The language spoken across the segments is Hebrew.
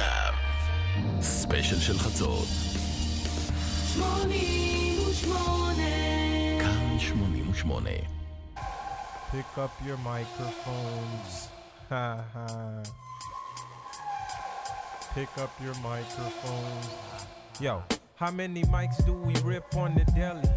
עכשיו, ספיישל של חצות. 88 כאן 88. Pick up your microphones. Ha ha. Pick up your microphones. Yo, how many mics do we rip on the deli?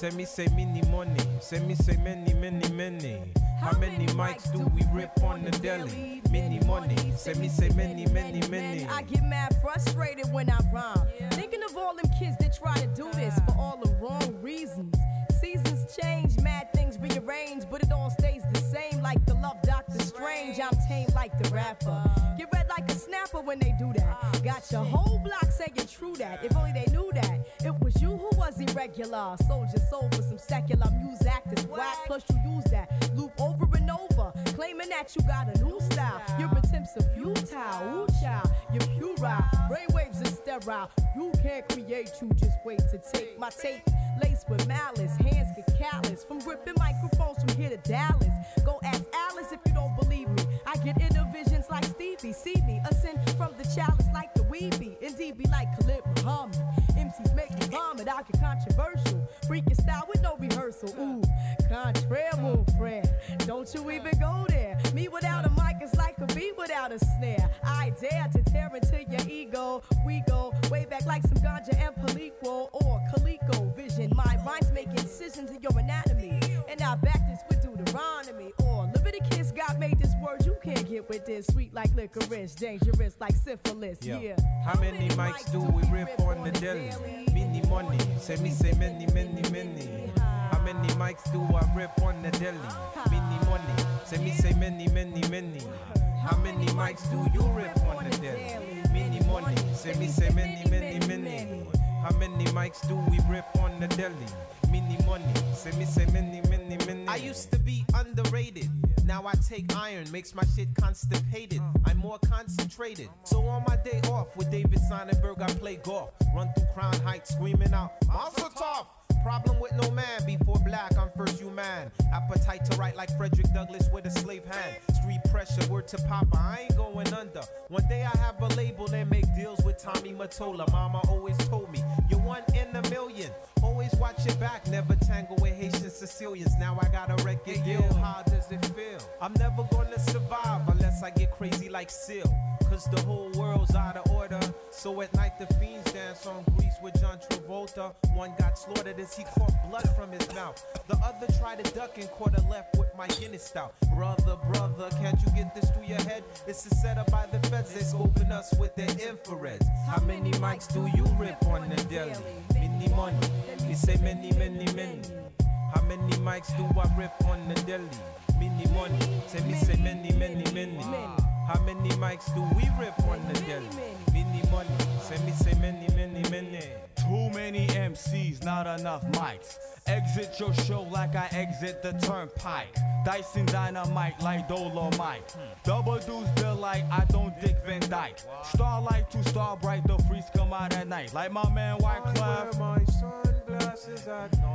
Send me say many money. Send me say many, many, many. How many mics do we rip on the deli? Many money. Send me say many, many, many. I get mad frustrated when I rhyme. Thinking of all them kids that try to do this for all the wrong reasons. Seasons change, mad things rearrange, but it all stays the same. Like the love Doctor Strange, I'm tame like the rapper. Get red like a snapper when they do that. Got your whole block saying true that. If only they knew that. It was you who was irregular. Sold your soul for some secular music that's whack. Plus you use that loop over and over, claiming that you got a new style. Your attempts are futile. Ooh, child, you're puerile. Brainwaves are sterile. You can't create, you just wait to take my tape. Laced with malice, hands get callous. From gripping microphones from here to Dallas. Like Stevie. See me ascend from the chalice like the weeby. Indeed, be like Khalid Muhammad. MCs make me vomit. I get controversial. Freaking style with no rehearsal. Ooh, contraire move, friend. Don't you even go there. Me without a mic is like a bee without a snare. I dare to tear into your ego. We go way back like some ganja and Palico or Calico vision. My rhymes make incisions in your anatomy. And I back this with Deuteronomy or Leviticus. God made this word you can't get with this. Sweet like licorice, dangerous like syphilis. Yo, Yeah. How many mics do we rip on the deli? Many money. Say me say many, many, many. How many mics do I rip on the deli? Many money. Say me say many, many, many. How many mics do you rip on the deli? Many money. Say me say many, many, many. How many mics do we rip on the deli? Many money. Say me say many, many, many. I used to be underrated. Now I take iron, makes my shit constipated. I'm more concentrated. So on my day off with David Sonnenberg, I play golf. Run through Crown Heights screaming out, Mazel Tov! Problem with no man, before black, I'm first human. Appetite to write like Frederick Douglass with a slave hand. Street pressure, word to Papa, I ain't going under. One day I have a label and make deals with Tommy Matola. Mama always told me, you're one in a million. Always watch your back, never tangle with Haitian Sicilians. Now I got a record deal. How does it feel? I'm never gonna survive I get crazy like Seal. Cause the whole world's out of order. So at night the fiends dance on Grease with John Travolta. One got slaughtered as he caught blood from his mouth. The other tried to duck and caught a left with my Guinness stout. Brother, brother, can't you get this through your head? It's a setup by the feds. They scoping us with their infrareds. How many mics do you rip on the deli? Many money. Me say many, many, many. How many mics do I rip on the deli? Many money. Say me say many, many, many. How many mics do we rip on the deli? Many money. Say me say many, many, many. Too many MCs, not enough mics. Exit your show like I exit the turnpike. Dyson dynamite like Dolomite. Double deuce bill like I don't dick Van Dyke. Starlight to star bright, the freaks come out at night. Like my man White Clef.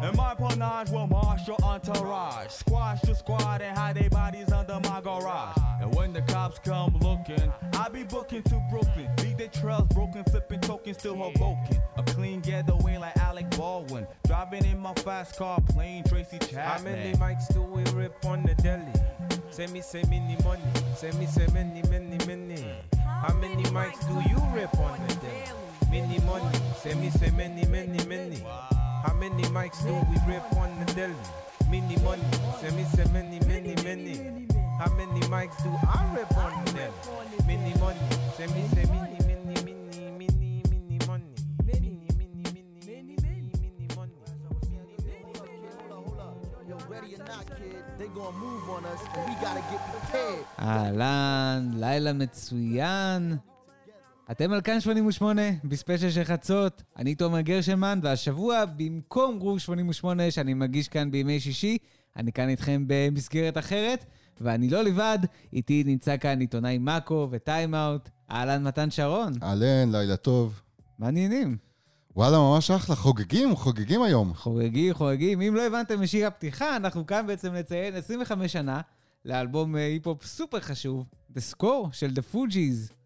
And my panache will marshal entourage. Squash the squad and hide their bodies under my garage. And when the cops come looking, I be booking to Brooklyn. Beat the trails broken, flipping tokens, still Hoboken. A clean getaway like Alec Baldwin. Driving in my fast car, playing Tracy Chapman. How many mics do we rip on the deli? Say me say many money. Say me say many, many, many. How many mics do you rip on the deli? Many money. Say me say many, many, many. How many mics do we rip on the deli? Many money. Say me say many, many, many. How many mics do I rip on the deli? Many money. Say me say many, many, many, many, many money. Many, many, many, many, many money. Yo, ready or not, kid, they gonna move on us, and we gotta get prepared. אהלן, לילה מצוין. אתם על כאן 88, בספיישל של חצות. אני תומר גרשמן, והשבוע, במקום גרוב 88 שאני מגיש כאן בימי שישי, אני כאן איתכם במסגרת אחרת, ואני לא לבד, איתי נמצא כאן עיתונאי mako ו Time Out. אהלן, מתן שרון. אהלן, לילה טוב. מעניינים. וואלה, ממש אחלה, חוגגים, חוגגים היום. חוגגים, חוגגים. אם לא הבנתם משיר הפתיחה, אנחנו כאן בעצם לציין 25 שנה לאלבום אה, היפ-הופ סופר חשוב, The Score של The Fugees.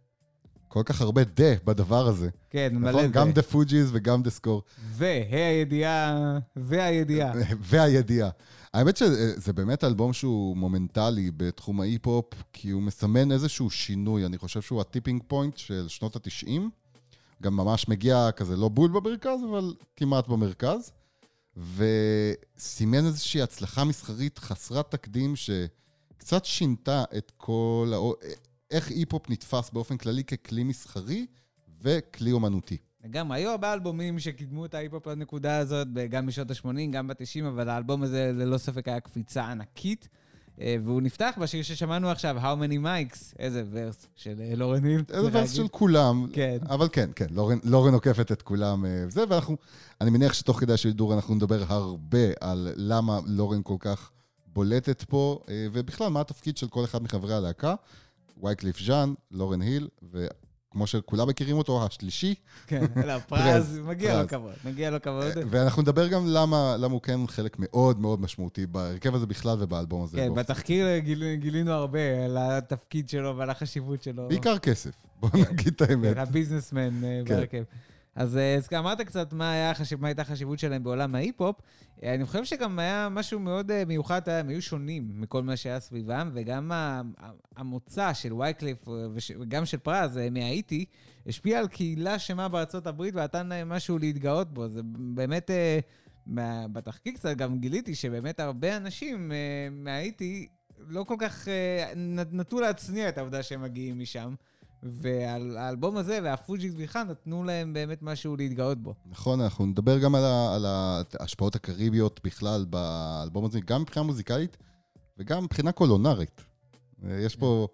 כל כך הרבה the בדבר הזה. כן, מלא נכון? זה. גם The Fugees וגם The Score. והידיעה, והידיעה. והידיעה. האמת שזה באמת אלבום שהוא מונומנטלי בתחום ההיפ-הופ, כי הוא מסמן איזשהו שינוי. אני חושב שהוא ה tipping point של שנות ה-90. גם ממש מגיע כזה, לא בול במרכז, אבל כמעט במרכז. וסימן איזושהי הצלחה מסחרית חסרת תקדים, שקצת שינתה את כל... איך היפ-הופ נתפס באופן כללי ככלי מסחרי וכלי אומנותי. לגמרי, היו הרבה אלבומים שקידמו את ההיפ-הופ לנקודה הזאת, גם בשנות ה-80, גם ב-90, אבל האלבום הזה ללא ספק היה קפיצה ענקית. אה, והוא נפתח בשיר ששמענו עכשיו, How Many Mics, איזה verse של אה, לורן היל. איזה verse. של כולם. כן. אבל כן, כן, לורן, לורן עוקפת את כולם. אה, זה, ואנחנו, אני מניח שתוך כדי השידור אנחנו נדבר הרבה על למה לורן כל כך בולטת פה, ובכלל, מה התפקיד של כל אחד מחברי הלהקה. וייקליף ז'אן, לורן היל, וכמו שכולם מכירים אותו, השלישי. כן, לא, פרז, מגיע לו. כבוד, מגיע לו כבוד. ואנחנו נדבר גם למה, למה הוא כן חלק מאוד מאוד משמעותי בהרכב הזה בכלל ובאלבום הזה. כן, בתחקיר גיל- גילינו הרבה על התפקיד שלו ועל החשיבות שלו. בעיקר כסף, בוא נגיד את האמת. כן, הביזנסמן אה, כן. בהרכב. אז אה, אמרת קצת מה, היה, החשיב- מה הייתה החשיבות שלהם בעולם ההיפ-הופ. אה, אני חושב שגם היה משהו מאוד אה, מיוחד, הם היו שונים מכל מה שהיה סביבם, וגם המוצא של וייקליף וגם של פרז מהאיטי, השפיע על קהילה שלמה בארצות הברית ונתן להם משהו להתגאות בו. זה באמת, בתחקיר קצת גם גיליתי שבאמת הרבה אנשים מהאיטי לא כל כך נטו להצניע את העובדה שהם מגיעים משם. והאלבום הזה והפוג'יס בכלל נתנו להם באמת משהו להתגאות בו. נכון, אנחנו נדבר גם על, ה, על ההשפעות הקריביות בכלל באלבום הזה, גם מבחינה מוזיקלית וגם מבחינה קולינרית. יש פה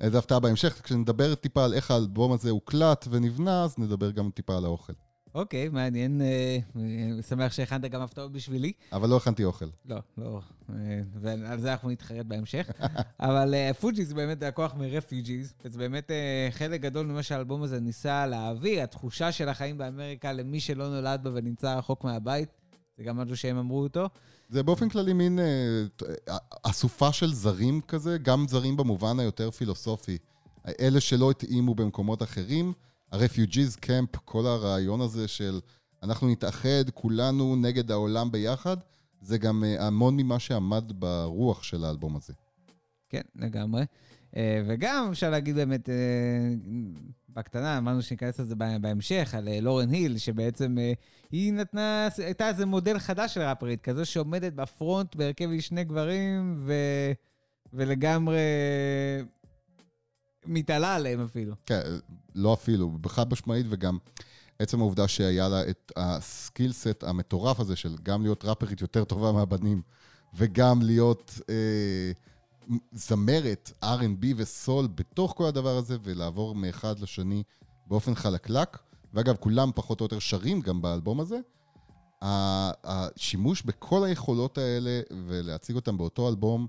איזו הפתעה בהמשך, כשנדבר טיפה על איך האלבום הזה הוקלט ונבנה, אז נדבר גם טיפה על האוכל. אוקיי, מעניין. אה, אה, שמח שהכנת גם הפתעות בשבילי. אבל לא הכנתי אוכל. לא, לא. אה, ועל זה אנחנו נתחרט בהמשך. אבל אה, Fugees זה באמת לקוח מ refugees, וזה באמת אה, חלק גדול ממה שהאלבום הזה ניסה להעביר, התחושה של החיים באמריקה למי שלא נולד בה ונמצא רחוק מהבית. זה גם משהו שהם אמרו אותו. זה באופן כללי מין אה, אה, אסופה של זרים כזה, גם זרים במובן היותר פילוסופי. אלה שלא התאימו במקומות אחרים, הרפיוג'יז קמפ, כל הרעיון הזה של אנחנו נתאחד כולנו נגד העולם ביחד, זה גם אה, המון ממה שעמד ברוח של האלבום הזה. כן, לגמרי. אה, וגם אפשר להגיד באמת, אה, בקטנה, אמרנו שניכנס לזה בה- בהמשך, על לורן היל, שבעצם היא נתנה, הייתה איזה מודל חדש של ראפרית, כזו שעומדת בפרונט בהרכב עם שני גברים, ו... ולגמרי מתעלה עליהם אפילו. כן, לא אפילו, חד משמעית, וגם עצם העובדה שהיה לה את הסקילסט המטורף הזה של גם להיות ראפרית יותר טובה מהבנים, וגם להיות אה, זמרת R&B וסול בתוך כל הדבר הזה, ולעבור מאחד לשני באופן חלקלק. ואגב, כולם פחות או יותר שרים גם באלבום הזה. השימוש בכל היכולות האלה ולהציג אותם באותו אלבום,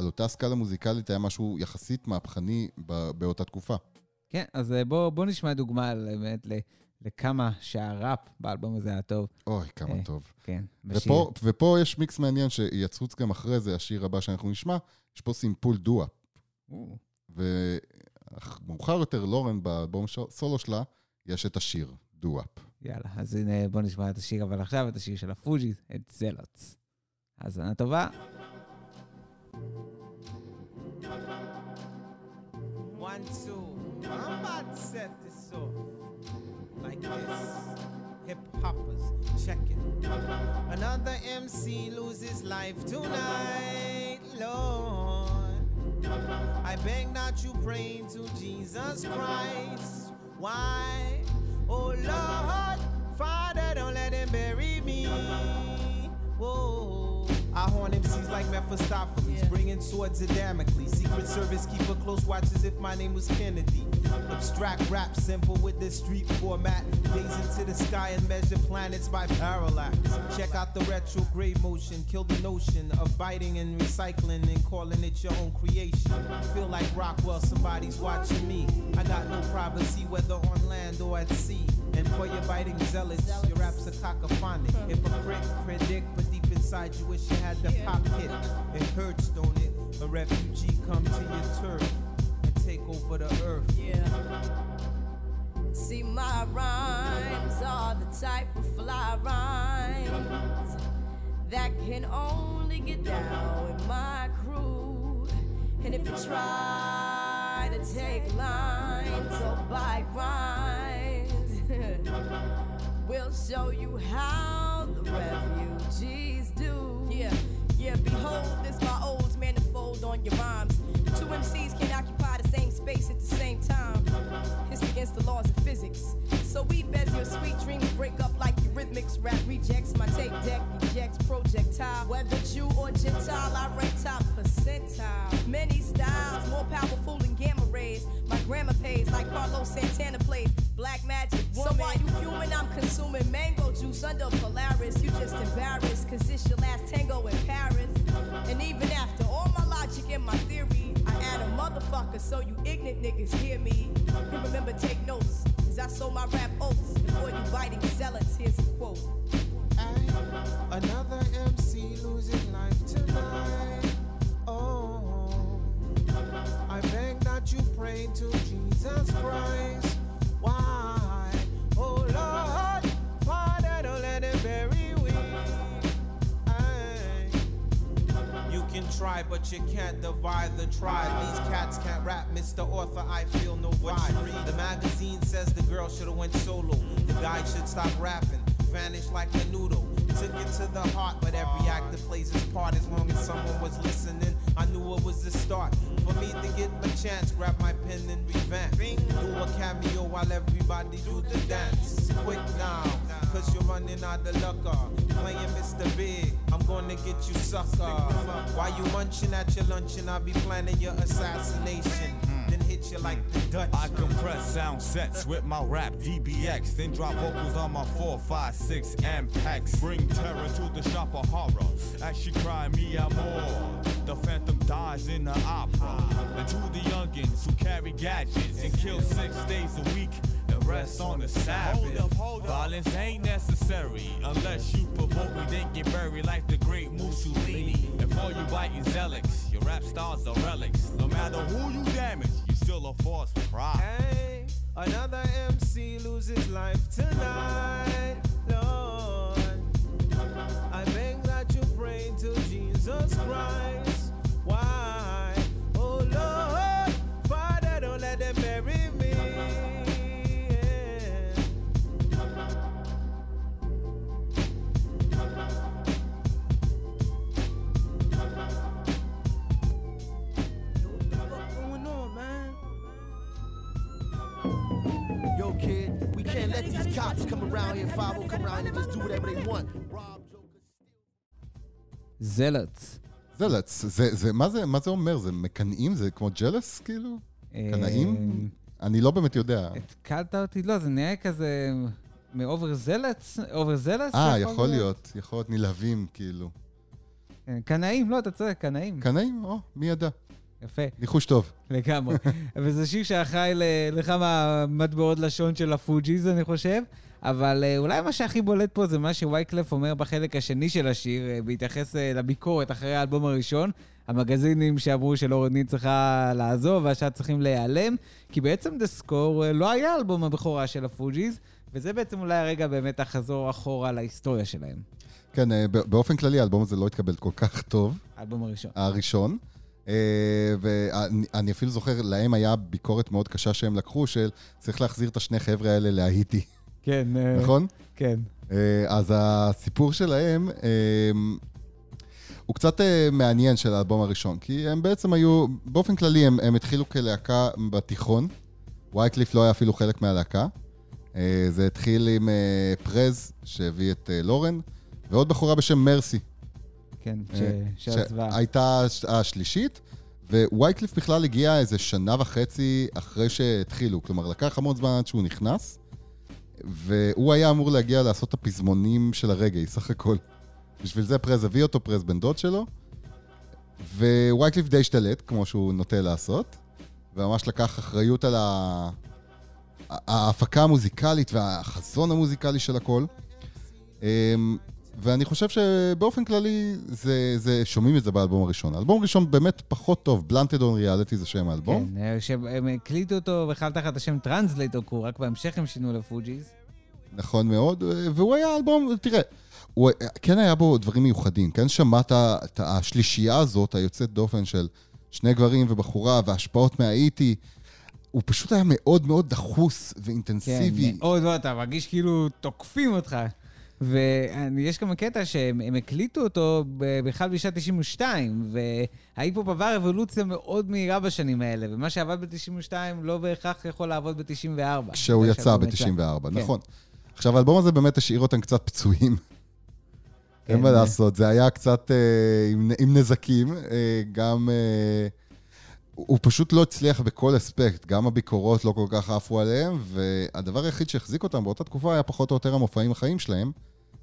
על אותה סקאלה מוזיקלית, היה משהו יחסית מהפכני באותה תקופה. כן, אז אה, בוא, בוא נשמע דוגמה באמת ל- לכמה שהראפ באלבום הזה היה טוב. אוי, כמה אה, טוב. כן, בשיר. ופה, ופה יש מיקס מעניין שיצוץ גם אחרי זה, השיר הבא שאנחנו נשמע, יש פה סימפול דואה. או, ומאוחר יותר, לורן, באלבום סולו שלה, יש את השיר, דואה. יאללה, אז הנה בוא נשמע את השיר, אבל עכשיו את השיר של הפוג'י, את זלוטס. האזנה טובה. One, two. I'm about to set this off like this. Hip hoppers, check it. Another MC loses life tonight, Lord. I beg that you pray to Jesus Christ. Why? Oh Lord, Father, don't let him bury me. Whoa. I horn MCs like Mephistopheles, bringing swords of Damocles. Secret Service keep a close watch as if my name was Kennedy. Abstract rap, simple with this street format. Gaze into the sky and measure planets by parallax. Check out the retrograde motion, kill the notion of biting and recycling and calling it your own creation. I feel like Rockwell, somebody's watching me. I got no privacy, whether on land or at sea. And for your biting zealots, your raps are cacophonic. Hypocrite, predict, but deep inside you wish you had the. It hurts, don't it? A refugee come to your turf and take over the earth. rhymes are the type of fly rhymes that can only get down with my crew. And if you try to take lines or buy rhymes, we'll show you how the refugees do. Yeah, yeah, behold this my old manifold on your rhymes. Two MCs can't occupy the same space at the same time. It's against the laws of physics. So we beds your sweet dreams break up like rhythmics, rap rejects, my tape deck ejects projectile. Whether Jew or Gentile, I rank top percentile. Many styles, more powerful than grammar pays like Carlos Santana plays. Black magic. Woman. So while you fuming, I'm consuming mango juice under Polaris. You just embarrassed, cause it's your last tango in Paris. And even after all my logic and my theory, I add a motherfucker so you ignorant niggas hear me. And remember, take notes, cause I sold my rap oats. Before you biting zealots, here's a quote. Another MC that you pray to Jesus Christ. Why? Oh Lord, Father, don't let it bury we. Aye. You can try, but you can't divide the tribe. These cats can't rap, Mr. Author. I feel no vibe. The magazine says the girl should have went solo. The guy should stop rapping, vanish like a noodle. Took it to the heart, but every actor plays was the start. For me to get my chance, grab my pen and revamp. Do a cameo while everybody do the dance. Quick now, cause you're running out of luck. uh. Playing Mr. Big, I'm gonna get you sucker. While you munching at your luncheon, I'll be planning your assassination. Hit you like the Dutch. I compress sound sets with my rap DBX, then drop vocals on my 4, 5, 6 MPEX. Bring terror to the shop of horror as she cry me out more. The phantom dies in the opera. And to the youngins who carry gadgets and kill six days a week rest on the Sabbath. Violence ain't necessary unless you provoke me, then get buried like the great Mussolini. And for you biting zealots, your rap stars are relics. No matter who you damage, you still a false pride. Hey, another MC loses life tonight, Lord. I beg that you pray to Jesus Christ. Cops come around here, 5 come around and just do whatever they want. Rob, Joker, steal. זלץ. זלץ, זה, זה, מה, זה, מה זה אומר? זה מקנאים? זה כמו ג'לס, כאילו? קנאים? אני לא באמת יודע. אה, התקלת אותי? לא, זה נראה כזה מאובר זלץ? אובר זלץ? אה, יכול להיות, יכול להיות נלהבים, כאילו. כן, קנאים, לא, אתה צודק, קנאים. קנאים? או, מי ידע? יפה, ניחוש טוב. לגמרי. וזה שיר שאחראי לכמה מטבעות לשון של ה Fugees, אני חושב. אבל אה, אולי מה שהכי בולט פה זה מה שווייקלף אומר בחלק השני של השיר, אה, בהתייחס אה, לביקורת אחרי האלבום הראשון. המגזינים שאמרו שלורן היל צריכה לעזוב והשאר צריכים להיעלם, כי בעצם The Score לא היה אלבום הבכורה של ה Fugees, וזה בעצם אולי הרגע באמת לחזור אחורה להיסטוריה שלהם. כן, באופן כללי האלבום הזה לא התקבל כל כך טוב, האלבום הראשון. הראשון. אה, ואני אני אפילו זוכר, להם היה ביקורת מאוד קשה שהם לקחו, של צריך להחזיר את השני חבר'ה האלה להיטי, כן, אה, נכון? כן. אה, אז הסיפור שלהם הוא קצת מעניין של האלבום הראשון, כי הם בעצם היו, באופן כללי הם, הם התחילו כלהקה בתיכון, וייקליף לא היה אפילו חלק מהלהקה. זה התחיל עם פרז, שהביא את לורן, ועוד בחורה בשם מרסי. כן, אה, שעזבה. שהייתה הש- השלישית, ווייקליף בכלל הגיע איזה שנה וחצי אחרי שהתחילו. כלומר, לקח המון זמן עד שהוא נכנס, והוא היה אמור להגיע לעשות את הפזמונים של הרגעי, סך הכל. בשביל זה פרז הביא אותו, פרז בן דוד שלו, ווייקליף די השתלט, כמו שהוא נוטה לעשות, וממש לקח אחריות על ה... ההפקה המוזיקלית והחזון המוזיקלי של הכל. ואני חושב שבאופן כללי, זה, זה, שומעים את זה באלבום הראשון. האלבום הראשון באמת פחות טוב, Blunted on Reality זה שם האלבום. כן, אה, שהם הקליטו אותו בכלל תחת השם Tranzlator, כי הוא רק בהמשך הם שינו ל Fugees. נכון מאוד, והוא היה אלבום, תראה, הוא כן היה בו דברים מיוחדים, כן שמעת את השלישייה הזאת, היוצאת דופן של שני גברים ובחורה והשפעות מהאיטי. הוא פשוט היה מאוד מאוד דחוס ואינטנסיבי. כן, מאוד מאוד, אתה מרגיש כאילו תוקפים אותך. ויש גם קטע שהם הקליטו אותו בכלל בשנת 92, וההיפ-הופ עבר אבולוציה מאוד מהירה בשנים האלה, ומה שעבד ב-92 לא בהכרח יכול לעבוד ב-94. כשהוא יצא ב-94, כן. נכון. עכשיו, האלבום הזה באמת השאיר אותם קצת פצועים. כן, אין מה לעשות, זה היה קצת אה, עם, עם נזקים, אה, גם... אה, הוא פשוט לא הצליח בכל אספקט, גם הביקורות לא כל כך עפו עליהם, והדבר היחיד שהחזיק אותם באותה תקופה היה פחות או יותר המופעים החיים שלהם,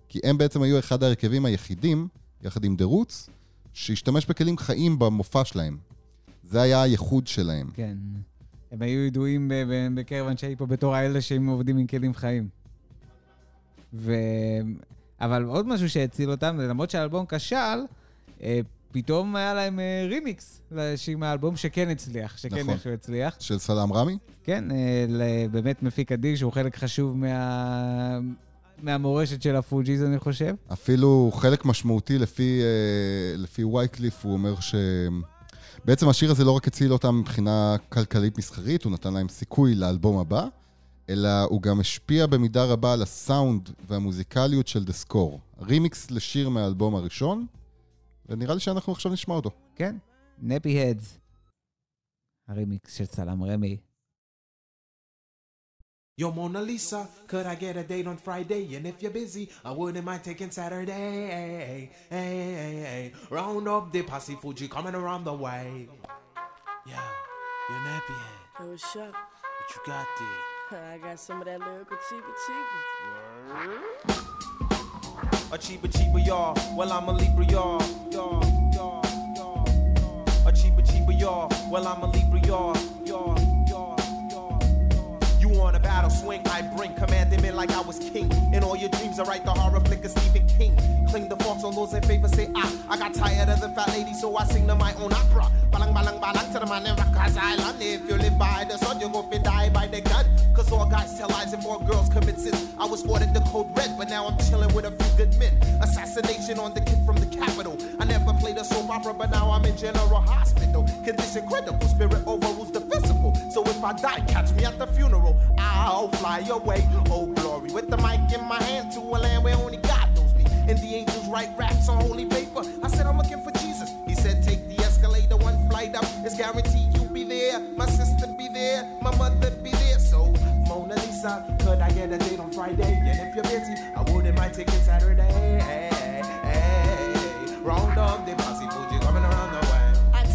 כי הם בעצם היו אחד ההרכבים היחידים, יחד עם דה שהשתמש בכלים חיים במופע שלהם. זה היה הייחוד שלהם. כן. הם היו ידועים בקרב אנשי פה בתור האלה שהם עובדים עם כלים חיים. ו... אבל עוד משהו שהציל אותם, למרות שהאלבום כשל, אה, פתאום היה להם אה, רימיקס לשיר מהאלבום שכן הצליח, שכן נכון. איכשהו הצליח. של סלאם רמי? כן, אה, באמת מפיק אדיר שהוא חלק חשוב מה... מהמורשת של הפוג'יז, אני חושב. אפילו חלק משמעותי לפי, לפי וייקליף, הוא אומר ש... בעצם השיר הזה לא רק הציל אותם מבחינה כלכלית מסחרית, הוא נתן להם סיכוי לאלבום הבא, אלא הוא גם השפיע במידה רבה על הסאונד והמוזיקליות של The Score. רימיקס לשיר מהאלבום הראשון, ונראה לי שאנחנו עכשיו נשמע אותו. כן, Nappy Heads. הרימיקס של צלם רמי. Yo, Mona Lisa, could I get a date on Friday? And if you're busy, I wouldn't mind taking Saturday. Hey, hey, hey, Round up the posse Fuji coming around the way. Yeah, you're nappy head. Hey, what's up? What you got there? I got some of that lyrical cheaper cheaper. A cheaper cheaper y'all. Well I'm a Libra y'all. Y'all, y'all, y'all. A cheaper cheaper y'all. Well I'm a Libra y'all. Y'all, battle swing? I bring commanding men like I was king. In all your dreams, I write the horror flick of Stephen King. Cling the forks on those in favor, say ah. I got tired of the fat lady, so I sing to my own opera. Balang balang balang to the man in Rikers Island. If you live by the sun, you go fi die by the gun. Cause all guys tell lies and four girls commit sins. I was ordered the code red, but now I'm chilling with a few good men. Assassination on the kid from the capital. I never played a soap opera, but now I'm in general hospital. Condition critical, spirit overrules the physical. So if I die, catch me at the funeral. I'll fly away, oh glory. With the mic in my hand to a land where only God knows me. And the angels write raps on holy paper. I said, I'm looking for Jesus. He said, take the escalator one flight up. It's guaranteed you'll be there. My sister be there. My mother be there. So, Mona Lisa, could I get a date on Friday? And if you're busy, I wouldn't mind taking Saturday. Round up the posse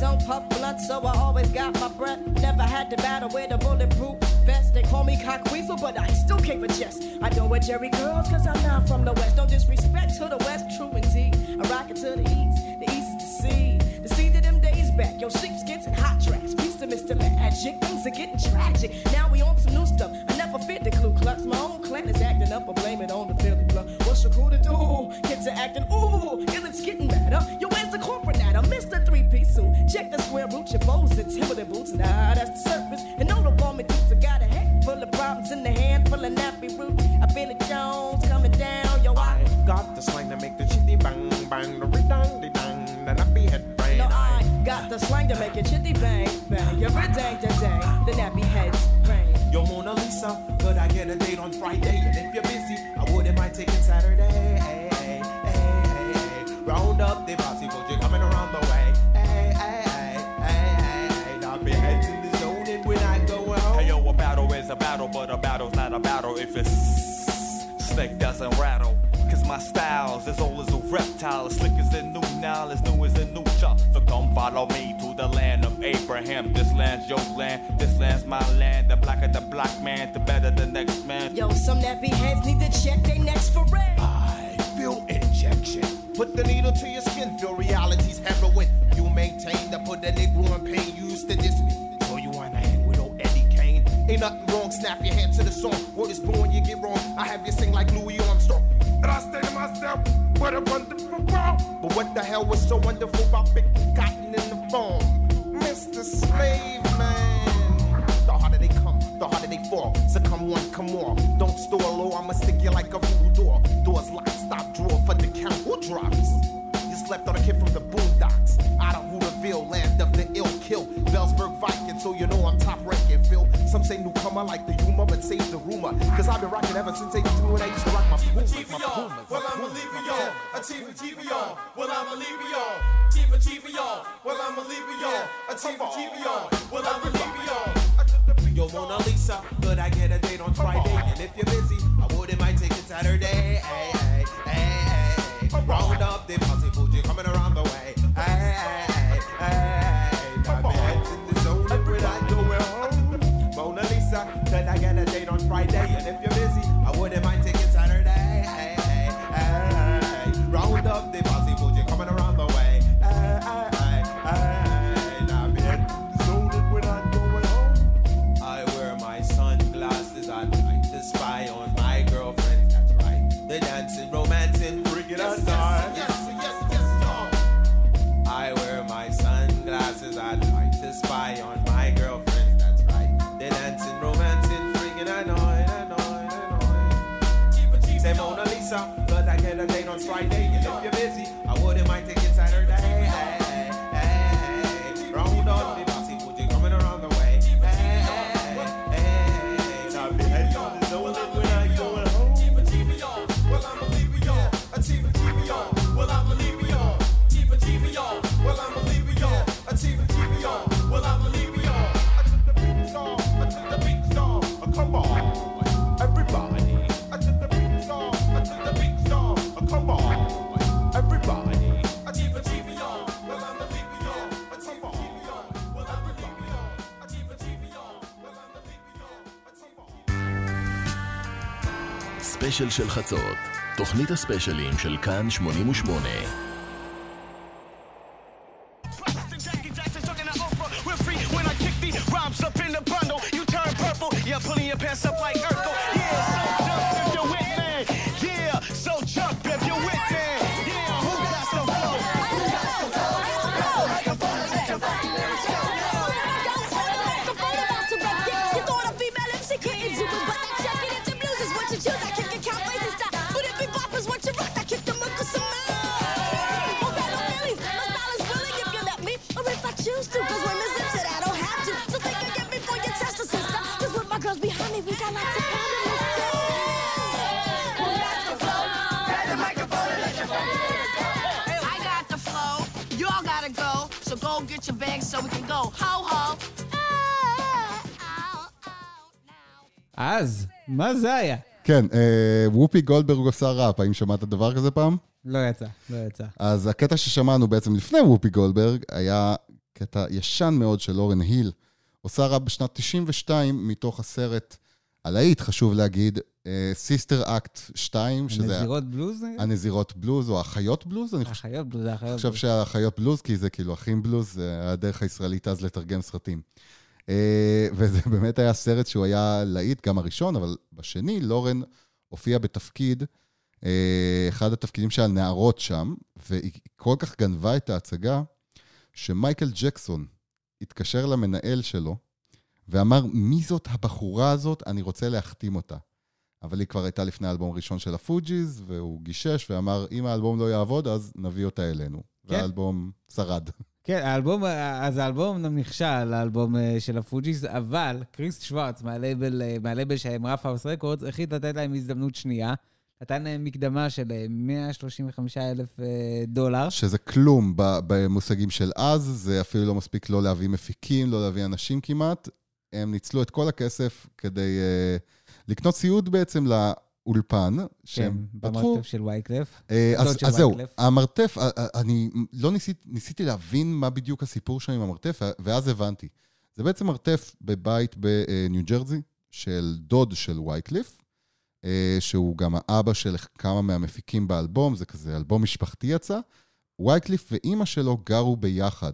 don't puff blunt, so I always got my breath. Never had to battle with a bulletproof vest. They call me cock weasel, but I still keep a chest. I don't wear Jerry girls, cause I'm not from the west. Don't disrespect to the west, true indeed. I rock it to the east, the east the sea. The sea to them days back, yo, sheepskins and hot tracks. Peace to Mr. Magic, things are getting tragic. Now we on some new stuff. I never fit the Ku Klux. My own clan is acting up, I blame it on the Philly blood. What's your crew to do? Kids are acting, ooh, and it's getting better. Suit. Check the square root, your bows and Timberland boots. Nah, that's the surface. And no, the bomber dudes, I got a head full of problems in the hand full of nappy root. I feel it Jones coming down, yo, I Got the slang to make the chitty bang bang, the ridang de dang, the nappy head brain. No, I got the slang to make it chitty bang bang. Every day, day, day, the nappy heads bang. Yo, Mona Lisa, could I get a date on Friday? And if you're busy, I wouldn't mind taking Saturday. Hey, hey, hey, hey. Round up the posse, a battle, but a battle's not a battle if it's snake doesn't rattle. Cause my style's as old as a reptile, as slick as a new now, as new as a new chop. So come follow me to the land of Abraham. This land's your land, this land's my land. The blacker the black man, the better the next man. Yo, some nappy heads need to check their necks for red. I feel injection. Put the needle to your skin, feel reality's heroin. You maintain to put the Negro in pain. You used to diss Ain't nothing wrong, snap your hand to the song. Word is born, you get wrong. I have you sing like Louis Armstrong. And I say to myself, what a wonderful world. But what the hell was so wonderful about big cotton in the phone? Mr. Slave Man. The harder they come, the harder they fall. So come one, come more. Don't store low, I'ma stick you like a voodoo door. Doors locked, stop, drawer for the count. Who drops? You slept on a kid from the boondocks. Out of Hooterville, land of the. Bellsburg Viking, so you know I'm top ranking, Phil. Some say newcomer like the humor, but save the rumor. Cause I've been rocking ever since 82 when I used to rock my Pumas. My Pumas. Well, I'm a leave y'all. A chief of y'all. Well, I'm a leave y'all. Chief of y'all. Well, I'm a leave y'all. A chief of y'all. Well, I'm a leave y'all. Yo, Mona Lisa, could I get a date on Friday? And if you're busy, I wouldn't mind taking Saturday. Hey, hey, hey, hey. Round up the posse Fuji coming around the way. Hey, hey, hey. Of ספיישל של חצות, תוכנית הספיישלים של כאן 88. מה זה היה? כן, אה, וופי גולדברג עושה ראפ, האם שמעת דבר כזה פעם? לא יצא, לא יצא. אז הקטע ששמענו בעצם לפני וופי גולדברג היה קטע ישן מאוד של לורן היל. עושה ראפ בשנת 92 מתוך הסרט הלהיט, חשוב להגיד, Sister Act 2, שזה... הנזירות בלוז? הנזירות בלוז, או האחיות בלוז, אני חושב. האחיות בלוז, זה האחיות אני חושב שהאחיות בלוז, כי זה כאילו אחים בלוז, זה הדרך הישראלית אז לתרגם סרטים. אה, וזה באמת היה סרט שהוא היה להיט, גם הראשון, אבל בשני לורן הופיע בתפקיד, אה, אחד התפקידים של הנערות שם, והיא כל כך גנבה את ההצגה, שמייקל ג'קסון התקשר למנהל שלו, ואמר, מי זאת הבחורה הזאת? אני רוצה להחתים אותה. אבל היא כבר הייתה לפני האלבום הראשון של הפוג'יז, והוא גישש ואמר, אם האלבום לא יעבוד, אז נביא אותה אלינו. כן. והאלבום שרד. כן, האלבום, אז האלבום אמנם נכשל, האלבום אה, של הפוג'יס, אבל קריס שוורץ, מהלייבל, אה, מהלייבל שלהם, Ruffhouse Records, החליט לתת להם הזדמנות שנייה. נתן להם מקדמה של אה, 135 אלף דולר. שזה כלום במושגים של אז, זה אפילו לא מספיק לא להביא מפיקים, לא להביא אנשים כמעט. הם ניצלו את כל הכסף כדי לקנות ציוד בעצם לאולפן, שהם כן, פתחו. במרתף של וייקלף. אה, אז, של אז זהו, וייקלף. המרתף, אה, אה, אני לא ניסית, ניסיתי להבין מה בדיוק הסיפור שם עם המרתף, ואז הבנתי. זה בעצם מרתף בבית בניו ג'רזי, של דוד של וייקליף, אה, שהוא גם האבא של כמה מהמפיקים באלבום, זה כזה אלבום משפחתי יצא. וייקליף ואימא שלו גרו ביחד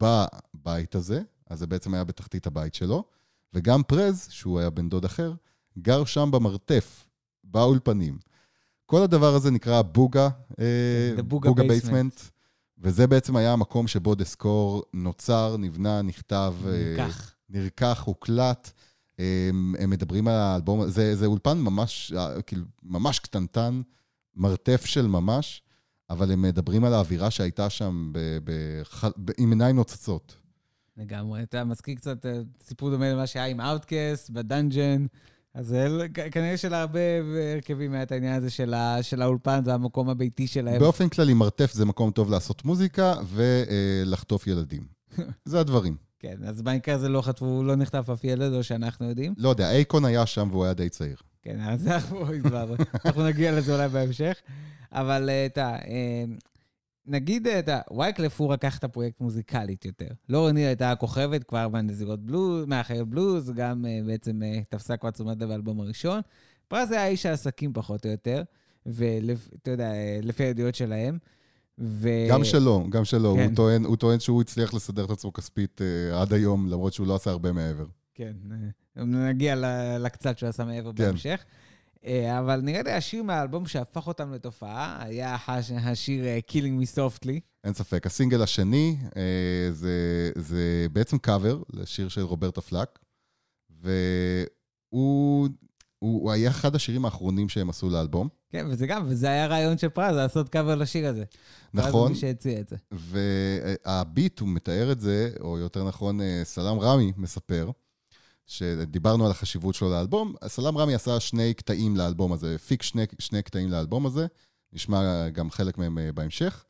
בבית הזה, אז זה בעצם היה בתחתית הבית שלו, וגם פרז, שהוא היה בן דוד אחר, גר שם במרתף, באולפנים. כל הדבר הזה נקרא Booga, אה, Booga. Basement, וזה בעצם היה המקום שבו The Score נוצר, נבנה, נכתב, אה, נרקח. נרקח, הוקלט. הם, הם מדברים על האלבום, זה, זה אולפן ממש, אה, כאילו, ממש קטנטן, מרתף של ממש, אבל הם מדברים על האווירה שהייתה שם ב, ב, ב, עם עיניים נוצצות. לגמרי. אתה מזכיר קצת אה, סיפור דומה למה שהיה עם אאוטקאסט ב Dungeon. אז אה, לא- כנראה שלהרבה הרכבים היה את העניין הזה של, ה, של האולפן, זה המקום הביתי שלהם. באופן כללי, מרתף זה מקום טוב לעשות מוזיקה ולחטוף ילדים. זה הדברים. כן, אז במקרה הזה לא חטפו, לא נחטף אף ילד, או שאנחנו יודעים. לא יודע, אייקון היה שם והוא היה די צעיר. כן, אז אנחנו. אנחנו נגיע לזה אולי בהמשך. אבל אה, אתה, אה, נגיד, אה, אתה, וייקלף הוא לקח את הפרויקט מוזיקלית יותר. לורן היל הייתה הכוכבת כבר בנזירות בלוז, מהחיות בלוז, גם אה, בעצם אה, תפסה כבר תשומת לב באלבום הראשון. פרס היה איש העסקים פחות או יותר, ואתה יודע, לפי הידיעות שלהם. ו... גם שלו, גם שלו. כן. הוא, טוען, הוא טוען שהוא הצליח לסדר את עצמו כספית אה, עד היום, למרות שהוא לא עשה הרבה מעבר. כן, נגיע לקצת שהוא עשה מעבר כן. בהמשך. אה, אבל נראה לי השיר מהאלבום שהפך אותם לתופעה היה הש- השיר אה, Killing Me Softly. אין ספק. הסינגל השני אה, זה, זה בעצם קאבר לשיר של רוברטה פלאק, והוא הוא, הוא היה אחד השירים האחרונים שהם עשו לאלבום. כן, וזה גם, וזה היה רעיון של פרז, לעשות קאבר לשיר הזה. נכון. מי שהציע את זה. והביט, הוא מתאר את זה, או יותר נכון, סלאם רמי מספר, שדיברנו על החשיבות שלו לאלבום. סלאם רמי עשה שני קטעים לאלבום הזה, הפיק שני, שני קטעים לאלבום הזה, נשמע גם חלק מהם אה, בהמשך,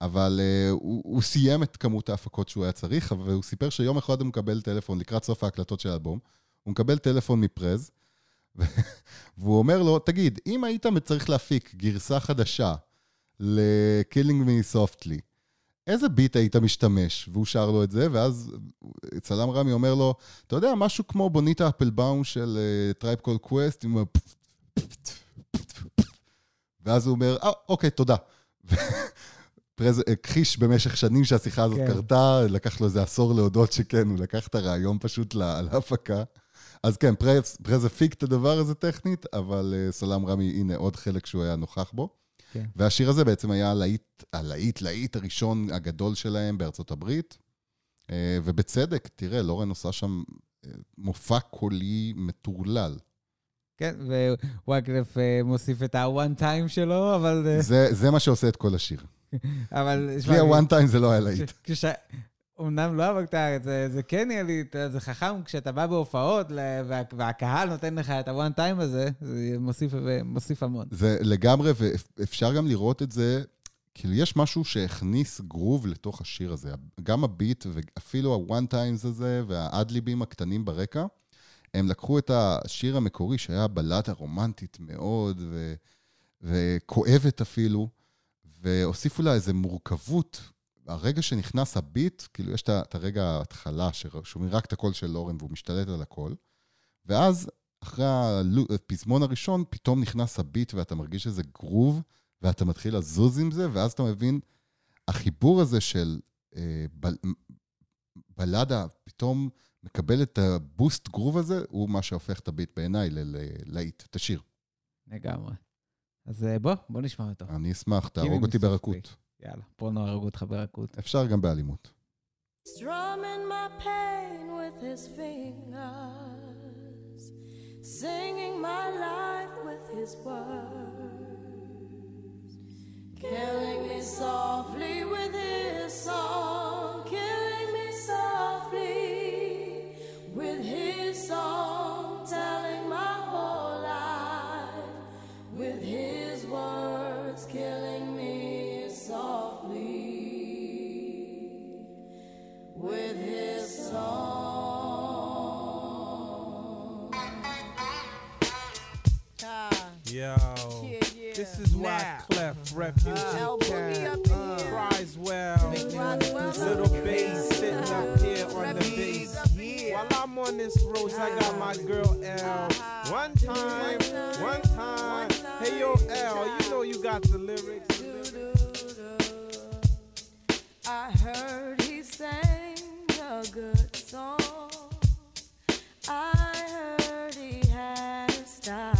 אבל uh, הוא, הוא סיים את כמות ההפקות שהוא היה צריך, והוא סיפר שיום אחד הוא מקבל טלפון לקראת סוף ההקלטות של האלבום, הוא מקבל טלפון מפרז, והוא אומר לו, תגיד, אם היית צריך להפיק גרסה חדשה ל-Killing Me Softly, איזה ביט היית משתמש? והוא שר לו את זה, ואז סלאם רמי אומר לו, אתה יודע, משהו כמו Bonita Applebum של Tribe Called Quest, עם. ואז הוא אומר, אה, אוקיי, תודה. פרז הכחיש במשך שנים שהשיחה הזאת כן. קרתה, לקח לו איזה עשור להודות שכן, הוא לקח את הרעיון פשוט לה- להפקה. אז כן, פרז, פרז הפיק את הדבר הזה טכנית, אבל אה, סלאם רמי, הנה עוד חלק שהוא היה נוכח בו. כן. והשיר הזה בעצם היה הלהיט, הלהיט, להיט הראשון הגדול שלהם בארצות הברית. אה, ובצדק, תראה, לורן עושה שם אה, מופע קולי מטורלל. כן, ווואקלף אה, מוסיף את ה-one time שלו, אבל... זה, זה מה שעושה את כל השיר. אבל... בלי ה-one time זה לא היה להיט. אמנם לא את זה, זה כן נראה לי, זה חכם כשאתה בא בהופעות וה, והקהל נותן לך את ה-one time הזה, זה מוסיף, מוסיף המון. זה לגמרי, ואפשר גם לראות את זה, כאילו יש משהו שהכניס גרוב לתוך השיר הזה. גם הביט ואפילו ה-one times הזה והאדליבים הקטנים ברקע, הם לקחו את השיר המקורי שהיה בלדה רומנטית מאוד ו- וכואבת אפילו, והוסיפו לה איזו מורכבות. הרגע שנכנס הביט, כאילו יש את הרגע ההתחלה, ששומעים רק את הקול של לורן והוא משתלט על הקול, ואז אחרי הפזמון הראשון, פתאום נכנס הביט ואתה מרגיש איזה גרוב, ואתה מתחיל לזוז עם זה, ואז אתה מבין, החיבור הזה של אה, בל, בלדה פתאום מקבל את הבוסט גרוב הזה, הוא מה שהופך את הביט בעיניי ללהיט, את השיר. לגמרי. אז אה, בוא, בוא נשמע אותו. אני אשמח, תהרוג אותי. ברכות. יאללה, פה נהרוג אותך ברכות. אפשר גם באלימות. Strumming my pain with his fingers, singing my life with his words, killing me softly with his song, Yo, Yeah, yeah. this is why Now. Clef uh-huh. Refugee Uh, Cat cries well. Little bass uh-huh. sitting up here on the bass. While I'm on this road, I got my uh-huh. girl L. One time, one time. Hey yo, L, you know you got the lyrics. I heard he sang a good song. I heard he had a style.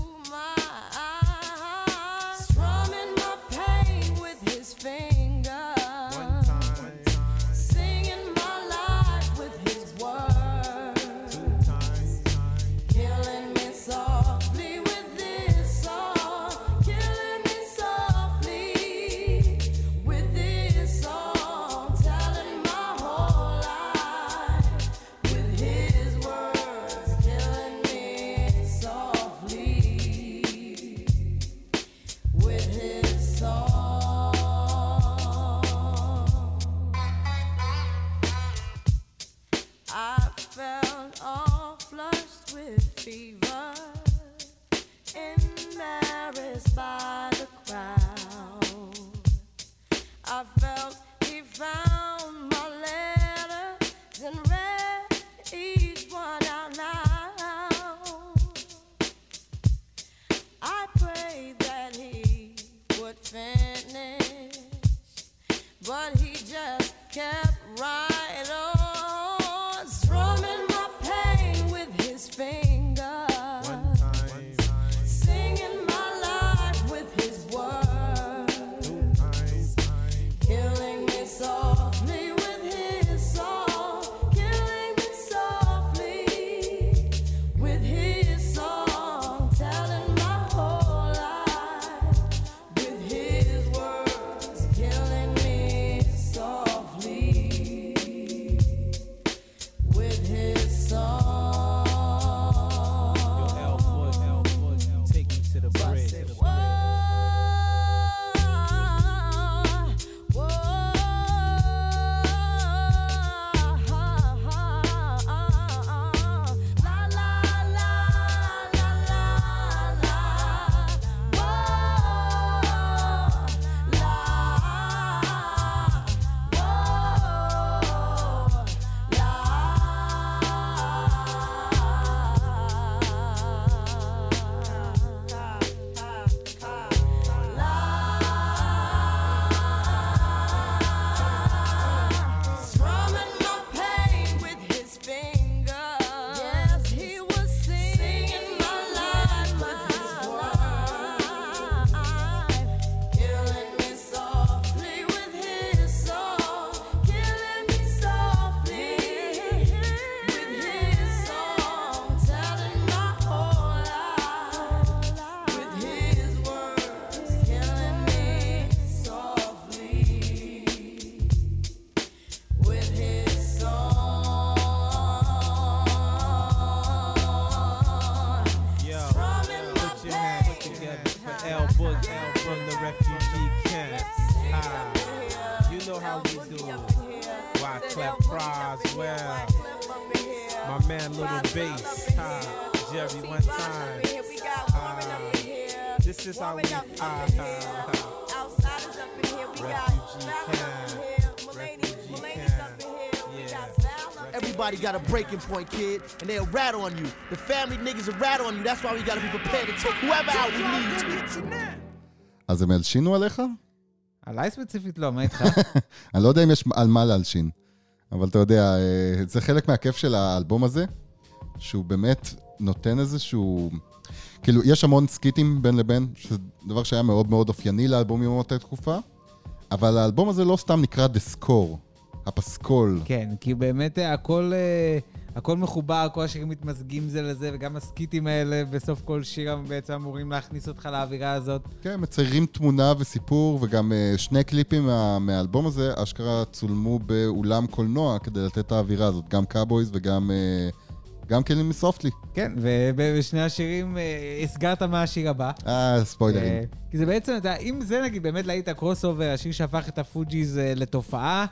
finish, but he just kept right got a breaking point, kid, and they'll rat on you. The family niggas will rat on you. That's why we gotta be prepared to take whoever out we need. אז הם הלשינו עליך? עליי ספציפית לא, מה איתך? אני לא יודע אם יש על מה להלשין, אבל אתה יודע, אה, זה חלק מהכיף של האלבום הזה, שהוא באמת נותן איזשהו... כאילו, יש המון סקיטים בין לבין, שזה דבר שהיה מאוד מאוד אופייני לאלבומים מאותה תקופה, אבל האלבום הזה לא סתם נקרא The Score, הפסקול. כן, כי באמת אה, הכל, אה, הכל מחובר, כל השירים מתמזגים זה לזה, וגם הסקיטים האלה בסוף כל שיר בעצם אמורים להכניס אותך לאווירה הזאת. כן, מציירים תמונה וסיפור, וגם אה, שני קליפים מה, מהאלבום הזה, אשכרה צולמו באולם קולנוע כדי לתת את האווירה הזאת, גם Cowboys וגם גם Killing Me Softly. כן, ובשני השירים הסגרת מה השיר הבא. אה, ספוילרים. כי זה בעצם, אתה אם זה נגיד באמת להיט ה crossover, השיר שהפך את הפוג'יז לתופעה,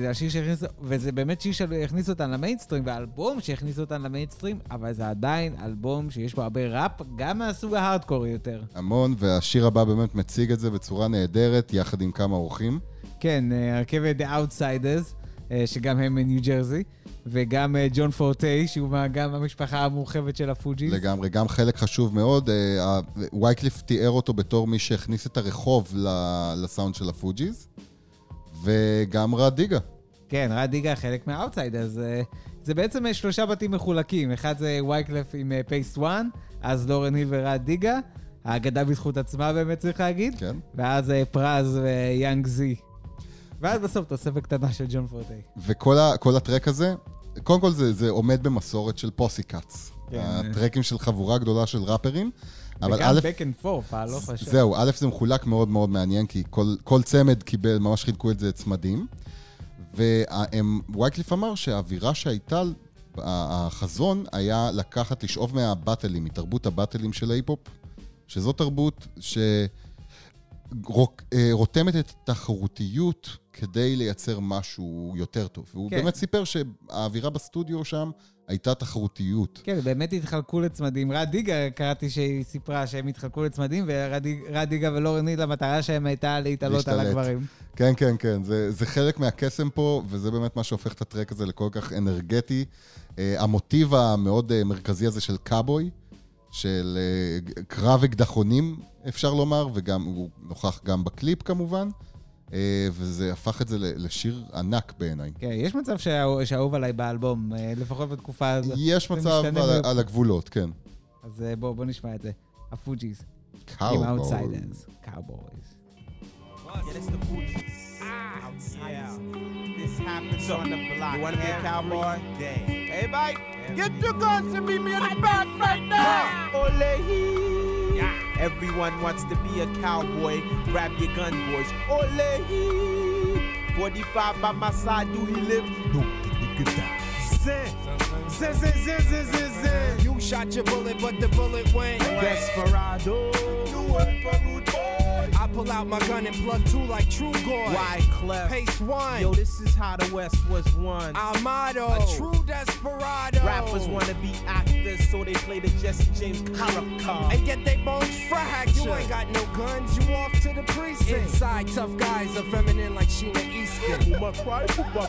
זה השיר שהכניס, וזה באמת שיר שהכניס אותן למיינסטרים, ואלבום שהכניס אותן למיינסטרים, אבל זה עדיין אלבום שיש בו הרבה ראפ, גם מהסוג ההארדקורי יותר. המון, והשיר הבא באמת מציג את זה בצורה נהדרת, יחד עם כמה אורחים. כן, אה, ההרכב The Outsidaz. אה, שגם הם מניו ג'רזי, וגם אה, ג'ון פורטי, שהוא גם המשפחה המורחבת של הפוג'יז. לגמרי, גם חלק חשוב מאוד. אה, וייקליף תיאר אותו בתור מי שהכניס את הרחוב לסאונד של הפוג'יז, וגם רה דיגה. כן, רה דיגה חלק מה Outsidaz. אה, זה בעצם אה, שלושה בתים מחולקים. אחד זה וייקלף עם פייס וואן, אז לורן היל ורה דיגה. האגדה בזכות עצמה באמת צריך להגיד. כן. ואז אה, פרז ויאנג זי. ואז בסוף תוספת קטנה של ג'ון פורטי. וכל הטרק הזה, קודם כל זה, זה עומד במסורת של posse cuts. כן. הטרקים של חבורה גדולה של ראפרים. אבל וגם א', back and forth, הלוך ושוב. זהו, א', זה מחולק מאוד מאוד מעניין, כי כל, כל צמד קיבל, ממש חילקו את זה צמדים. ווייקליף אמר שהאווירה שהייתה, החזון היה לקחת, לשאוב מהבטלים, מתרבות הבטלים של ההיפ-הופ, שזו תרבות שרותמת את התחרותיות כדי לייצר משהו יותר טוב. והוא כן. באמת סיפר שהאווירה בסטודיו שם הייתה תחרותיות. כן, באמת התחלקו לצמדים. רד דיגה, קראתי שהיא סיפרה שהם התחלקו לצמדים, ורד דיגה ולורן היל, המטרה שלהם הייתה להתעלות על להשתלט. הגברים. כן, כן, כן, זה, זה חלק מהקסם פה, וזה באמת מה שהופך את הטרק הזה לכל כך אנרגטי. Uh, המוטיב המאוד uh, מרכזי הזה של קאבוי, של uh, קרב אקדחונים, אפשר לומר, וגם הוא נוכח גם בקליפ כמובן, וזה הפך את זה לשיר ענק בעיניי. כן, יש מצב שהאהוב עליי באלבום, אה, לפחות בתקופה הזאת. יש מצב על, ב- על הגבולות, כן. אז אה, בואו בוא נשמע את זה. הפוג'יז. קאובויז. Yeah, that's the Fugees. Yeah. This happens on the block. You wanna be a cowboy? Day. Everybody, get your guns and meet me in the back right now. Ole hee. Yeah. Everyone wants to be a cowboy. Grab your gun, boys. Ole hee. 45 by my side, do he live? No, nigga die. Zin. Zin, zin. You shot your bullet, but the bullet went. Desperado. You for. I pull out my gun and plug two like True Goy. Wyclef. Pace one. Yo, this is how the West was won. Our motto. A true desperado. Rappers wanna be actors, so they play the Jesse James character. And get they bones fractured. You ain't got no guns, you off to the precinct. Inside, tough guys are feminine like Sheena Easton. Who cry,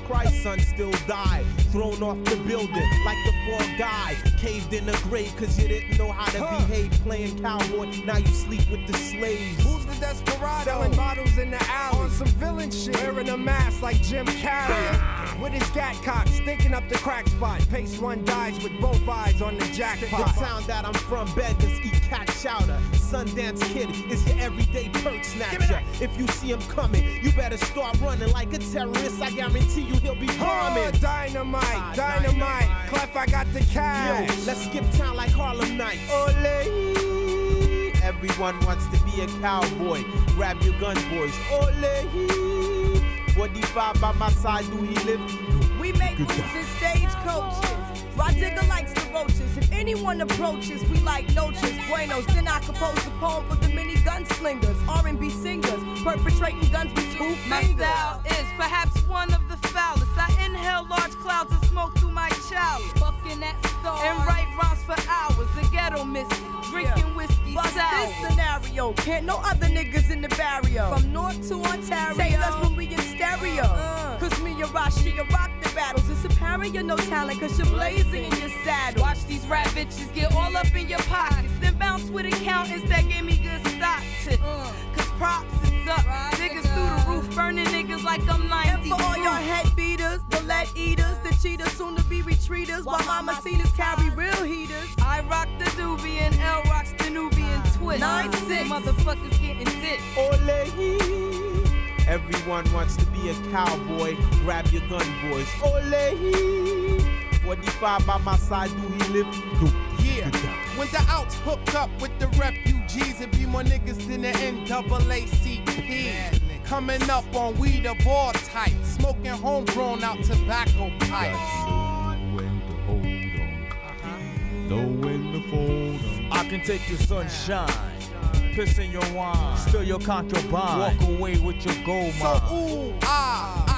cry, son still died. Thrown off the building like the fourth guy. Caved in the grave cause you didn't know how to Huh. behave. Playing cowboy, now you sleep with the slaves. Who's the desperado? Selling bottles in the alley. On some villain shit. Wearing a mask like Jim Carrey. With his gat cock, stinking up the crack spot. Pace one dies with both eyes on the jackpot. The town that I'm from beggars eat cat chowder. Sundance Kid is your everyday perk snatcher. If you see him coming, you better start running like a terrorist. I guarantee you he'll be Huh, bombing. dynamite, Ah, dynamite. Clef, I got the Yo, cash. let's skip town like Harlem Nights. Ole. Everyone wants to be a cowboy. Grab your gun, boys. Ole. 45 by my side, do he live? We make moves in stagecoaches. Rodiga likes the roaches. If anyone approaches, we like noches. Buenos, then I compose a poem for the mini gunslingers, R&B singers, perpetrating guns with two fingers. My style is perhaps one of the foulest. I inhale large clouds of smoke through my chalice. Fucking that star. And write rhymes for hours. The ghetto missy. Drinking whiskey Bust sour. this scenario. Can't no other niggas in the barrio. From north to Ontario. Say us when we in stereo. Uh-uh. Cause me and Rashi rock the battles. It's apparent you're no talent cause you're blazing in your saddle. Watch these rap bitches get all up in your pockets. Then bounce with accountants that gave me good stock tips. Uh. Cause props is up. Niggas through the roof, burning niggas like I'm 90. And for all your head beaters, the lead eaters, the cheaters, soon to be retreaters, while mama cenas carry real heaters. I rock the doobie and L rocks the Nubian twist. Nine six. Motherfuckers getting dipped. Ole. Everyone wants to be a cowboy. Grab your gun, boys. Ole. 45 by my side, do he live? No. Yeah. When the outs hooked up with the refugees, it be more niggas than the NAACP. Coming up on weed of all types, smoking homegrown out tobacco pipes. Know when to fold 'em. I can take your sunshine, piss in your wine, steal your contraband, walk away with your gold So mine. ooh ah,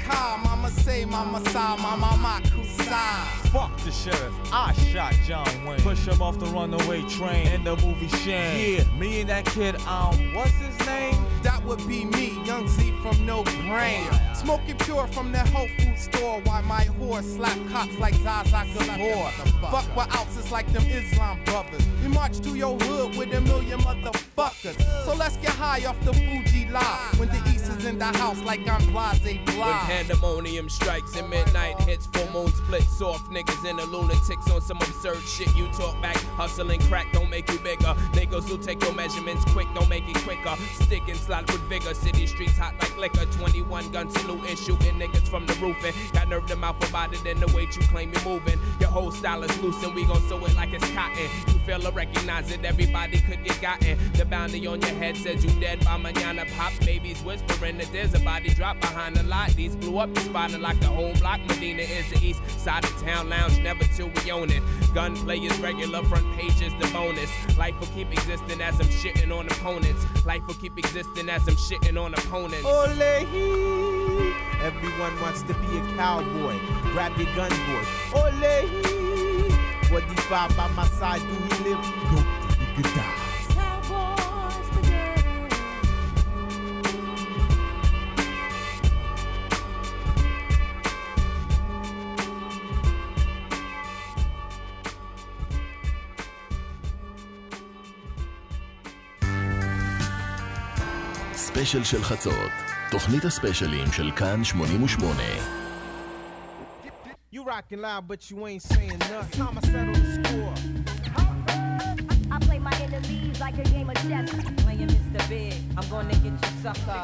achika, mama say, mama sa, mama makusa. Fuck the sheriff, I shot John Wayne. Push him off the runaway train in the movie Shane. Yeah, me and that kid, um, what's his name? That would be me, young Z from No Brain. Smoking pure from the health food store. While my whore slap cops like Zaza Gabor. Fuck with ounces like them Islam brothers. We march to your hood with a million motherfuckers. So let's get high off the Fuji lie. When the East is in the house like I'm Blase When pandemonium strikes and midnight hits, full moon splits off niggas and the lunatics on some absurd shit. You talk back, hustling crack don't make you bigger. Niggas who take your measurements quick don't make it quicker. Stick and slide with vigor. City streets hot like liquor. 21 gun salute and shooting niggas from the roof. And got nerve to mouth about it and the way you claim you're moving. Your whole style is loose and we gon' sew it like it's cotton. You feel or recognize it, everybody could get gotten. The bounty on your head says you dead by manana. Pop babies whispering that there's a body drop behind the lot. These blew up the spot like the whole block. Medina is the east side of town lounge, never till we own it. Gunplay is regular, front page is the bonus. Life will keep existing as I'm shitting on opponents. Life will keep existing as I'm shitting on opponents. Ole! Everyone wants to be a cowboy. Grab your gun, boy. Ole! 45 by my side, do he live? Go, you could die. ספיישל של חצות, תוכנית הספיישלים של כאן 88. You rockin' loud, but you ain't saying nothing. Time I settle the score. I play my enemies like a game of chess. Playing Mr. Big, I'm gonna get you sucker.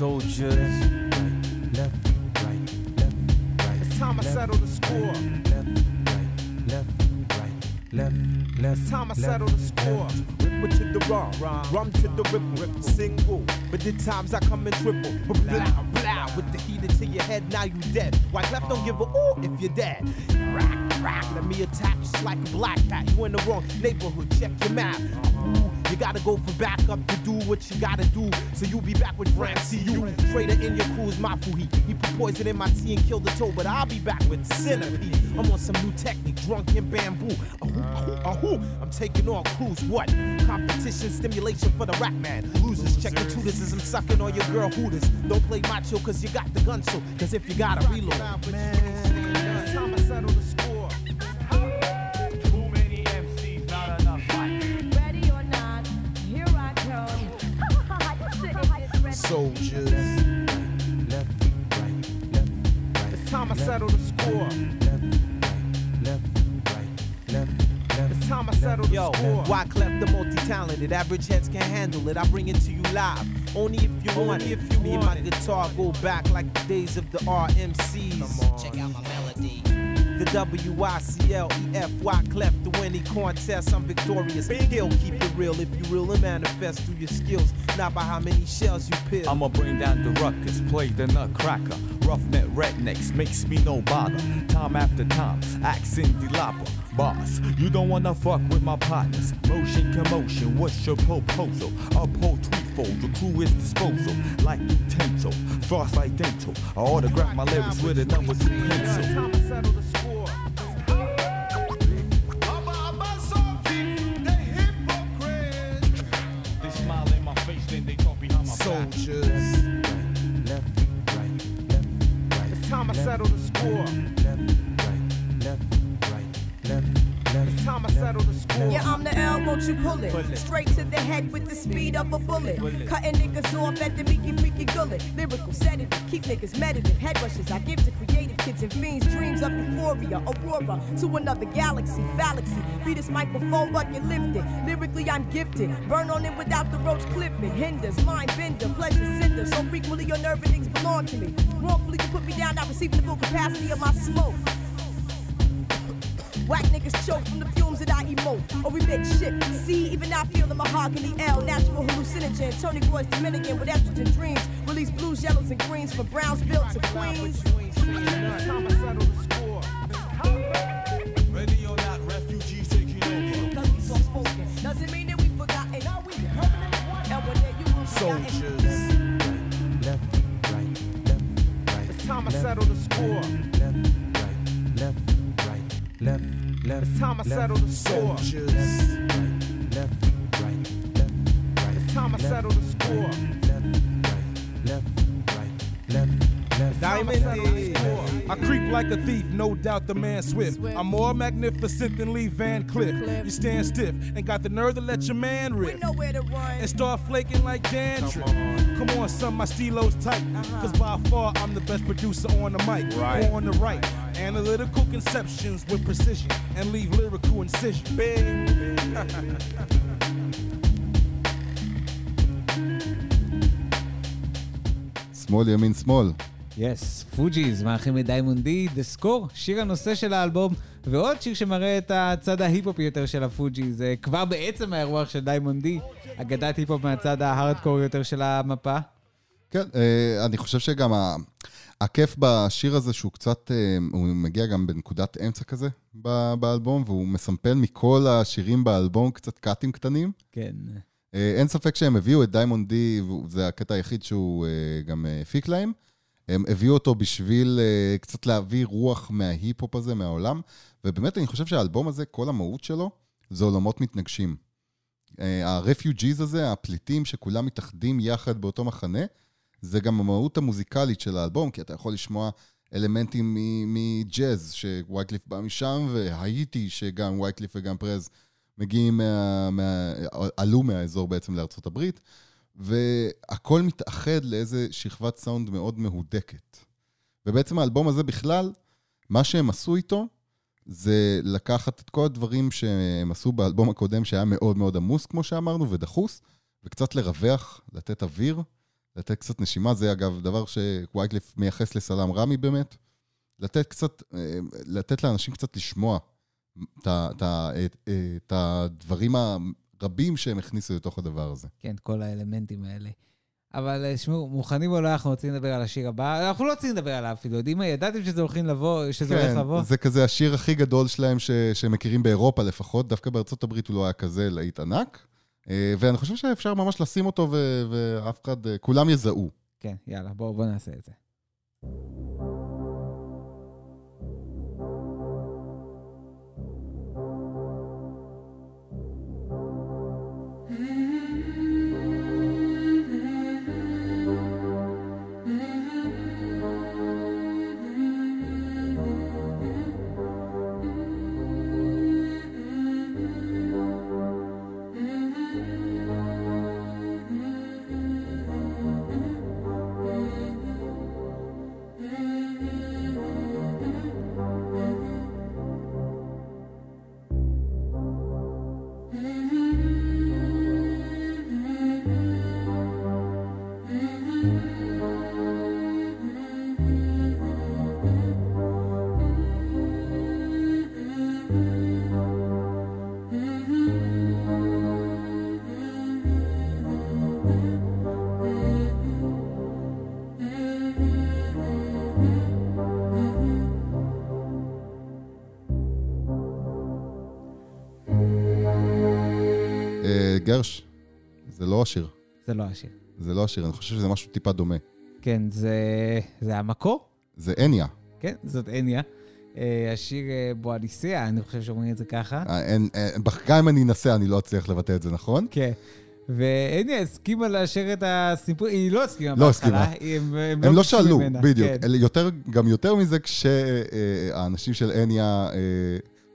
Soldiers, right, left, right, left, right. It's time I settle the score. Left, right, left, right, left, left. Time I settle the score. Ripple to the rum, rum to the ripple, ripple. Single, but the times I come in triple. Blah, blah, with the heater to your head, now you dead. White left don't give a ooh if you're dead. Rack, rack, let me attack just like a black cat. You in the wrong neighborhood, check your map. Ooh, you gotta go for backup to do what you gotta do. So you'll be back with Francie. You trader in your crew's my He He put poison in my tea and killed the toe, but I'll be back with centipede. I'm on some new technique, drunk in bamboo. Ahoo, ahoo, ahoo. I'm taking on crews. What? Competition stimulation for the rap man. Losers, check the tutors as I'm sucking on your girl hooters. Don't play macho cause you got the gun so. Cause if you gotta reload, man. Soldiers. Left, right, left, right. It's time I settle the score. Left, right, left, right, left, left. It's time I settle the Yo, score. why clef the multi-talented? Average heads can't handle it. I bring it to you live. Only if you want it. If you Me and my guitar go back like the days of the RMCs. Check out my melody. The W-I-C-L-E-F-Y clef to win any contest. I'm victorious. Skill, keep it real. If you real and manifest through your skills, not by how many shells you peel. I'ma bring down the ruckus, play the nutcracker. Roughneck rednecks makes me no bother. Time after time, accent dilapa. Boss, you don't wanna fuck with my partners. Motion commotion, what's your proposal? Uphold threefold, the crew is disposal. Like utensil, frost like dental. I autograph my lyrics with a number two pencil. I settle the score. They smile in my face, then they talk behind my back. Soldiers. Left, right, left, right. It's time I settle the score. Time I settle the score. Yeah, I'm the L, won't you pull it? Pull it. Straight to the head with the speed of a bullet. Bullet. Cutting niggas off at the meeky freaky gullet. Lyrical sedative, keep niggas meditative. Head rushes I give to creative kids and fiends. Dreams of euphoria, aurora to another galaxy, galaxy. Be this microphone, but you lift it. Lyrically, I'm gifted. Burn on it without the roach clipping. Hinders, mind bender, pleasure cinder. So frequently your nerve endings belong to me. Wrongfully you put me down, not receiving the full capacity of my smoke. Whack niggas choke from the fumes that I emote or we emit shit. See, even I feel the mahogany L, natural hallucinogen. Tony Boy's Dominican with estrogen dreams. Release blues, yellows, and greens from Brownsville to Queens. Or not, refugees taking over. We. Doesn't mean that we forgotten. Now we you. Soldiers. Left, right, left, right. It's time I settle the score. Left, right, left, right, left, left. It's time I settle the score. Soldiers. Left, right, left, right. It's time I settle the score. Left, right, left, left, left. Diamond D. I creep like a thief, no doubt the man swift. I'm more magnificent than Lee Van Cliff. You stand stiff and got the nerve to let your man rip. Nowhere to run. And start flaking like dandruff. Come on, son, my stilo's tight. Cause by far I'm the best producer on the mic. Right. Or on the right. Analytical conceptions with precision and leave lyrical incision. Bing. שמאל, ימין, שמאל. Yes, פוג'יז, מארחים את דיימונד די, The Score, שיר הנושא של האלבום, ועוד שיר שמראה את הצד ההיפ-הופ יותר של הפוג'יז, אה, כבר בעצם האירוח של דיימונד די, אגדת היפ-הופ מהצד ההארדקור יותר של המפה. כן, אה, אני חושב שגם ה- הכיף בשיר הזה שהוא קצת, אה, הוא מגיע גם בנקודת אמצע כזה באלבום, והוא מסמפל מכל השירים באלבום קצת קאטים קטנים. כן. אה, אין ספק שהם הביאו את דיימונד די, וזה הקטע היחיד שהוא גם הפיק להם. הם הביאו אותו בשביל קצת להביא רוח מההיפ-הופ הזה, מהעולם, ובאמת אני חושב שהאלבום הזה, כל המהות שלו, זה עולמות מתנגשים. הרפיוג'יז הזה, הפליטים שכולם מתאחדים יחד באותו מחנה, זה גם המהות המוזיקלית של האלבום, כי אתה יכול לשמוע אלמנטים מג'אז, שווייקליף בא משם, והייתי, שגם וייקליף וגם פרז מגיעים מה, מה... עלו מהאזור בעצם לארצות הברית, והכל מתאחד לאיזה שכבת סאונד מאוד מהודקת. ובעצם האלבום הזה בכלל, מה שהם עשו איתו, זה לקחת את כל הדברים שהם עשו באלבום הקודם, שהיה מאוד מאוד עמוס, כמו שאמרנו, ודחוס, וקצת לרווח, לתת אוויר, לתת קצת נשימה. זה אגב דבר שווייקליף מייחס לסלאם רמי באמת. לתת קצת, אה, לתת לאנשים קצת לשמוע את הדברים הרבים שהם הכניסו לתוך הדבר הזה. כן, כל האלמנטים האלה. אבל אה, שמעו, מוכנים או לא, אנחנו רוצים לדבר על השיר הבא. אנחנו לא רוצים לדבר עליו אפילו, יודעים מה? ידעתם שזה הולכים לבוא, שזה הולך לבוא? כן, זה כזה השיר הכי גדול שלהם ש, שהם מכירים באירופה לפחות, דווקא בארצות הברית הוא לא היה כזה להיט ענק. אה, ואני חושב שאפשר ממש לשים אותו ו- ואף אחד, אה, כולם יזהו. כן, יאללה, בואו בוא נעשה את זה. זה לא השיר. זה לא השיר, אני חושב שזה משהו טיפה דומה. כן, זה, זה המקור, זה אניה. כן, זאת אניה. אה, השיר אה, בואליסיה, אני חושב שאומרים את זה ככה. אה, אין- אה, גם אם אני אנסה, אני לא אצליח לבטא את זה נכון. כן. ואניה הסכימה לאשר את הסיפור, היא לא הסכימה לא בהתחלה, הסכימה. הם, הם לא לא ביקשו שאלו, ממנה, בדיוק. כן. יותר- גם יותר מזה, כשהאנשים של אניה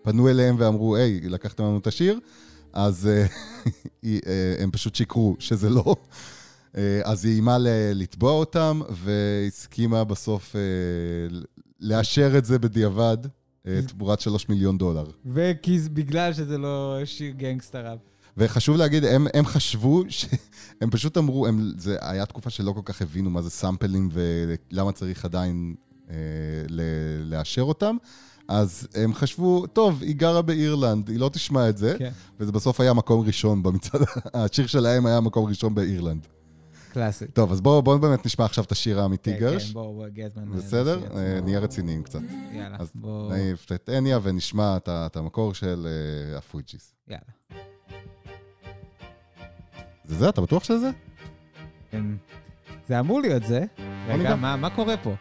פנו אליהם ואמרו, היי, לקחתם לנו את השיר, אז אה, אה, הם פשוט שיקרו שזה לא. אה, אז היא איימה לתבוע אותם, והסכימה בסוף לאשר את זה בדיעבד, תמורת שלוש מיליון דולר. וכי בגלל שזה לא שיר גנגסטר ראפ. וחשוב להגיד, הם, הם חשבו, ש... הם פשוט אמרו, הם, זה היה תקופה שלא כל כך הבינו מה זה סאמפלים ולמה צריך עדיין אה, ל... לאשר אותם. אז הם חשבו, טוב, היא גרה באירלנד, היא לא תשמע את זה, כן. וזה בסוף היה מקום ראשון במצעד, השיר שלהם היה מקום ראשון באירלנד. קלאסי. טוב, אז בואו בוא באמת נשמע עכשיו את השיר האמיתי, כן, גרש. כן, בואו, בואו, הגיע הזמן. בסדר? לשיר אה. נהיה רציניים קצת. יאללה, אז בואו. נעיף את אניה ונשמע את את המקור של אה, הפוג'יס. יאללה. זה זה? אתה בטוח שזה? אמ, זה אמור להיות זה. רגע. מה מה קורה פה?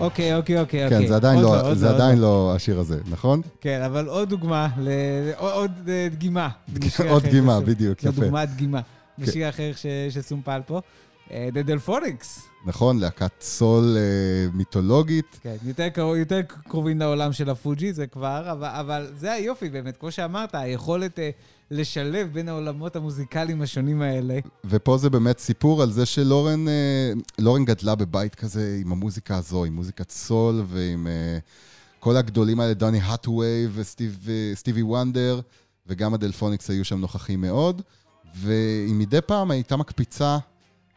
אוקיי, אוקיי, אוקיי. כן, אוקיי. זה עדיין עוד לא- עוד זה עוד עדיין לא השיר הזה, נכון? כן, אבל עוד דוגמה, ל- עוד- עוד אה, דגימה. עוד דגימה. בדיוק, זו יפה. דוגמת דגימה. כן. משיר אחר ש- שסומפל פה. אה, The Delphonics. נכון, להקת סול אה, מיתולוגית. כן, יותר, קרוב, יותר קרובים לעולם של הפוג'י, זה כבר, אבל, אבל זה היופי באמת, כמו שאמרת, היכולת אה, לשלב בין העולמות המוזיקליים השונים האלה. ופה זה באמת סיפור על זה שלורן אה, לורן גדלה בבית כזה עם המוזיקה הזו, עם מוזיקת סול ועם אה, כל הגדולים האלה, דני האטווי וסטיבי וונדר, וגם הדלפוניקס היו שם נוכחים מאוד. והיא מדי פעם הייתה מקפיצה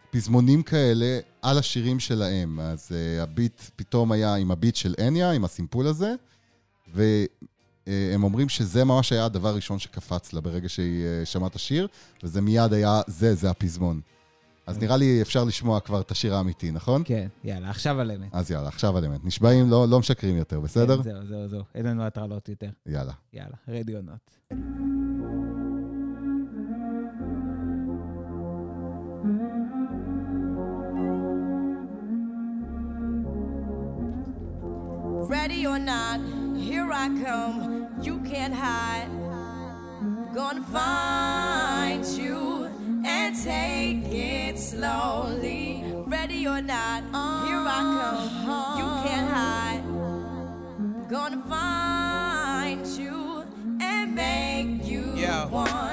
פזמונים כאלה על השירים שלהם. אז uh, הביט פתאום היה עם הביט של אניה, עם הסימפול הזה, והם אומרים שזה ממש היה הדבר הראשון שקפץ לה ברגע שהיא uh, שמעה את השיר, וזה מיד היה זה, זה הפזמון. אז נראה לי אפשר לשמוע כבר את השיר האמיתי, נכון? כן, יאללה, עכשיו על אמת. אז יאללה, עכשיו על אמת. נשבעים, לא, לא משקרים יותר, בסדר? כן, זהו, זהו, זהו, אין לנו הטרלות יותר. יאללה. יאללה, רדיו נוט. Ready or not, here I come. You can't hide. Gonna find you and take it slowly. Ready or not, here I come. You can't hide. Gonna find you and make you Yeah. Now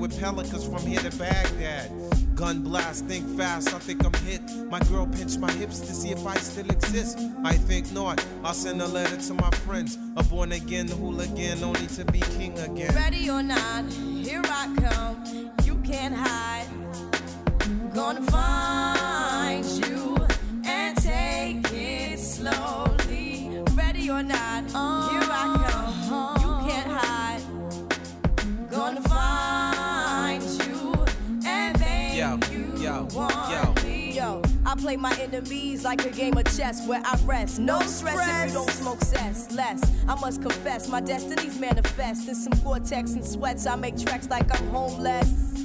with pelicans from here to Baghdad. Gun blast, think fast, I think I'm hit. My girl pinched my hips to see if I still exist. I think not. I'll send a letter to my friends. A born again hooligan, only to be king again. Ready or not, here I come. You can't hide. Gonna find you and take it slowly. Ready or not, here want yo. Yo, I play my enemies like a game of chess where I rest. No stress if you don't smoke cess. Less, I must confess, my destinies manifest. In some cortex and sweats, I make tracks like I'm homeless.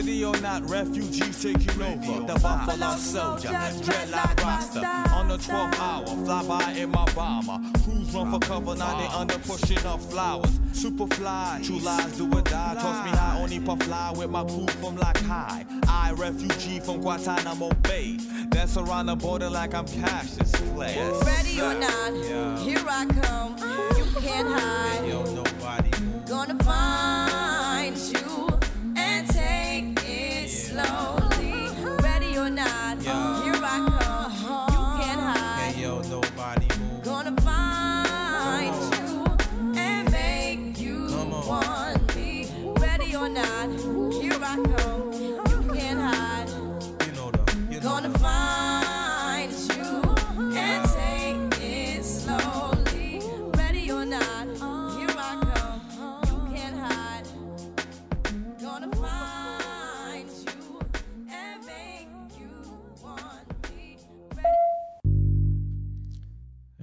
Ready or not, refugees taking over. The Buffalo Soldier, dreadlock roster. On the 12th hour, fly by in my bomber. Crews run for cover, now they under pushing up flowers. Super fly, true lies do or die. Toss me high, only puff fly with my crew from like high. I, refugee from Guantanamo Bay. Dance around the border like I'm Cassius Clay. Ready or not, here I come. You can't hide. Yo, nobody. Gonna find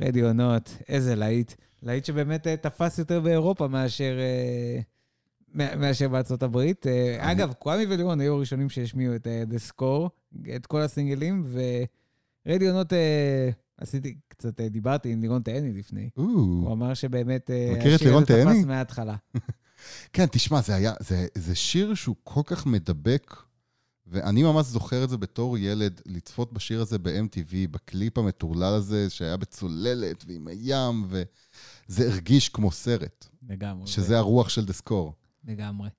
רדיו נוט, איזה להיט. להיט שבאמת אה, תפס יותר באירופה מאשר, אה, מאשר בארצות הברית. אה, אגב, קוואמי ולירון היו הראשונים שהשמיעו את אה, The Score, את כל הסינגלים, ורדיונות, אה, עשיתי קצת, דיברתי עם לירון תהני לפני. הוא אמר שבאמת השיר הזה תפס? מההתחלה. כן, תשמע, זה היה, זה, זה שיר שהוא כל כך מדבק, ואני ממש זוכר את זה בתור ילד, לצפות בשיר הזה ב-MTV, בקליפ המטורלל הזה, שהיה בצוללת ועם הים, וזה הרגיש כמו סרט. לגמרי. שזה הרוח של דסקור. לגמרי.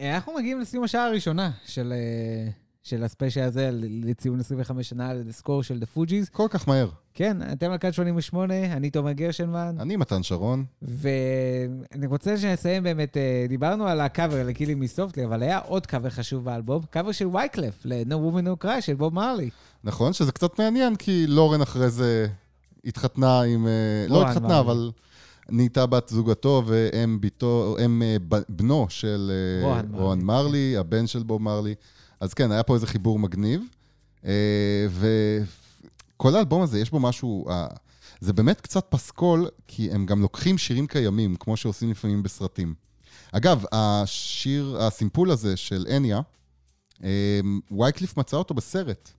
אה, אנחנו מגיעים לסיום השעה הראשונה של, אה, של הספיישל הזה, לציון 25 שנה ל-The Score של The Fugees. כל כך מהר. כן, אתם על כאן 88, אני תומר גרשנמן. אני מתן שרון. ואני רוצה שנסיים באמת, אה, דיברנו על הקאבר ל-Killing Me Softly, אבל היה עוד קאבר חשוב באלבום, קאבר של וייקליף, ל-No Woman No Cry של בוב מרלי. נכון, שזה קצת מעניין, כי לורן אחרי זה התחתנה עם... לא התחתנה, מרלי. אבל נהייתה בת זוגתו, והם ביתו, הם אה, בנו של אה, רוען מרלי. מרלי, הבן של בוב מרלי. אז כן, היה פה איזה חיבור מגניב. אה, וכל האלבום הזה, יש בו משהו... זה באמת קצת פסקול, כי הם גם לוקחים שירים קיימים, כמו שעושים לפעמים בסרטים. אגב, השיר, הסימפול הזה של אניה, וייקליף מצא אותו בסרט.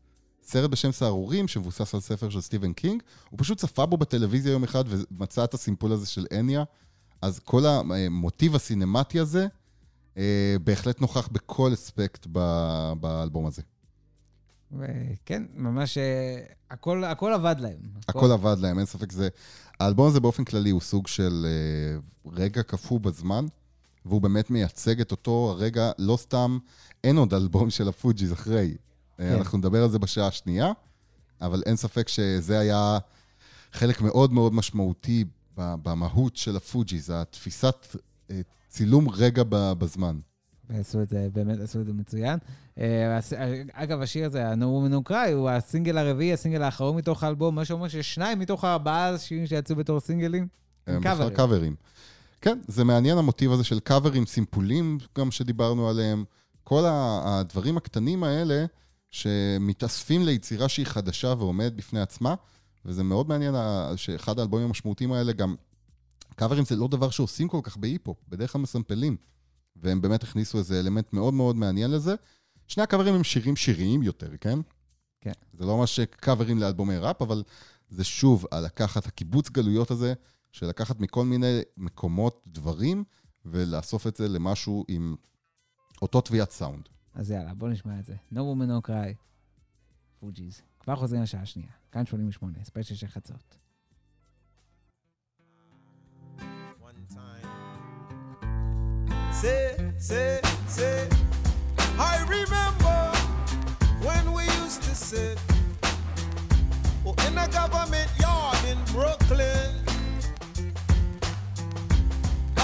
סרט בשם סהרורים, שמבוסס על ספר של סטיבן קינג. הוא פשוט צפה בו בטלוויזיה יום אחד ומצא את הסימפול הזה של אניה. אז כל המוטיב הסינמטי הזה אה, בהחלט נוכח בכל אספקט ב- באלבום הזה. וכן, ממש, אה, הכל, הכל עבד להם. הכל עבד להם, אין ספק זה. האלבום הזה באופן כללי הוא סוג של אה, רגע קפוא בזמן, והוא באמת מייצג את אותו הרגע, לא סתם, אין עוד אלבום של הפוג'יז אחרי. אה, כן. אנחנו נדבר על זה בשעה השנייה, אבל אין ספק שזה היה חלק מאוד מאוד משמעותי במהות של הפוג'יז, התפיסת אה, צילום רגע בזמן. ועשו את זה, באמת עשו את זה מצוין. אה, אגב, השיר הזה, No Cry, הוא הסינגל הרביעי, הסינגל האחרון מתוך האלבום, מה שאומר ששניים מתוך הארבעה שירים שיצאו בתור סינגלים, הם קאברים. קאברים. כן, זה מעניין המוטיב הזה של קאברים, סימפולים גם שדיברנו עליהם. כל הדברים הקטנים האלה שמתאספים ליצירה שהיא חדשה ועומדת בפני עצמה, וזה מאוד מעניין שאחד האלבומים המשמעותיים האלה גם... קאברים זה לא דבר שעושים כל כך בהיפ-הופ, בדרך כלל מסמפלים. והם באמת הכניסו איזה אלמנט מאוד מאוד מעניין לזה. שני הקאברים הם שירים שיריים יותר, כן? כן. זה לא ממש קאברים לאלבומי ראפ, אבל זה שוב על לקחת הקיבוץ גלויות הזה, של לקחת מכל מיני מקומות דברים, ולאסוף את זה למשהו עם אותו טביעת סאונד. אז יאללה, בוא נשמע את זה. No Woman No Cry, פוג'יז. כבר חוזרים לשעה השנייה. כאן 88, ספיישל של חצות. Say, say, say. I remember when we used to sit oh, in a government yard in Brooklyn.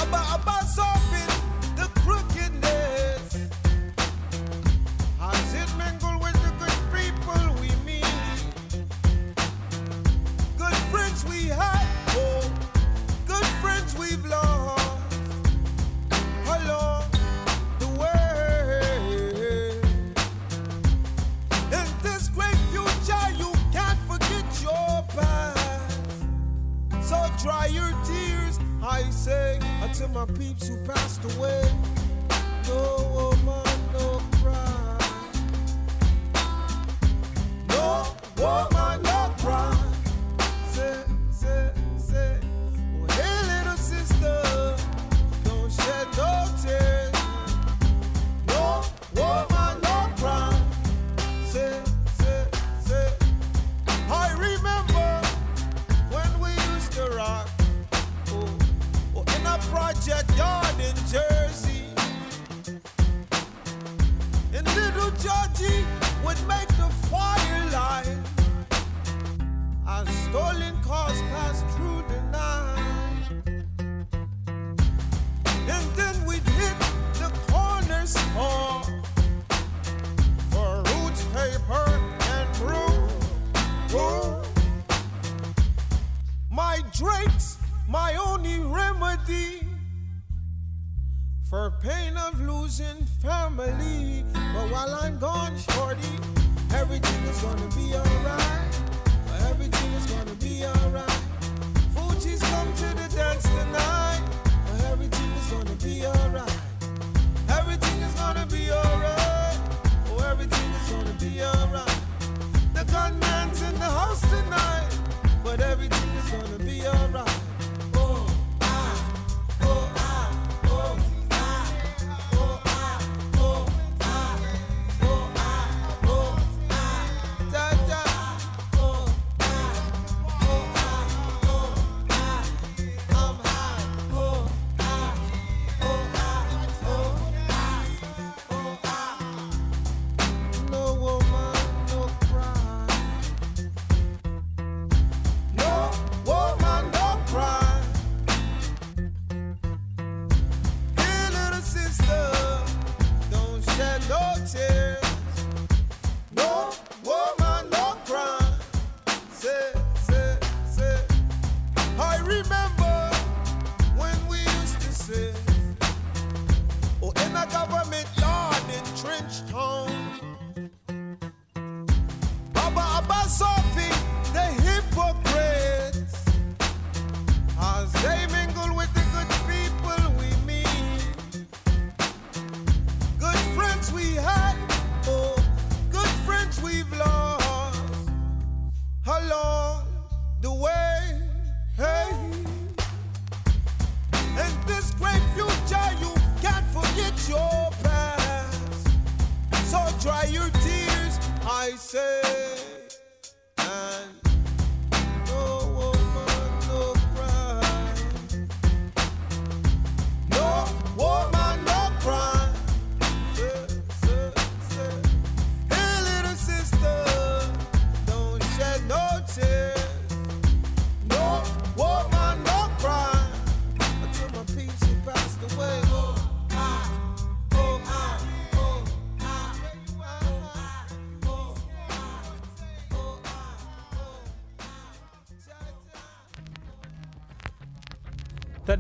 About, about solving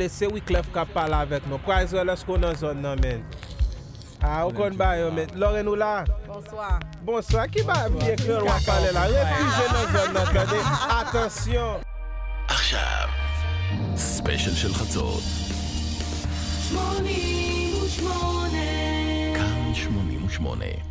Tade se Wyclef ka pala avek nou. Kwa izwe lè sko nan zon nan men? A, ou kon ba yo men? Lore nou la? Bonsoir. Bonsoir. Ki ba biye kler wap pale la? Refuze nan zon nan kade. Atensyon. עכשיו, ספיישל של חצות, שמונים ושמונה. כאן 88.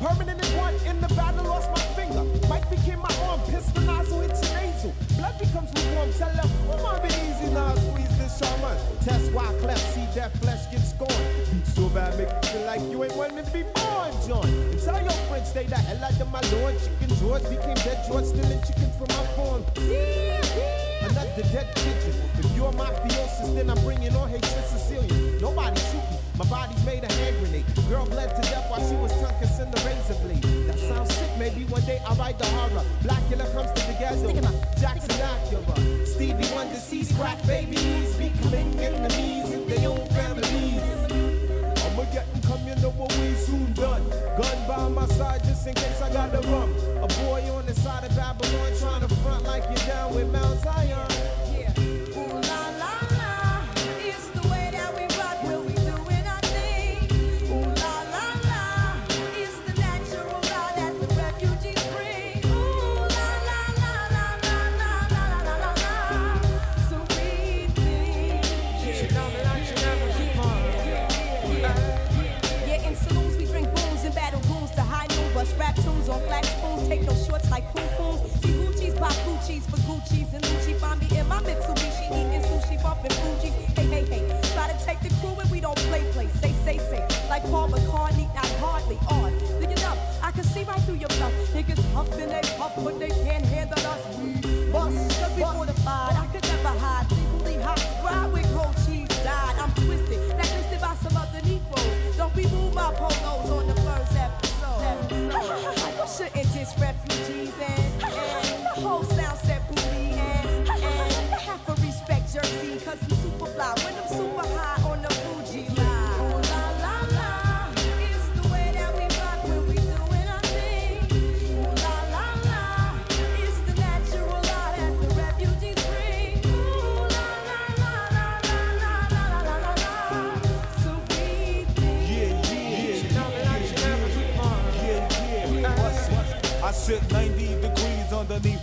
permanent in one. In the battle, lost my finger. Mike became my arm. Pistol nozzle your nasal. Blood becomes lukewarm. Tell them, my be easy now. Squeeze this shaman. Test why cleft. See that flesh get scorned. So bad, make you feel like you ain't wanting to be born, John. And tell your friends, stay the hell out of my lord. Chicken George became dead George, stealing chicken from my farm. Another dead pigeon. If you're mafiosis, then I'm bringing on hatred Sicilian. Nobody shoot me. My body's made a hand grenade. Girl bled to death while she was tongue kissing the razor blade. That sounds sick. Maybe one day I'll write the horror. Blackula comes to the ghetto. Jackson Acura. Stevie Wonder sees crack babies becoming enemies in their own families. I'ma get come, know what we soon done. Gun by my side just in case I got the rum. A boy on the side of Babylon trying to front like you're down with Mount Zion. Mitsubishi eating sushi, bumping Fuji. Hey, hey, hey, try to take the crew and we don't play, play. Say, say, say, like Paul McCartney, not hardly on. Look it up, I can see right through your bluff. Niggas huffing, they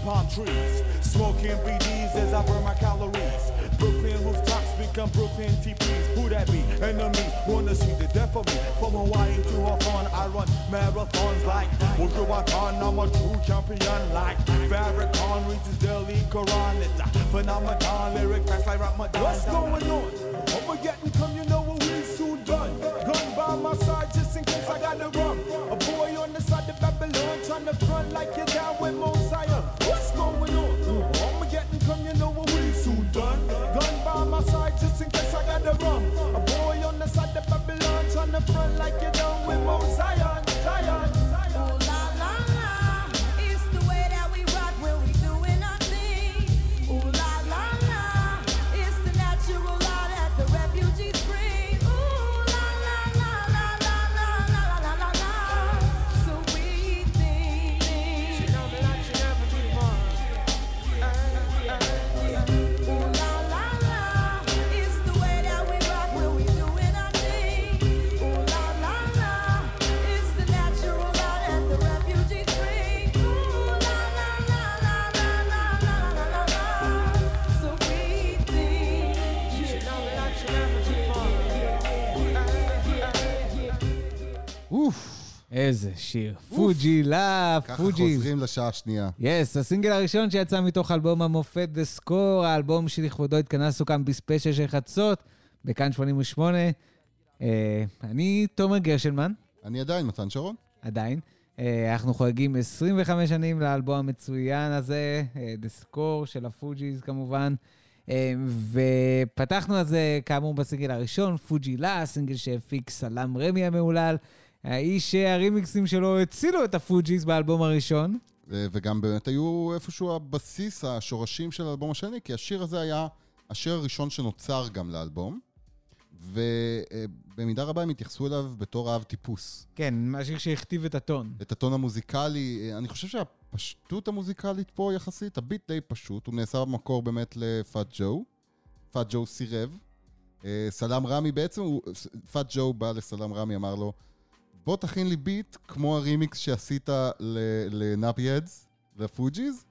palm trees, smoking BDs as I burn my calories. Brooklyn rooftops become Brooklyn TPs. Who that be? Enemy wanna see the death of me. From Hawaii to Hawthorne, I run marathons like Wujuwatan. I'm a true champion like Farrakhan reads daily Quran. It's a phenomenon, lyric fast like Ramadan. What's going on? And come, you know what we soon done. Gun by my side just in case I got the rum. A boy on the side of Babylon trying to front like you're down with Mosiah. front like you're done with Mount Zion, Zion. איזה שיר. Fu-Gee-La, ככה Fu-Gee. חוזרים לשעה השנייה. Yes, הסינגל הראשון שיצא מתוך אלבום המופת The Score, האלבום שלכבודו התכנסנו כאן בספיישל של חצות, בכאן 88. אה, אני תומר גרשנמן. אני עדיין מתן שרון. עדיין. אה, אנחנו חוגגים 25 שנים לאלבום המצוין הזה, The Score של הפוג'יז כמובן. אה, ופתחנו על זה כאמור בסינגל הראשון, Fu-Gee-La, סינגל שהפיק סלאם רמי המהולל, האיש שהרימיקסים שלו הצילו את הפוג'יז באלבום הראשון. וגם באמת היו איפשהו הבסיס, השורשים של האלבום השני, כי השיר הזה היה השיר הראשון שנוצר גם לאלבום, ובמידה רבה הם התייחסו אליו בתור האב טיפוס. כן, השיר שהכתיב את הטון. את הטון המוזיקלי, אני חושב שהפשטות המוזיקלית פה יחסית, הביט די פשוט, הוא נעשה במקור באמת לפאט ג'ו, פאט ג'ו סירב. אה, סלאם רמי בעצם, הוא- פאט ג'ו בא לסלאם רמי, אמר לו, בוא תכין לי ביט כמו הרימיקס שעשית ל-Nappy Heads, לפוג'יז,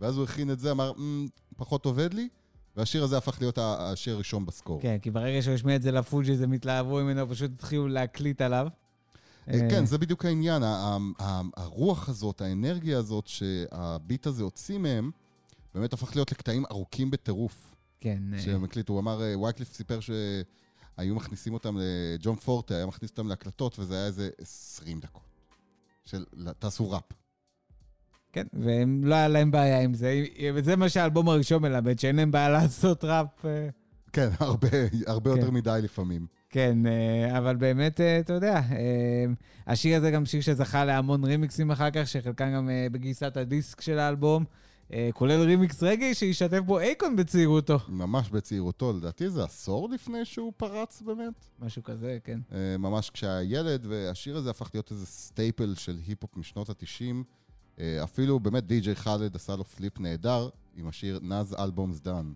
ואז הוא הכין את זה, אמר, "מ, פחות עובד לי, והשיר הזה הפך להיות השיר הראשון ב-Score. כן, כי ברגע שהוא השמיע את זה לפוג'יז, הם התלהבו ממנו, פשוט התחילו להקליט עליו. אה, כן, זה בדיוק העניין, הרוח הזאת, האנרגיה הזאת שהביט הזה הוציא מהם, באמת הפך להיות לקטעים ארוכים בטירוף. כן. אה, שהם הקליטו, הוא אמר, אה, וייקליף סיפר שהיו מכניסים אותם, לג'ון פורטה היה מכניס אותם להקלטות, וזה היה איזה 20 דקות. של תעשו ראפ. כן, והם לא היה להם בעיה עם זה. וזה מה שהאלבום הראשון מלמד, שאין להם בעיה לעשות ראפ. אה, כן, הרבה, הרבה כן. יותר מדי לפעמים. כן, אה, אבל באמת, אה, אתה יודע, השיר הזה גם שיר שזכה להמון רימיקסים אחר כך, שחלקם גם בגייסת הדיסק של האלבום, כולל רימיקס רגעי שהשתתף בו אייקון בצעירותו. ממש בצעירותו, לדעתי זה עשור לפני שהוא פרץ באמת. משהו כזה, כן. אה, ממש כשהיה ילד, והשיר הזה הפך להיות איזה staple של היפ-הופ משנות ה-90. אפילו באמת די.ג'יי חאלד עשה לו flip נהדר עם השיר Nas Album Done.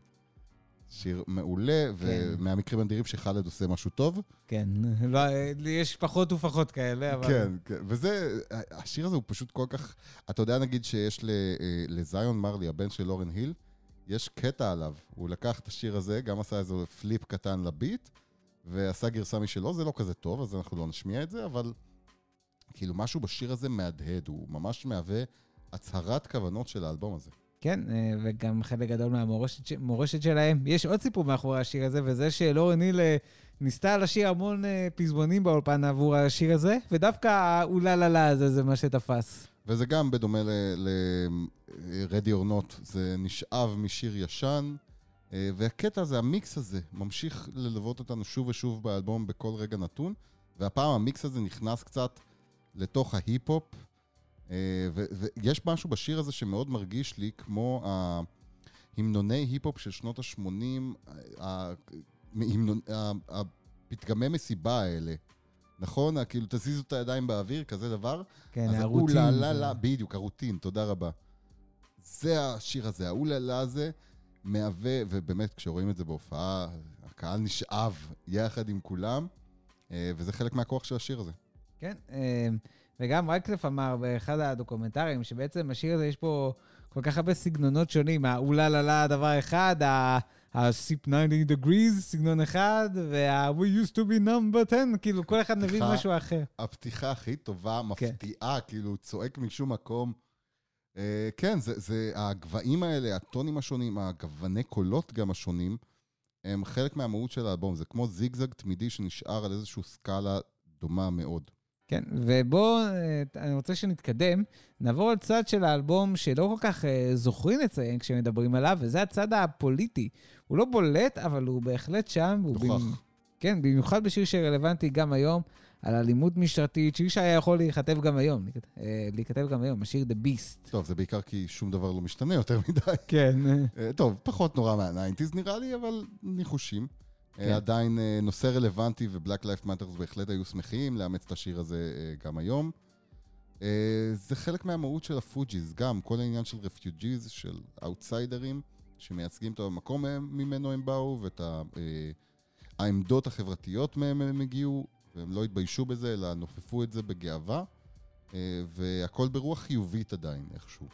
שיר מעולה, ומהמקרים הנדירים שחאלד עושה משהו טוב. כן, לא, יש פחות ופחות כאלה, אבל... כן, כן, וזה, השיר הזה הוא פשוט כל כך, אתה יודע נגיד שיש ל- אה, לזיון מרלי, הבן של לורן היל, יש קטע עליו, הוא לקח את השיר הזה, גם עשה איזה פליפ קטן לביט, ועשה גרסה משלו, זה לא כזה טוב, אז אנחנו לא נשמיע את זה, אבל כאילו משהו בשיר הזה מהדהד, הוא ממש מהווה הצהרת כוונות של האלבום הזה. כן, אה, וגם חלק גדול מהמורשת שלהם. יש עוד סיפור מאחורי השיר הזה, וזה שלורן היל אה, ניסתה לשיר המון אה, פזמונים באולפן עבור השיר הזה, ודווקא האולה לה לה הזה זה מה שתפס. וזה גם בדומה ל-Ready or Not, זה נשאב משיר ישן, והקטע הזה, המיקס הזה, ממשיך ללוות אותנו שוב ושוב באלבום בכל רגע נתון, והפעם המיקס הזה נכנס קצת לתוך ההיפ-הופ, ויש משהו בשיר הזה שמאוד מרגיש לי כמו ההמנוני היפ-הופ של שנות ה-80, הפתגמי מסיבה האלה. נכון? כאילו, תזיזו את הידיים באוויר, כזה דבר. כן, אז הרוטין. האולה לה לה, בדיוק, הרוטין, תודה רבה. זה השיר הזה, האולה לה הזה מהווה, ובאמת, כשרואים את זה בהופעה, הקהל נשאב יחד עם כולם, אה, וזה חלק מהכוח של השיר הזה. כן, אה, וגם רייקלף אמר באחד הדוקומנטרים, שבעצם השיר הזה יש פה כל כך הרבה סגנונות שונים, האולה לה לה דבר אחד, ה-Sip 90 degrees, סגנון אחד, וה-We used to be number 10, כאילו כל אחד מבין משהו אחר. הפתיחה הכי טובה, כן. מפתיעה, כאילו, צועק משום מקום. אה, כן, זה, זה הגבהים האלה, הטונים השונים, הגווני קולות גם השונים, הם חלק מהמהות של האלבום. זה כמו זיגזג תמידי שנשאר על איזושהי סקאלה דומה מאוד. כן, ובואו, אה, אני רוצה שנתקדם, נעבור לצד של האלבום שלא כל כך אה, זוכרים לציין כשמדברים עליו, וזה הצד הפוליטי. הוא לא בולט, אבל הוא בהחלט שם. נוכח. כן, במיוחד בשיר שרלוונטי גם היום, על אלימות משטרתית, שיר שהיה יכול להיכתב גם היום, אה, להיכתב גם היום, השיר The Beast. טוב, זה בעיקר כי שום דבר לא משתנה יותר מדי. כן. טוב, פחות נורא מהניינטיז נראה לי, אבל ניחושים. כן. אה, עדיין אה, נושא רלוונטי ו Black Lives Matter בהחלט היו שמחים לאמץ את השיר הזה אה, גם היום. זה חלק מהמהות של הפוג'יז, גם כל העניין של refugees, של אאוטסיידרים, שמייצגים את המקום ממנו הם באו, ואת העמדות החברתיות מהם הם הגיעו, והם לא התביישו בזה, אלא נופפו את זה בגאווה, והכל ברוח חיובית עדיין, איכשהו.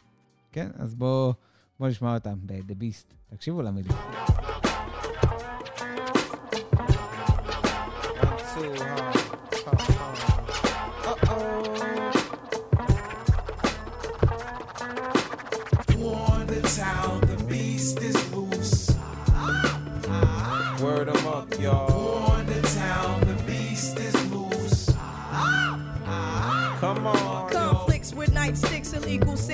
כן, אז בואו בוא נשמע אותם ב-The Beast. תקשיבו למילים. Too hard.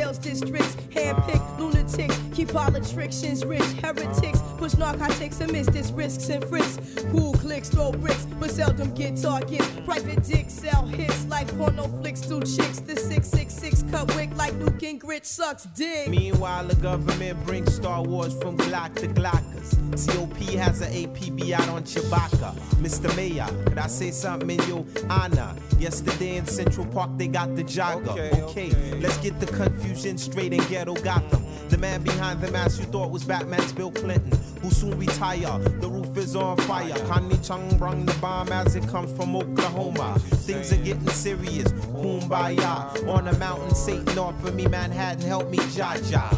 Sales districts, handpicked lunatics, keep politicians rich, heretics, push narcotics and miss this risks and frisks. Cool clicks, throw bricks, but seldom get targets. Private dicks sell hits like porno flicks to chicks. The 666 cut wick like Luke grit sucks dick. Meanwhile, the government brings Star Wars from Glock to Glockers. COP has an APB out on Chewbacca. Mr. Mayor, could I say something in your honor? Yesterday in Central Park, they got the jogger. Okay, let's get the confusion straight in ghetto Gotham. The man behind the mask you thought was Batman's Bill Clinton, who soon retire. The roof is on fire. Connie Chung brung the bomb as it comes from Oklahoma. Things are getting serious. Kumbaya. On a mountain, Satan offered me Manhattan, help me, Jaja.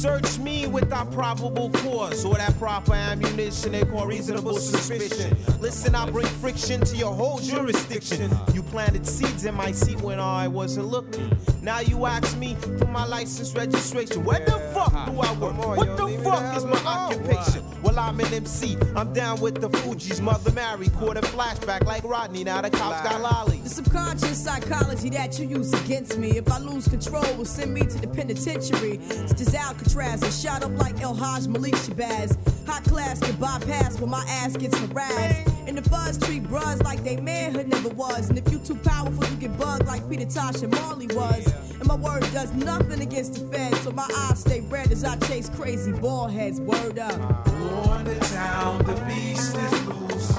Search me without probable cause or that proper ammunition they call reasonable suspicion. Listen, I bring friction to your whole jurisdiction. You planted seeds in my seat when I wasn't looking. Now you ask me for my license registration. Where the fuck do I work? What the fuck is my occupation? Well, I'm an MC. I'm down with the Fuji's mother Mary. Caught a flashback like Rodney. Now the cops got lolly. The subconscious psychology that you use against me. If I lose control, will send me to the penitentiary. It's just Alcatraz and shot up like El Haj Malik Shabazz. Hot class can bypass when my ass gets harassed. And the fuzz treat bras like they manhood never was. And if you too powerful, you get bugged like Peter Tosh and Marley was. And my word does nothing against the feds, so my eyes stay red as I chase crazy ball heads. Word up. On the town, the beast is loose.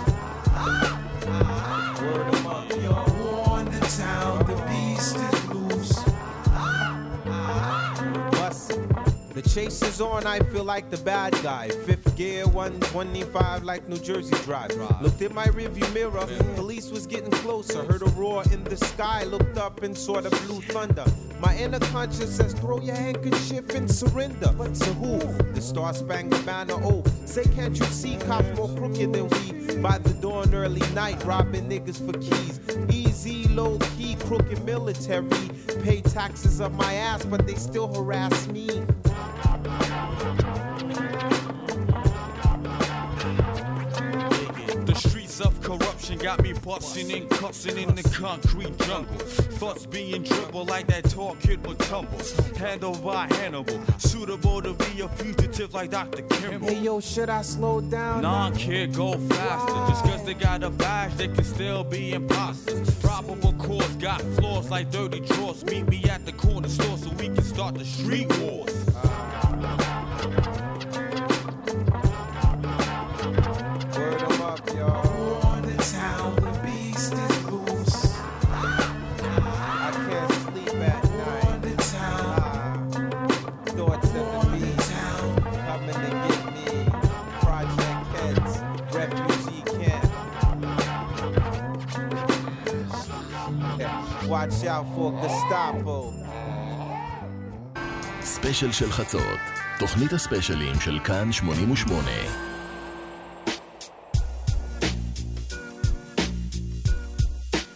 The chase is on, I feel like the bad guy. Fifth gear, 125 like New Jersey Drive. Looked in my rearview mirror, police was getting closer. Heard a roar in the sky, looked up and saw the blue thunder. My inner conscience says, throw your handkerchief and surrender. But to who? The Star Spangled Banner. Oh, say, can't you see cops more crooked than we? By the dawn, early night, robbing niggas for keys. Easy, low key, crooked military. Pay taxes up my ass, but they still harass me. Of got me busting and cussing in the concrete jungle. Thoughts being dribbled like that tall kid would tumble. Handled by Hannibal, suitable to be a fugitive like Dr. Kimball. Hey yo, should I slow down? Nah, kid, go faster. Just cause they got a badge, they can still be imposters. Probable cause got flaws like dirty drawers. Meet me at the corner store so we can start the street wars. Watch out for Gestapo. ספיישל של חצות, תוכנית הספיישלים של כאן 88.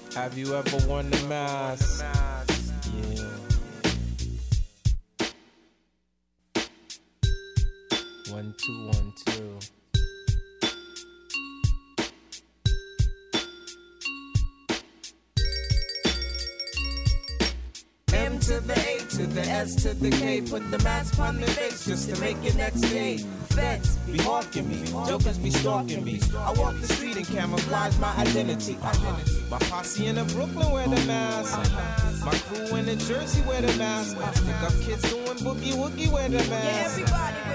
Have you ever worn the mask? To the K. Put the mask on the face just to make it next day. Feds be hawking me, jokers be stalking me. I walk the street and camouflage my identity. My posse in the Brooklyn wear the mask. My crew in the Jersey wear the mask. Stick up kids doing boogie woogie wear the Yeah, everybody wear the mask,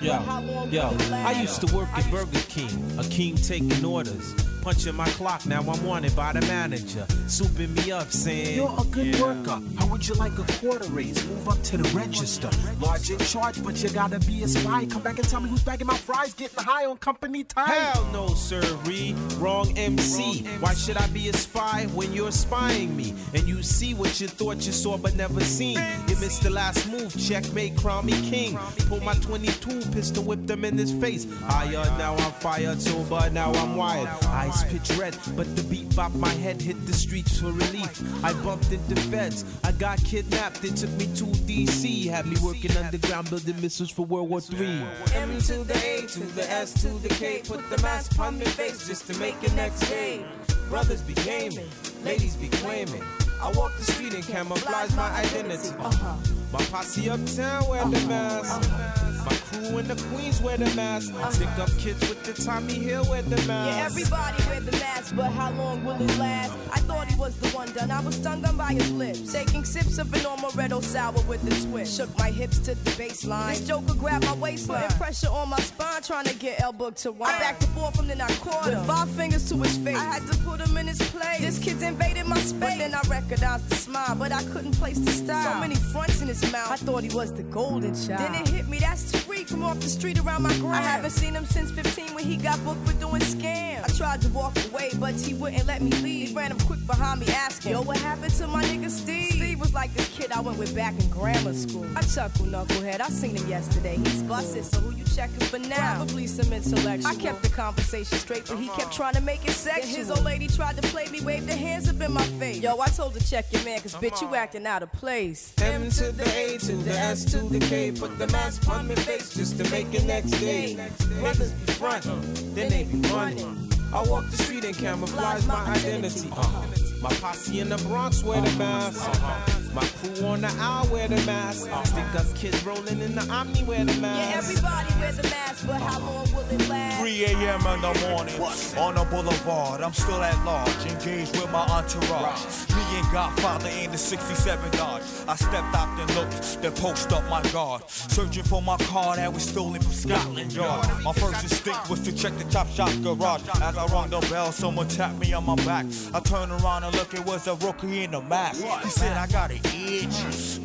Yo, but how long yo, I used to work at Burger King, a king taking orders. Punching my clock, now I'm wanted by the manager. Souping me up, saying, You're a good worker. How would you like a quarter raise? Move up to the register. Large in charge, but you gotta be a spy. Come back and tell me who's bagging my fries, getting high on company time. Hell no, sirree. Wrong MC. Why should I be a spy when you're spying me? And you see what you thought you saw but never seen. You missed the last move. Checkmate, crown me king. Pull my 22 pistol, whip them in his face. Higher, now I'm fire too, but now I'm wired. Eyes pitch red, but the beat bopped my head, hit the streets for relief. I bumped into feds. I got kidnapped. They took me to DC. Had me working underground building missiles for World War III. M to the A to the S to the K. Put the mask on my face just to make it next day. Brothers be gaming, ladies be claiming. I walk the street and camouflage my identity. Uh-huh. My posse uptown wear the mask. My crew in the Queens wear the mask. Stick up kids with the Tommy Hill wear the mask. Yeah, everybody wear the mask, but how long will it last? I thought he was the one done. I was stung on by his lips. Taking sips of an Moretto sour with a twist. Shook my hips to the baseline. This joker grabbed my waistline. Putting pressure on my spine, trying to get elbow to wine. I backed the off from then I caught him. With five fingers to his face. I had to put him in his place. This kid's invaded my space. But then I recognized the smile, but I couldn't place the style. So many fronts in his mouth. I thought he was the golden mm. child. Then it hit me, that's Tariq from off the street around my gram. I haven't seen him since 15 when he got booked for doing scams. I tried to walk away, but he wouldn't let me leave. He ran him quick behind me asking, Yo, what happened to my nigga Steve? Steve was like this kid I went with back in grammar school. I chuckle, knucklehead. I seen him yesterday. He's busted, so who you checking for now? Probably some intellectual. I kept the conversation straight, but he kept uh-huh. trying to make it sexual. Then his old lady tried to play me, waved her hands up in my face. Yo, I told her check your man, cause bitch, you acting out of place. M to the A to the S to the K. Put the mask on my face just to make it next day. Brothers be frontin', then they be running. I walk the street and camouflage my identity. Uh-huh. My posse in the Bronx wear the mask. My crew on the aisle wear the mask. Stick up kids rolling in the Omni wear the mask. Yeah, everybody wear the mask, but how long will it last? 3 a.m. in the morning, on the boulevard, I'm still at large, engaged with my entourage. Me and Godfather in the 67 Dodge. I stepped out and looked, then post up my guard. Searching for my car that was stolen from Scotland Yard. My first instinct was to check the Chop Shop garage. As I rung the bell, someone tapped me on my back. I turned around and looked, it was a rookie in a mask. He said, I got an itch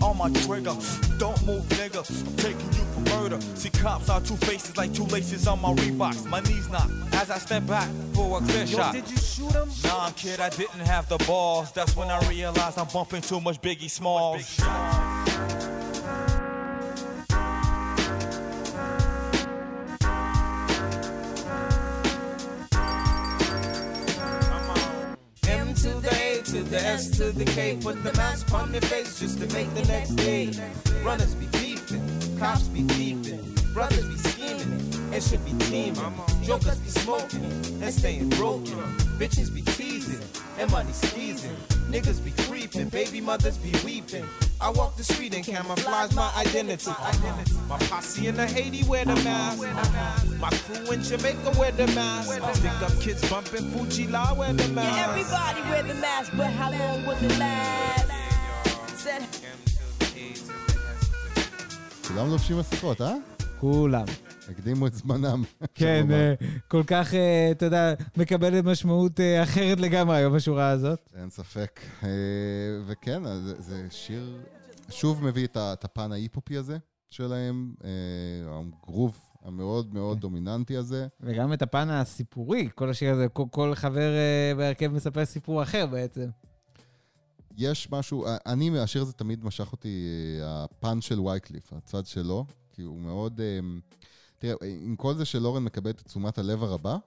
on my trigger. Don't move, nigga. I'm taking you for murder. See, cops are two faces like two laces on my Reeboks. My knees knock as I step back for a clear Yo, shot. did you shoot him? Nah, kid, I didn't have the balls. That's when I realized I'm bumping too much Biggie Smalls. The S to the K. Put the mask on my face just to make the next day. Runners be beefing, cops be thieving, brothers be scheming, and should be teaming. Jokers be smoking and staying broken. Bitches be teasing and money squeezing. Niggas be creeping, baby mothers be weeping. I walk the street and camouflage my identity. My posse in the Haiti wear the mask. My crew in Jamaica wear the mask. Stick up kids bumping Fuji La wear the mask. Yeah, everybody wear the mask, but how long will it last? Said כולם לובשים מסכות, אה? כולם. הקדימו את זמנם. כן. אה, כל כך, אה, אתה יודע, מקבלת משמעות אה, אחרת לגמרי היום בשורה הזאת. אין ספק. וכן, זה, שיר, שוב מביא את, הפן ההיפופי הזה שלהם, הגרוב המאוד מאוד דומיננטי הזה. וגם את הפן הסיפורי, כל השיר הזה, כל, כל חבר אה, בהרכב מספר סיפור אחר בעצם. יש משהו, אני, השיר הזה תמיד משך אותי, הפן של וייקליף, הצד שלו, כי הוא מאוד... תראה, עם כל זה שלורן מקבל את תשומת הלב הרבה,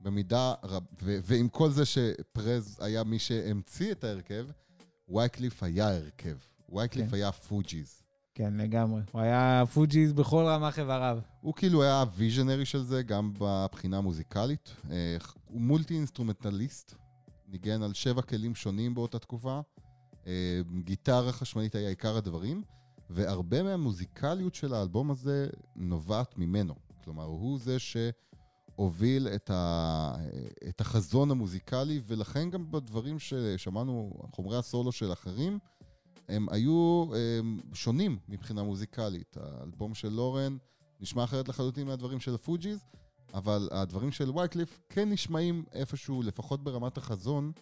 במידה רב... ו- ועם כל זה שפרז היה מי שהמציא את ההרכב, וייקליף היה הרכב. וייקליף כן. היה פוג'יז. כן, לגמרי. הוא היה פוג'יז בכל רמ"ח איבריו. הוא כאילו היה ה-visionary של זה, גם בבחינה המוזיקלית. אה, הוא multi-instrumentalist, ניגן על שבע כלים שונים באותה תקופה. אה, גיטרה חשמלית היה עיקר הדברים, והרבה מהמוזיקליות של האלבום הזה נובעת ממנו. כלומר, הוא זה שהוביל את, ה... את החזון המוזיקלי, ולכן גם בדברים ששמענו, חומרי הסולו של אחרים, הם היו הם, שונים מבחינה מוזיקלית. האלבום של לורן נשמע אחרת לחלוטין מהדברים של הפוג'יז, אבל הדברים של וייקליף כן נשמעים איפשהו, לפחות ברמת החזון,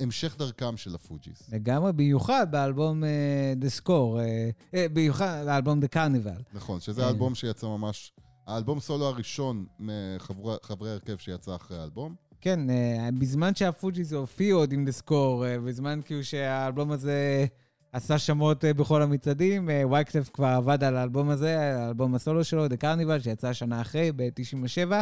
המשך דרכם של הפוג'יז. לגמרי, במיוחד באלבום אה, The Score, אה, אה, במיוחד באלבום The Carnival. נכון, שזה אה. האלבום שיצא ממש, האלבום סולו הראשון מחברי ההרכב שיצא אחרי האלבום. כן, אה, בזמן שהפוג'יז הופיעו עוד עם The Score, אה, בזמן כאילו שהאלבום הזה עשה שמות אה, בכל המצעדים, אה, וייקלף כבר עבד על האלבום הזה, האלבום הסולו שלו, The Carnival, שיצא שנה אחרי, ב-97.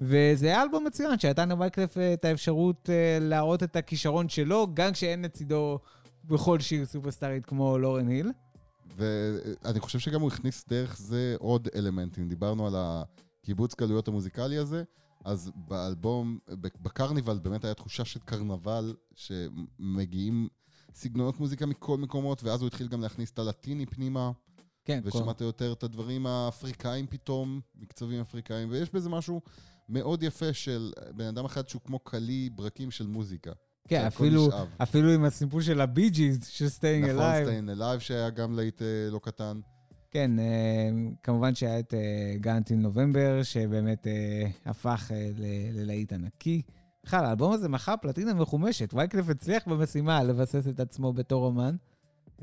וזה היה אלבום מצוין, שנתן לווייקלף אה, את האפשרות אה, להראות את הכישרון שלו, גם כשאין לצידו בכל שיר סופרסטארית כמו לורן היל. ואני חושב שגם הוא הכניס דרך זה עוד אלמנטים. דיברנו על הקיבוץ גלויות המוזיקלי הזה, אז באלבום, בקרניבל באמת היה תחושה של קרנבל, שמגיעים סגנונות מוזיקה מכל מקומות, ואז הוא התחיל גם להכניס את הלטיני פנימה. כן, ושמעת יותר את הדברים האפריקאים פתאום, מקצבים אפריקאים, ויש בזה משהו מאוד יפה של בן אדם אחד שהוא כמו כליא ברקים של מוזיקה. כן, אפילו. אפילו עם הסיפור של הבי ג'יז, של סטיינג נכון, אלייב. סטיין אלייב שהיה גם להיט אה, לא קטן. כן, אה, כמובן שהיה את Gone Till November, שבאמת אה, הפך אה, ללהיט ענקי. בכלל, האלבום הזה מכר פלטינה מחומשת. וייקליף הצליח במשימה לבסס את עצמו בתור אומן,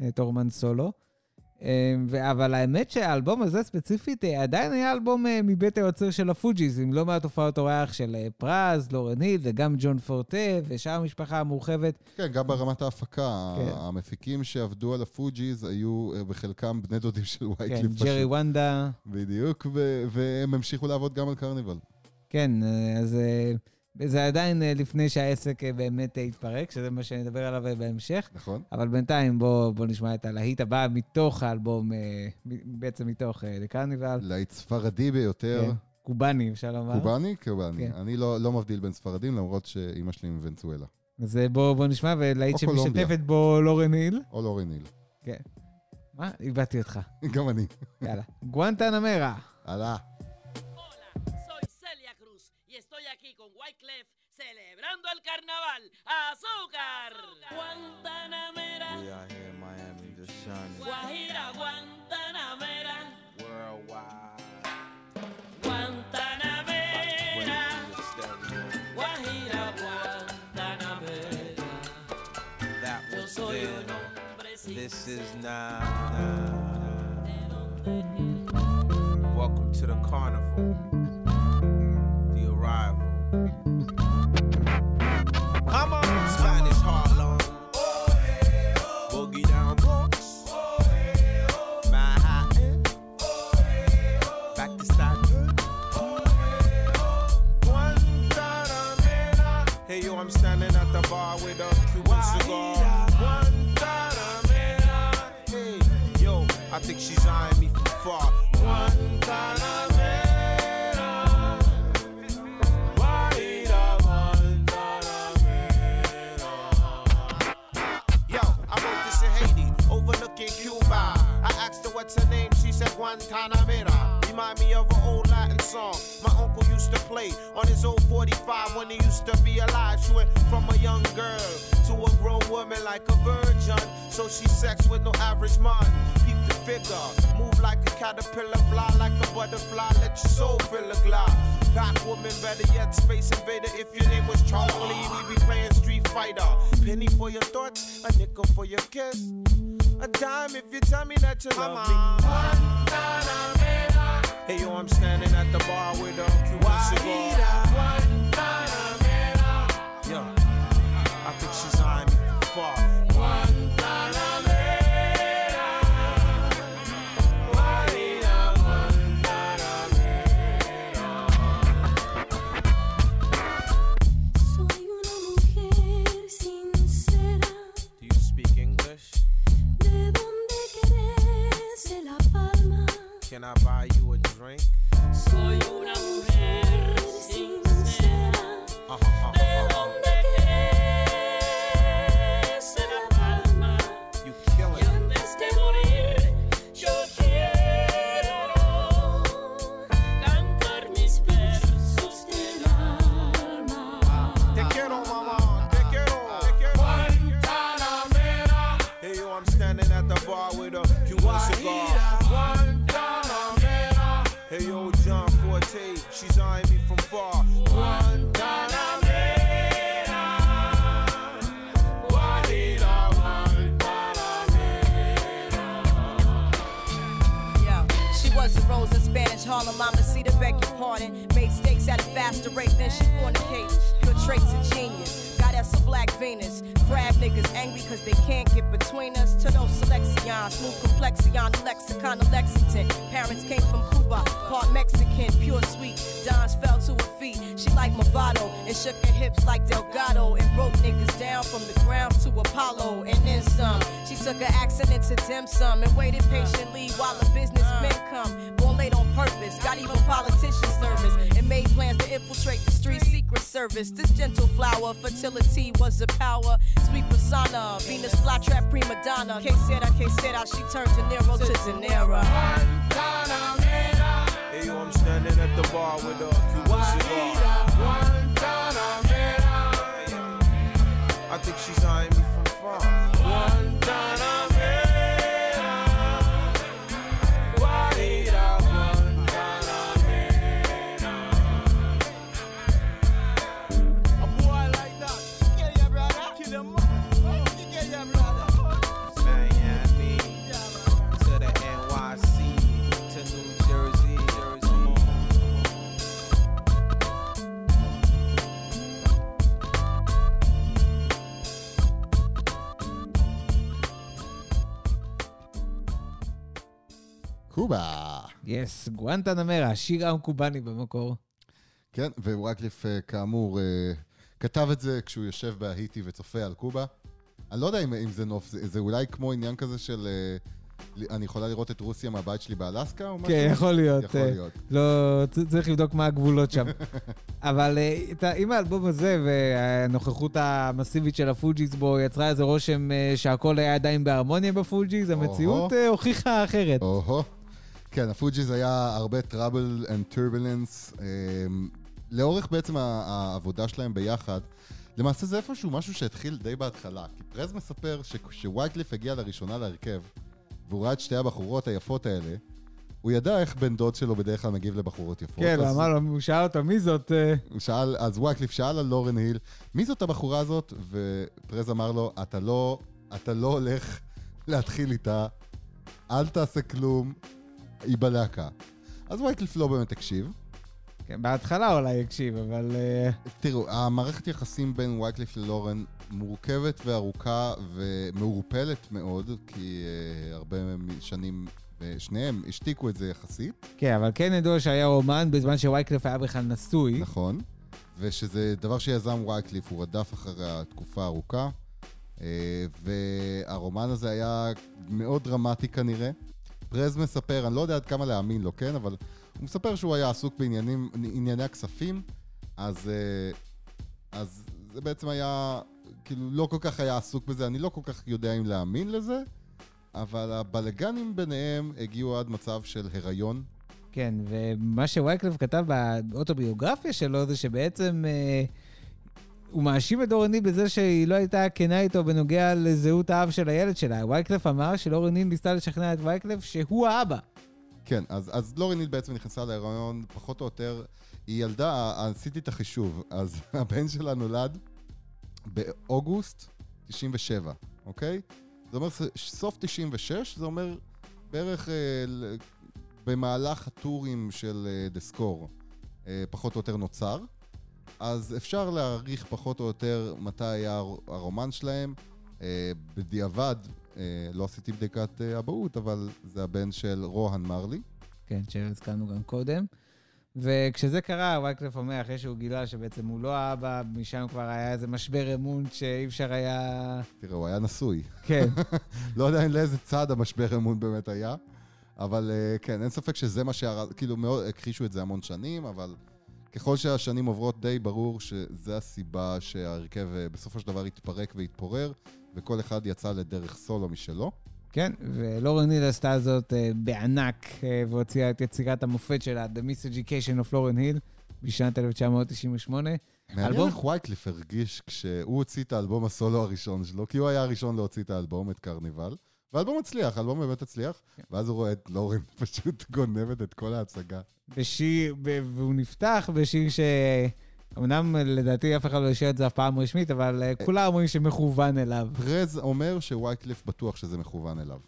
אה, בתור אומן סולו. ו- אבל האמת שהאלבום הזה ספציפית אה, עדיין היה אלבום אה, מבית היוצר של הפוג'יז, עם לא מעט הופעות אורח של אה, פראז, לורן היל וגם ג'ון פורטה ושאר המשפחה המורחבת. כן, גם ברמת ההפקה, כן. המפיקים שעבדו על הפוג'יז היו בחלקם בני דודים של וייקליף. כן, ג'רי פשוט. וונדה. בדיוק, והם המשיכו לעבוד גם על קרניבל. כן, אז זה עדיין אה, לפני שהעסק אה, באמת אה, יתפרק, שזה מה שנדבר עליו אה, בהמשך. נכון. אבל בינתיים בואו בוא נשמע את הלהיט הבא מתוך האלבום, אה, בעצם מתוך אה, The Carnival. להיט ספרדי ביותר. כן, קובאני, אפשר לומר. קובאני? קובאני. כן. אני לא לא מבדיל בין ספרדים, למרות שאימא שלי מוונצואלה. אז אה, בואו בוא נשמע, ולהיט. שמשתפת בו לורן היל. או לורן היל. כן. מה? איבדתי אותך. גם אני. יאללה. גואנטנמרה. הלאה. Wyclef celebrando el carnaval. ¡Azúcar! Guantanamera, We out here in Miami just shining. Guajira, Guantanamera, Worldwide. Guantanamera, Guajira, Guantanamera. That Yo was soy then. un hombre sin This is now. Welcome to the carnival. The arrival. With a Cuban cigar. Guantanamera. Hey, yo, I think she's eyeing me from far. Guantanamera. Guajira, Guantanamera. Yo, I wrote this in Haiti, overlooking Cuba. I asked her what's her name, she said Guantanamera. Remind me of an old Latin song my uncle used to play on his old 45 when he used to be alive. She went from a young girl to a grown woman like a virgin. So she sex with no average man. Peep the figure, move like a caterpillar, fly like a butterfly, let your soul fill a glide. Black woman, better yet, space invader. If your name was Charlie, we be playing Street Fighter. Penny for your thoughts, a nickel for your kiss. A dime if you tell me that you love me. Hey yo, I'm standing at the bar with a Cuban cigar. Yo, I think she's eyeing me from far. Soy una mujer sincera. Do you speak English? ¿De dónde crece la palma? Can I buy you drink? גואנטנמרה, השיר הקובני במקור. כן, וויקליף, אה, כאמור, אה, כתב את זה כשהוא יושב בהאיטי וצופה על קובה. אני לא יודע אם, אם זה נוף, זה, זה אולי כמו עניין כזה של... אה, אני יכולה לראות את רוסיה מהבית שלי באלסקה או משהו? כן, יכול להיות. יכול להיות. לא, צריך לבדוק מה הגבולות שם. אבל עם האלבום הזה והנוכחות המסיבית של הפוג'יז בו יצרה איזה רושם שהכל היה עדיין בהרמוניה בפוג'יז, המציאות הוכיחה אחרת. או-הו. כן, הפוג'יז היה הרבה trouble and turbulence. לאורך בעצם העבודה שלהם ביחד, למעשה זה איפשהו משהו שהתחיל די בהתחלה. כי פראז מספר שכשווייקלף הגיע לראשונה להרכב, והוא ראה את שתי הבחורות היפות האלה, הוא ידע איך בן דוד שלו בדרך כלל מגיב לבחורות יפות. כן, אז- אמר הוא שאל אותו, מי זאת? אה?" הוא שאל, אז וייקלף שאל על לורן היל, מי זאת הבחורה הזאת? ופראז אמר לו, אתה לא, אתה לא הולך להתחיל איתה, אל תעשה כלום, היא בלהקה. אז וייקליף לא באמת הקשיב. כן, בהתחלה אולי הקשיב, אבל... אה, תראו, המערכת יחסים בין וייקליף ללורן מורכבת וארוכה ומעורפלת מאוד, כי uh, הרבה שנים, uh, שניהם השתיקו את זה יחסית. כן, אבל כן ידוע שהיה רומן בזמן שווייקליף היה בכלל נשוי. נכון. ושזה דבר שיזם וייקליף, הוא רדף אחריה תקופה ארוכה. אה, והרומן הזה היה מאוד דרמטי כנראה. פרז מספר, אני לא יודע עד כמה להאמין לו, כן? אבל הוא מספר שהוא היה עסוק בעניינים, ענייני הכספים, אז, אה, אז זה בעצם היה, כאילו, לא כל כך היה עסוק בזה, אני לא כל כך יודע אם להאמין לזה, אבל הבלגנים ביניהם הגיעו עד מצב של הריון. כן, ומה שווייקלף כתב באוטוביוגרפיה שלו זה שבעצם אה, הוא מאשים את אורני בזה שהיא לא הייתה כנה איתו בנוגע לזהות האב של הילד שלה. וייקלף אמר שלאורני ניסתה לשכנע את וייקלף שהוא האבא. כן, אז, אז לורין היל בעצם נכנסה להיריון, פחות או יותר, היא ילדה, עשיתי את החישוב, אז הבן שלה נולד באוגוסט 97, אוקיי? זה אומר סוף 96, זה אומר בערך אה, במהלך הטורים של אה, דסקור, אה, פחות או יותר נוצר. אז אפשר להעריך פחות או יותר מתי היה הר- הרומן שלהם. אה, בדיעבד, אה, לא עשיתי בדיקת אה, אבהות, אבל זה הבן של רוהן מרלי. כן, שהזכרנו גם קודם. וכשזה קרה, וייקלף אומר, אחרי שהוא גילה שבעצם הוא לא האבא, משם כבר היה איזה משבר אמון שאי אפשר היה... תראה, הוא היה נשוי. כן. לא יודע לאיזה צד המשבר אמון באמת היה, אבל כן, אין ספק שזה מה שהרס... כאילו, מאוד הכחישו את זה המון שנים, אבל ככל שהשנים עוברות די ברור שזה הסיבה שההרכב אה, בסופו של דבר התפרק והתפורר, וכל אחד יצא לדרך סולו משלו. כן, ולורן היל עשתה זאת אה, בענק, אה, והוציאה את יצירת המופת שלה, The Miseducation of Lauren Hill, בשנת 1998. מעניין אלבום- איך וייקליף הרגיש כשהוא הוציא את האלבום הסולו הראשון שלו, כי הוא היה הראשון להוציא את האלבום, את קרניבל, והאלבום הצליח, האלבום באמת הצליח, ואז הוא רואה את לורן פשוט גונבת את כל ההצגה. בשיר, והוא נפתח בשיר ש... אמנם לדעתי אף אחד לא השאיר את זה אף פעם רשמית, אבל אה, כולם אומרים שמכוון אליו. פרז אומר שווייקליף בטוח שזה מכוון אליו.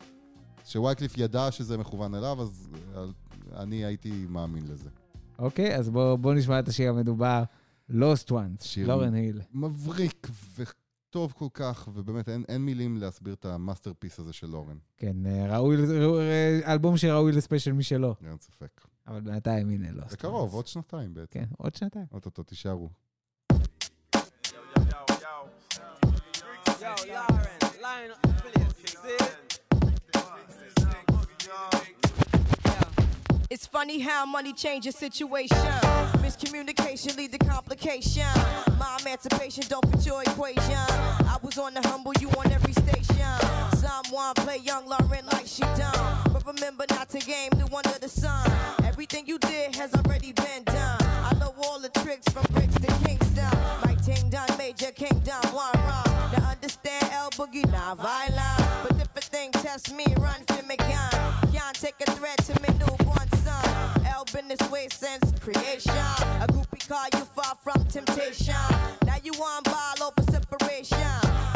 שווייקליף ידע שזה מכוון אליו, אז אה, אני הייתי מאמין לזה. אוקיי, אז בואו בוא נשמע את השיר המדובר, Lost Ones, שיר לורן היל. מבריק וטוב כל כך, ובאמת אין, אין מילים להסביר את ה masterpiece הזה של לורן. כן, אה, ראוי, ראוי- אה, אלבום שראוי לספיישל משלו. אין ספק. אבל בינתיים, הנה, לא. בקרוב, עוד שנתיים בעצם. כן, עוד שנתיים. אוטוטו, תישארו. Yo, Lauren, line up the place. See? It's funny how money changes situation. Miscommunication lead to complication. My emancipation don't fit your equation. I was on the humble, you on every station. Someone play young Lauren like she done. But remember not to game the one of the sun. Everything you did has already been done. I know all the tricks from bricks to Kingston. My ting done, major kingdom, one wrong. Now understand El Boogie, not violent. But if a thing test me, run for me gun. Can't take a threat to me newborn son. El been this way since creation. A groupie call you far from temptation. Now you on ball over separation.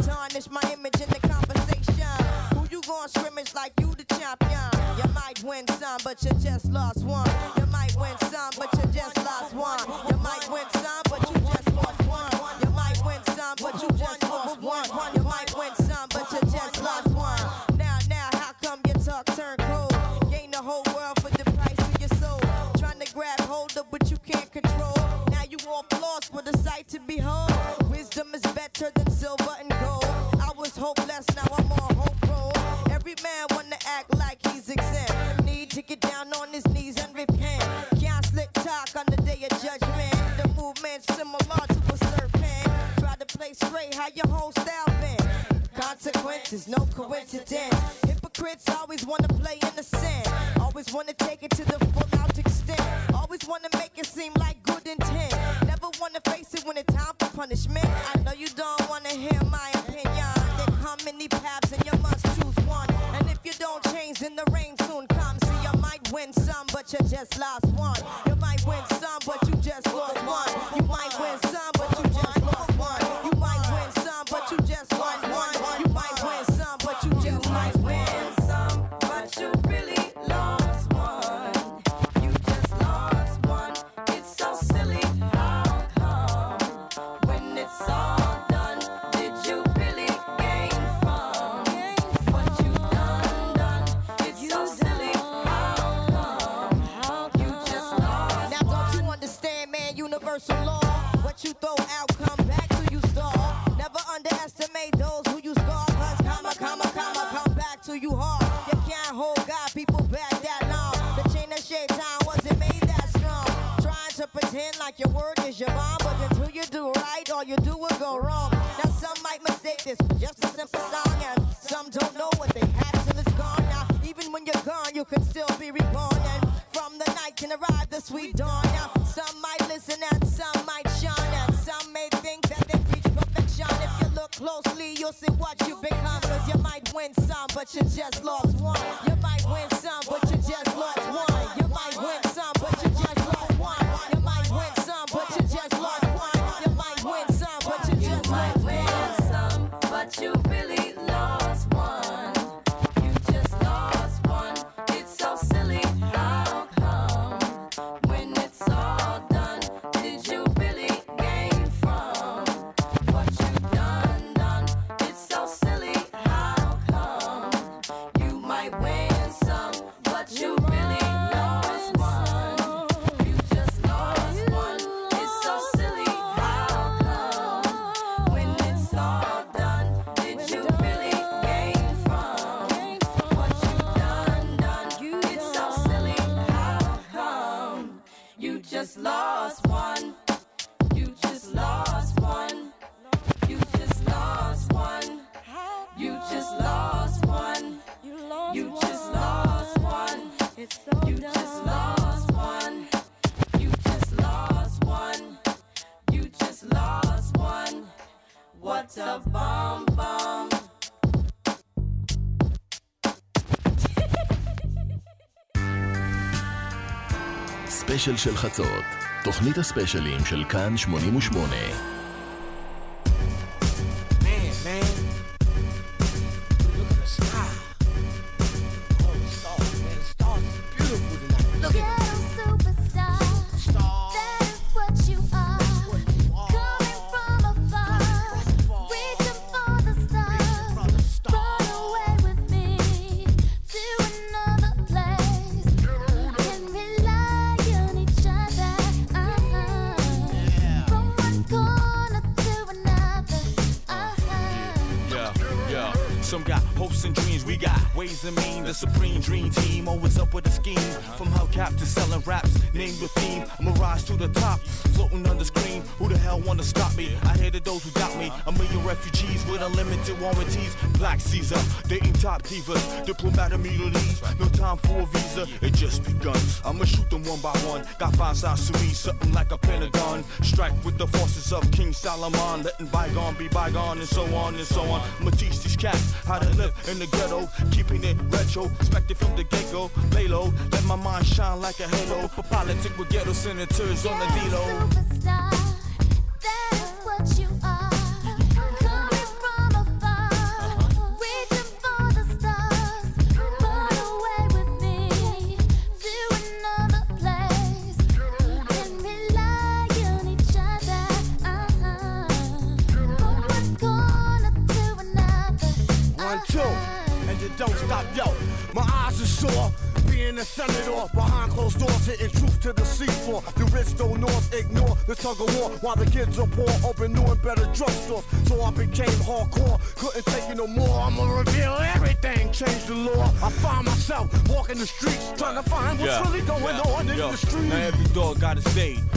Tarnish my image in the conversation. Who you gon' scrimmage like you the champion? You might win some, but you just lost one. You might win some, but you just lost one. You might win some, but you just lost one. You might win some, but you just lost one. You might win some, but you just lost one. Now, now, how come your talk turn cold? Gain the whole world for the price of your soul. Trying to grab hold of what you can't control. Now you off lost with a sight to behold. Wisdom is better than silver Straight, how your whole style been. Consequences, no coincidence. Hypocrites always wanna play innocent. Always wanna take it to the full out extent. Always wanna make it seem like ספיישל של חצות, תוכנית הספיישלים של כאן 88. Diplomat immunities, no time for a visa. It just begun. I'ma shoot them one by one. Got five sides to me, something like a pentagon. Strike with the forces of King Solomon, letting bygone be bygone, and so on and so on. I'ma teach these cats how to live in the ghetto, keeping it retro, expected from the get go. Lay low, let my mind shine like a halo. For politics with ghetto senators on the D-Lo. One, A senator behind closed doors, hitting truth to the seafloor. The rich don't north ignore the tug of war while the kids are poor, open new and better drugstores. So I became hardcore, couldn't take it no more. I'ma reveal everything, change the law. I find myself walking the streets, trying to find what's really going on in Yo, the street. Now every dog got its day.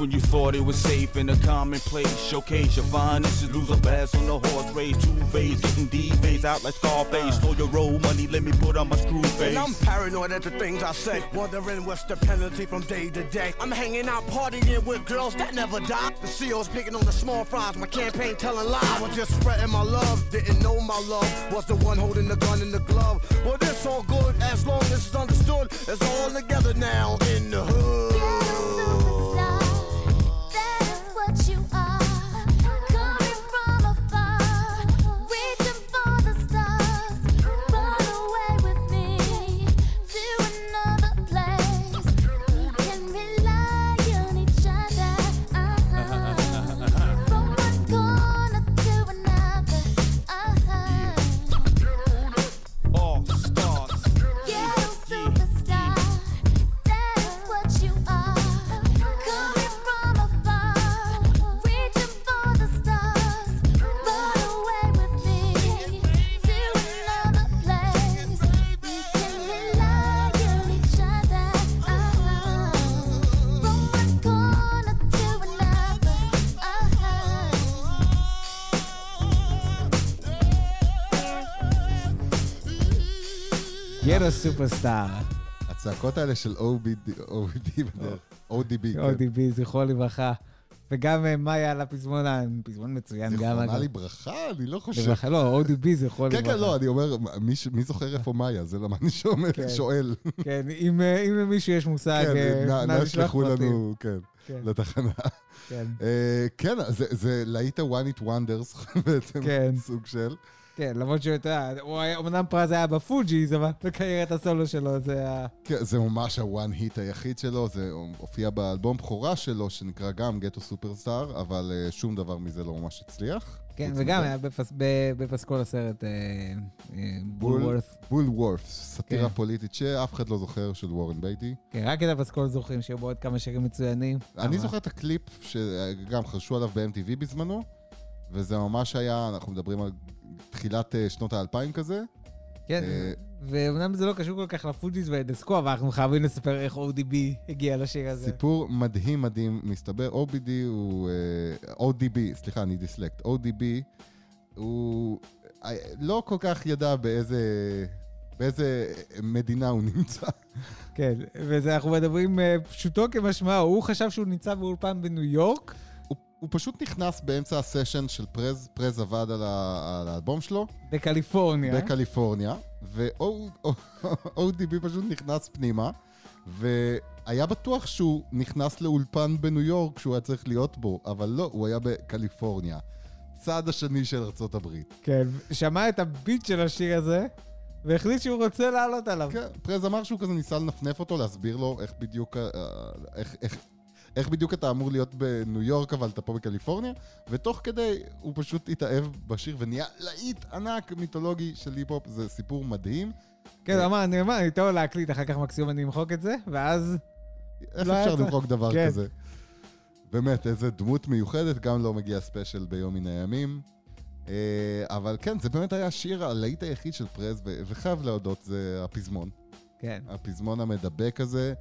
When you thought it was safe in a commonplace. Showcase your finest, lose a bass on the horse race. Two phase, getting D phase out like Scarface. Stole your road money, let me put on my screw face. And I'm paranoid at the things I say, wondering what's the penalty from day to day. I'm hanging out partying with girls that never die. The CEO's picking on the small fries, my campaign telling lies. I was just spreading my love, didn't know my love was the one holding the gun in the glove. Well, this all good as long as it's understood. It's all together now in the hood. סופרסטאר. הצעקות האלה של OBD בדרך, ODB, כן. ODB, זכרו לברכה. וגם אה, מאיה על הפזמון, פזמון מצוין גם. זיכרונה אגב. לברכה? אני לא חושב. לברכה, לא, ODB זכרו כן, לברכה. כן, לא, אני אומר, מי זוכר איפה מאיה? זה למה אני שואל- כן. שואל. כן, אם אה, למישהו יש מושג, כן, אה, נא- נא נא לשלוח שלחו פרטים. לנו, כן, כן. לתחנה. כן. אה, כן, זה- להיט ה-one it wonders בעצם, כן. סוג של. כן, למרות שהוא יודע, הוא היה- אמנם פראז היה בפוג'יז, אבל בקריירת הסולו שלו זה היה... כן, זה ממש ה one hit היחיד שלו, זה הופיע באלבום בכורה שלו, שנקרא גם Ghetto Superstar, אבל אה, שום דבר מזה לא ממש הצליח. כן, וגם. היה בפסקול הסרט Bulworth. Bulworth, סאטירה כן. פוליטית שאף אחד לא זוכר, של וורן בייטי. כן, רק את הפסקול זוכרים שהיו בו עוד כמה שירים מצוינים. אני זוכר את הקליפ שגם חרשו עליו ב-MTV בזמנו, וזה ממש היה, אנחנו מדברים על תחילת אה, שנות האלפיים כזה. כן, אה, ואומנם זה לא קשור כל כך לפוג'יז ולדסקו, אבל אנחנו חייבים לספר איך ODB הגיע לשיר הזה. סיפור מדהים מדהים, מסתבר, OBD הוא, אה, ODB, סליחה, אני דיסלקט, ODB הוא לא כל כך ידע באיזה, באיזה מדינה הוא נמצא. כן, וזה אנחנו מדברים פשוטו כמשמעו, הוא חשב שהוא נמצא באולפן בניו יורק, הוא פשוט נכנס באמצע הסשן של פרז, פרז עבד על, ה, על האלבום שלו. בקליפורניה. בקליפורניה, ו-ODB פשוט נכנס פנימה, והיה בטוח שהוא נכנס לאולפן בניו יורק שהוא היה צריך להיות בו, אבל לא, הוא היה בקליפורניה. צד השני של הברית. כן, שמע את הביט של השיר הזה, והחליט שהוא רוצה לעלות עליו. כן, פרז אמר שהוא כזה ניסה לנפנף אותו, להסביר לו איך בדיוק, אה, איך, איך, איך בדיוק אתה אמור להיות בניו יורק, אבל אתה פה בקליפורניה, ותוך כדי הוא פשוט התאהב בשיר ונהיה להיט ענק מיתולוגי של היפ-הופ, זה סיפור מדהים. כן, הוא אמר, אני אומר, אני לו להקליט, אחר כך מקסימום אני אמחוק את זה, ואז... איך לא אפשר. למחוק דבר כן. כזה? באמת, איזה דמות מיוחדת, גם לא מגיע ספיישל ביום מן הימים. אה, אבל כן, זה באמת היה השיר הלהיט היחיד של פראז, וחייב להודות, זה הפזמון. כן. הפזמון המדבק הזה.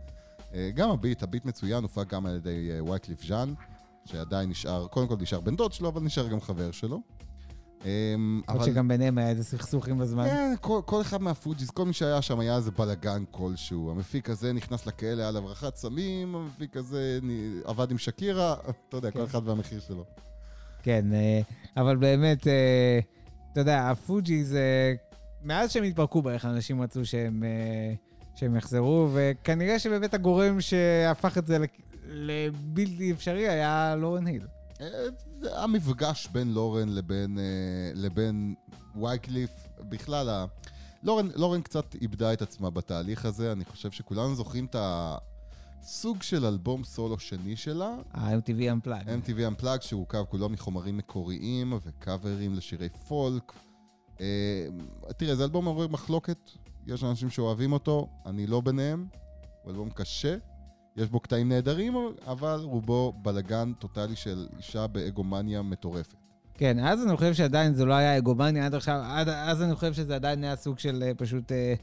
אה, גם הביט, הביט מצוין, הופק גם על ידי אה, וייקליף ז'אן, שעדיין נשאר, קודם כל נשאר בן דוד שלו, אבל נשאר גם חבר שלו. אה, עוד שגם ביניהם היה איזה סכסוך עם הזמן. כן, כל, כל אחד מהפוג'יס, כל מי שהיה שם היה איזה בלאגן כלשהו. המפיק הזה נכנס לכלא, לו הברחת סמים, המפיק הזה עבד עם שקירה, אתה יודע, כל אחד והמחיר שלו. כן, אה, אבל באמת, אה, אתה יודע, הפוג'יז, אה, מאז שהם התפרקו בערך, אנשים רצו שהם, אה, שהם יחזרו, וכנראה שבאמת הגורם שהפך את זה לבלתי אפשרי היה לורן היל. אה, המפגש בין לורן לבין, אה, לבין וייקליף, בכלל, ה... לורן, לורן קצת איבדה את עצמה בתהליך הזה, אני חושב שכולנו זוכרים את הסוג של אלבום סולו שני שלה. ה-MTV Unplugged. MTV Unplugged, שהורכב כולו מחומרים מקוריים וקאברים לשירי פולק. אה, תראה, זה אלבום מעורר מחלוקת, יש אנשים שאוהבים אותו, אני לא ביניהם, הוא אלבום קשה, יש בו קטעים נהדרים, אבל רובו בלגן טוטאלי של אישה באגומניה מטורפת. כן, אז אני חושב שעדיין זה לא היה אגומניה עד עכשיו, עד, אז אני חושב שזה עדיין היה סוג של אה, פשוט אה,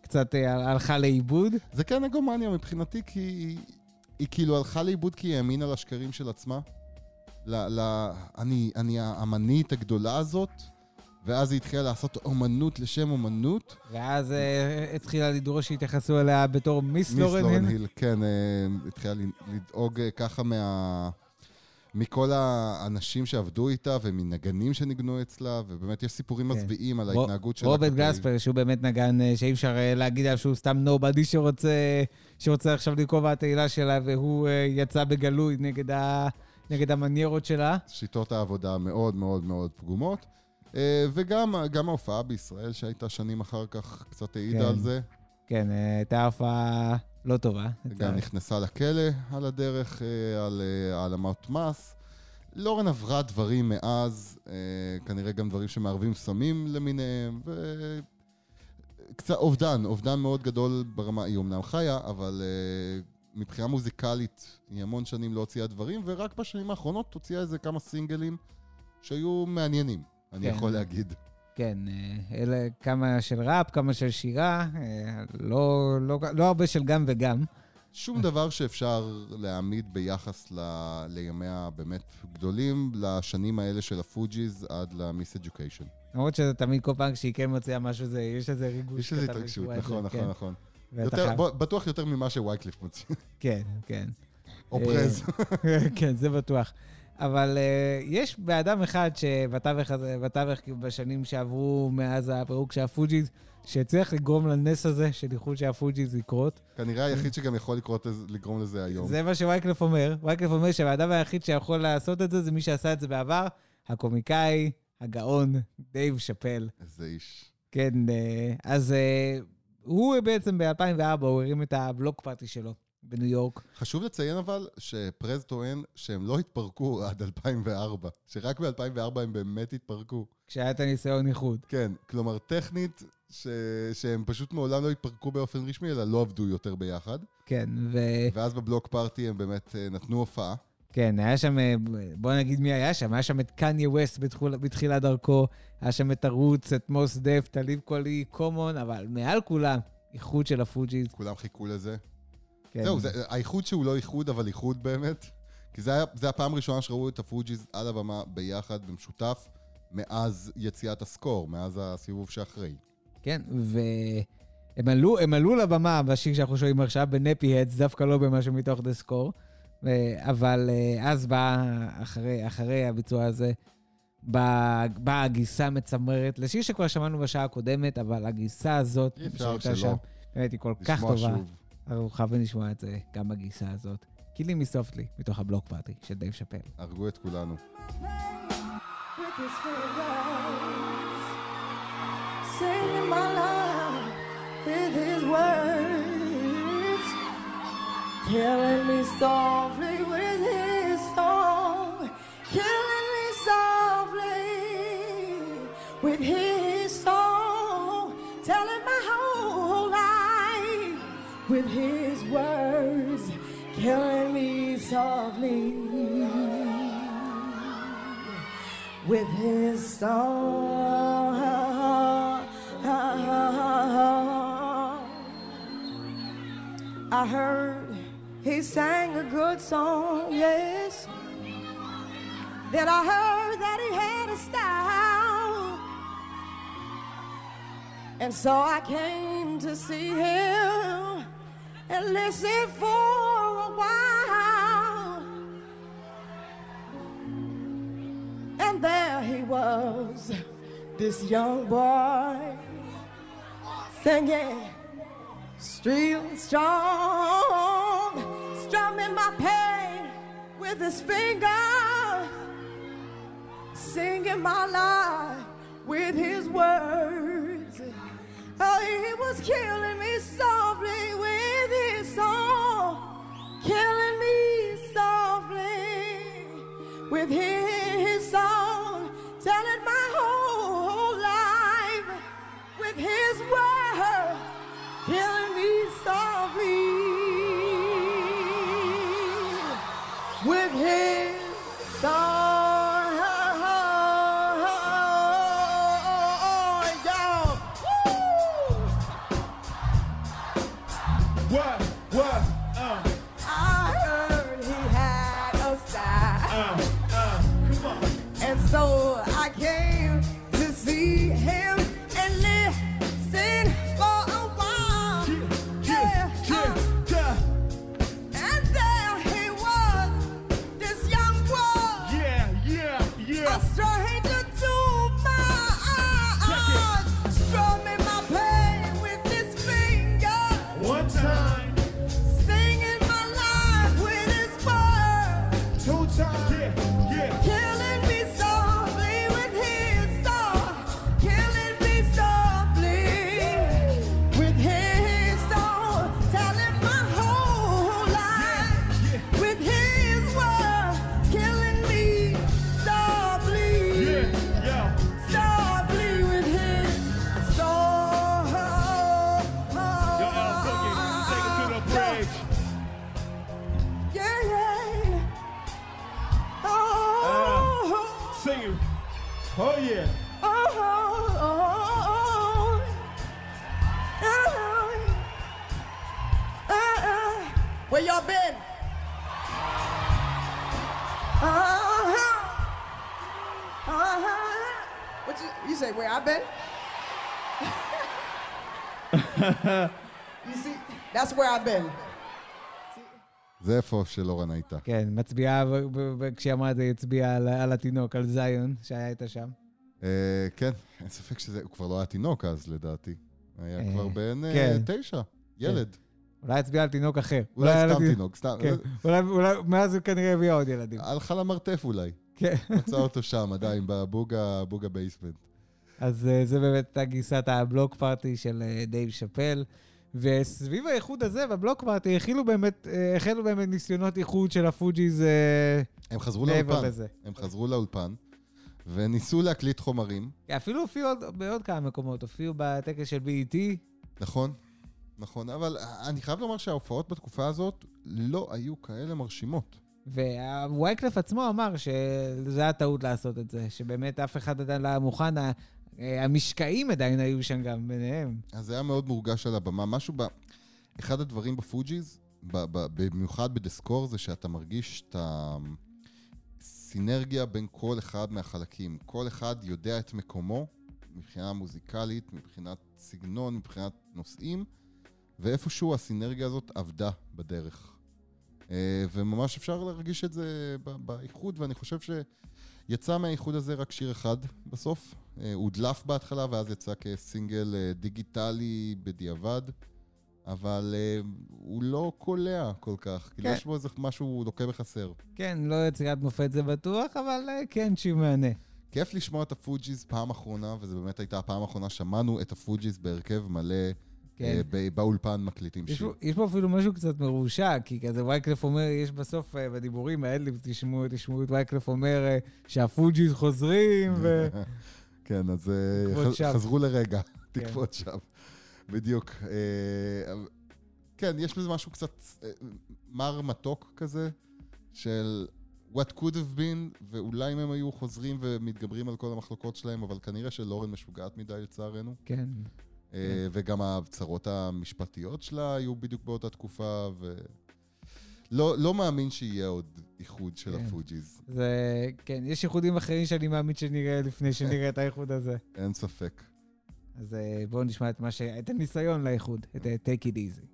קצת אה, הלכה לאיבוד. זה כן אגומניה מבחינתי, כי היא, היא כאילו הלכה לאיבוד כי היא האמינה לשקרים של עצמה. ל, ל, אני, אני האמנית הגדולה הזאת, ואז היא התחילה לעשות אומנות לשם אומנות. ואז אה, התחילה לדרוש שיתייחסו אליה בתור מיס מיס לורן היל. כן, אה, התחילה לדאוג אה, ככה מה... מכל האנשים שעבדו איתה ומנגנים שניגנו אצלה, ובאמת יש סיפורים כן. מזוויעים על ההתנהגות שלה. רוברט גלספר, שהוא באמת נגן, שאי אפשר להגיד עליו שהוא סתם נובדי שרוצה, שרוצה עכשיו לכובע התהילה שלה, והוא יצא בגלוי נגד, ה, נגד המניירות שלה. שיטות העבודה מאוד מאוד מאוד פגומות. אה, וגם גם ההופעה בישראל שהייתה שנים אחר כך קצת העידה כן. על זה. כן, אה, הייתה הופעה לא טובה. גם לצערי. נכנסה לכלא על הדרך, אה, על העלמת מס. לורן עברה דברים מאז, אה, כנראה גם דברים שמערבים סמים למיניהם, וקצת אובדן, אובדן מאוד גדול ברמה, היא אומנם חיה, אבל אה, מבחינה מוזיקלית היא המון שנים לא הוציאה דברים, ורק בשנים האחרונות הוציאה איזה כמה סינגלים שהיו מעניינים, אני כן. יכול להגיד. כן, אה, אלה כמה של ראפ, כמה של שירה, אה, לא, לא, לא הרבה של גם וגם. שום דבר שאפשר להעמיד ביחס ל... לימי הבאמת גדולים, לשנים האלה של הפוג'יז עד למיס אדיוקיישן. למרות שזה תמיד כל פעם כשהיא כן מוציאה משהו, זה, יש איזה ריגוש יש קטן התרגשות, נכון, כן. נכון, נכון. ואתה יותר- בטוח יותר ממה שווייקלף מוציא. כן, כן. או אה, פראז. כן, זה בטוח. אבל אה, יש באדם אחד שבתווך הזה, בתווך בשנים שעברו מאז הפירוק של הפוג'יז, שהצליח לגרום לנס הזה של איחוד של הפוג'יז לקרות. כנראה היחיד שגם יכול לקרות לגרום לזה היום. זה מה שווייקלף אומר. וייקלף אומר שהאדם היחיד שיכול לעשות את זה, זה מי שעשה את זה בעבר, הקומיקאי, הגאון, דייב שאפל. איזה איש. כן, אה, אז אה, הוא בעצם ב-2004, הוא הרים את הבלוק פארטי שלו בניו יורק. חשוב לציין אבל שפרז טוען שהם לא התפרקו עד 2004, שרק ב-2004 הם באמת התפרקו. כשהיה את הניסיון איחוד. כן, כלומר טכנית, ש... שהם פשוט מעולם לא התפרקו באופן רשמי, אלא לא עבדו יותר ביחד. כן, ו... ואז בבלוק פארטי הם באמת אה, נתנו הופעה. כן, היה שם, אה, בוא נגיד מי היה שם, היה שם את קניה ווסט בתחול, בתחילת דרכו, היה שם את ערוץ, את מוס דף, טליב קולי, קומון, אבל מעל כולם, איחוד של הפוג'יז. כולם חיכו לזה. כן. זהו, זה, האיחוד שהוא לא איחוד, אבל איחוד באמת. כי זה היה, זה הפעם הראשונה שראו את הפוג'יז על הבמה ביחד, במשותף, מאז יציאת הסקור, מאז הסיבוב שאחרי. כן, והם עלו, הם עלו לבמה בשיר שאנחנו שומעים עכשיו, בנפי הדס, דווקא לא במשהו מתוך דה סקור, אבל אה, אז בא, אחרי, אחרי הביצוע הזה, באה באה הגרסה מצמררת, לשיר שכבר שמענו בשעה הקודמת, אבל הגרסה הזאת, שהייתה. שם, באמת היא כל כך טובה. שוב. אנחנו חייבים לשמוע את זה גם בגרסה הזאת. Killing Me Softly, מתוך ה Block Party של דייב שאפל. הרגו את כולנו. with his fingers, singing my life with his words, killing me softly with softly with his song. I heard he sang a good song, yes. Then I heard that he had a style. And so I came to see him and listen for a while. And there he was, this young boy, singing, Street strong, strumming my pain with his fingers, singing my life with his words. Oh, he was killing me softly with his song, killing me softly with his song, telling my whole life. With his word, killing me. softly been. זה איפה שלורן הייתה. כן, מצביעה, כשהיא אמרה את זה, היא הצביעה על, על התינוק, על זיון, שהיה איתה שם. אה, כן, אין ספק שזה, הוא כבר לא היה תינוק אז, לדעתי. היה אה, כבר בן אה, כן. תשע, ילד. אולי הצביעה על תינוק אחר. אולי סתם תינוק, סתם. כן, אולי, אולי, מאז הוא כנראה הביאה עוד ילדים. הלכה למרתף אולי. כן. מצא אותו שם עדיין, בבוג בבוגה basement. אז אה, זה באמת הייתה גרסת ה Block Party של אה, דייב שאפל. וסביב האיחוד הזה, ב Block Party, החלו באמת, אה, החלו באמת ניסיונות איחוד של הפוג'יז אה, הם חזרו לאולפן. לזה. הם חזרו לאולפן, וניסו להקליט חומרים. אפילו הופיעו עוד- בעוד כמה מקומות, הופיעו בטקס של BET. נכון, נכון, אבל אני חייב לומר שההופעות בתקופה הזאת לא היו כאלה מרשימות. ווייקלף עצמו אמר שזה היה טעות לעשות את זה, שבאמת אף אחד עדיין לא היה מוכן, המשקעים עדיין היו שם גם ביניהם. אז זה היה מאוד מורגש על הבמה. משהו ב... אחד הדברים בפוג'יז, במיוחד בדסקור, זה שאתה מרגיש את הסינרגיה בין כל אחד מהחלקים. כל אחד יודע את מקומו מבחינה מוזיקלית, מבחינת סגנון, מבחינת נושאים, ואיפשהו הסינרגיה הזאת עבדה בדרך. אה, וממש אפשר להרגיש את זה באיחוד, ואני חושב שיצא מהאיחוד הזה רק שיר אחד בסוף. אה, הודלף בהתחלה, ואז יצא כסינגל אה, דיגיטלי בדיעבד. אבל אה, הוא לא קולע כל כך, כאילו כן. יש בו איזה משהו לוקה בחסר. כן, לא יצירת מופת זה בטוח, אבל כן, שיר מהנה. כיף לשמוע את הפוג'יז פעם אחרונה, וזו באמת הייתה הפעם האחרונה שמענו את הפוג'יז בהרכב מלא כן. באולפן מקליטים יש שיר. פה, יש פה אפילו משהו קצת מרושע, כי כזה וייקלף אומר, יש בסוף בדיבורים, האדליב, תשמעו, תשמעו את וייקלף אומר שהפוג'יז חוזרים, ו... כן, אז אה. חזרו לרגע, כן. תקוות שווא. בדיוק. אה, כן, יש בזה משהו קצת אה, מר מתוק כזה, של what could have been, ואולי אם הם היו חוזרים ומתגברים על כל המחלוקות שלהם, אבל כנראה שלורן משוגעת מדי לצערנו. כן. וגם הצרות המשפטיות שלה היו בדיוק באותה תקופה, ו... לא, לא מאמין שיהיה עוד איחוד של כן. הפוג'יז. זה, כן, יש איחודים אחרים שאני מאמין שנראה לפני שנראה את האיחוד הזה. אין ספק. אז אה, בואו נשמע את מה ש... את הניסיון לאיחוד, את אה, Take It Easy.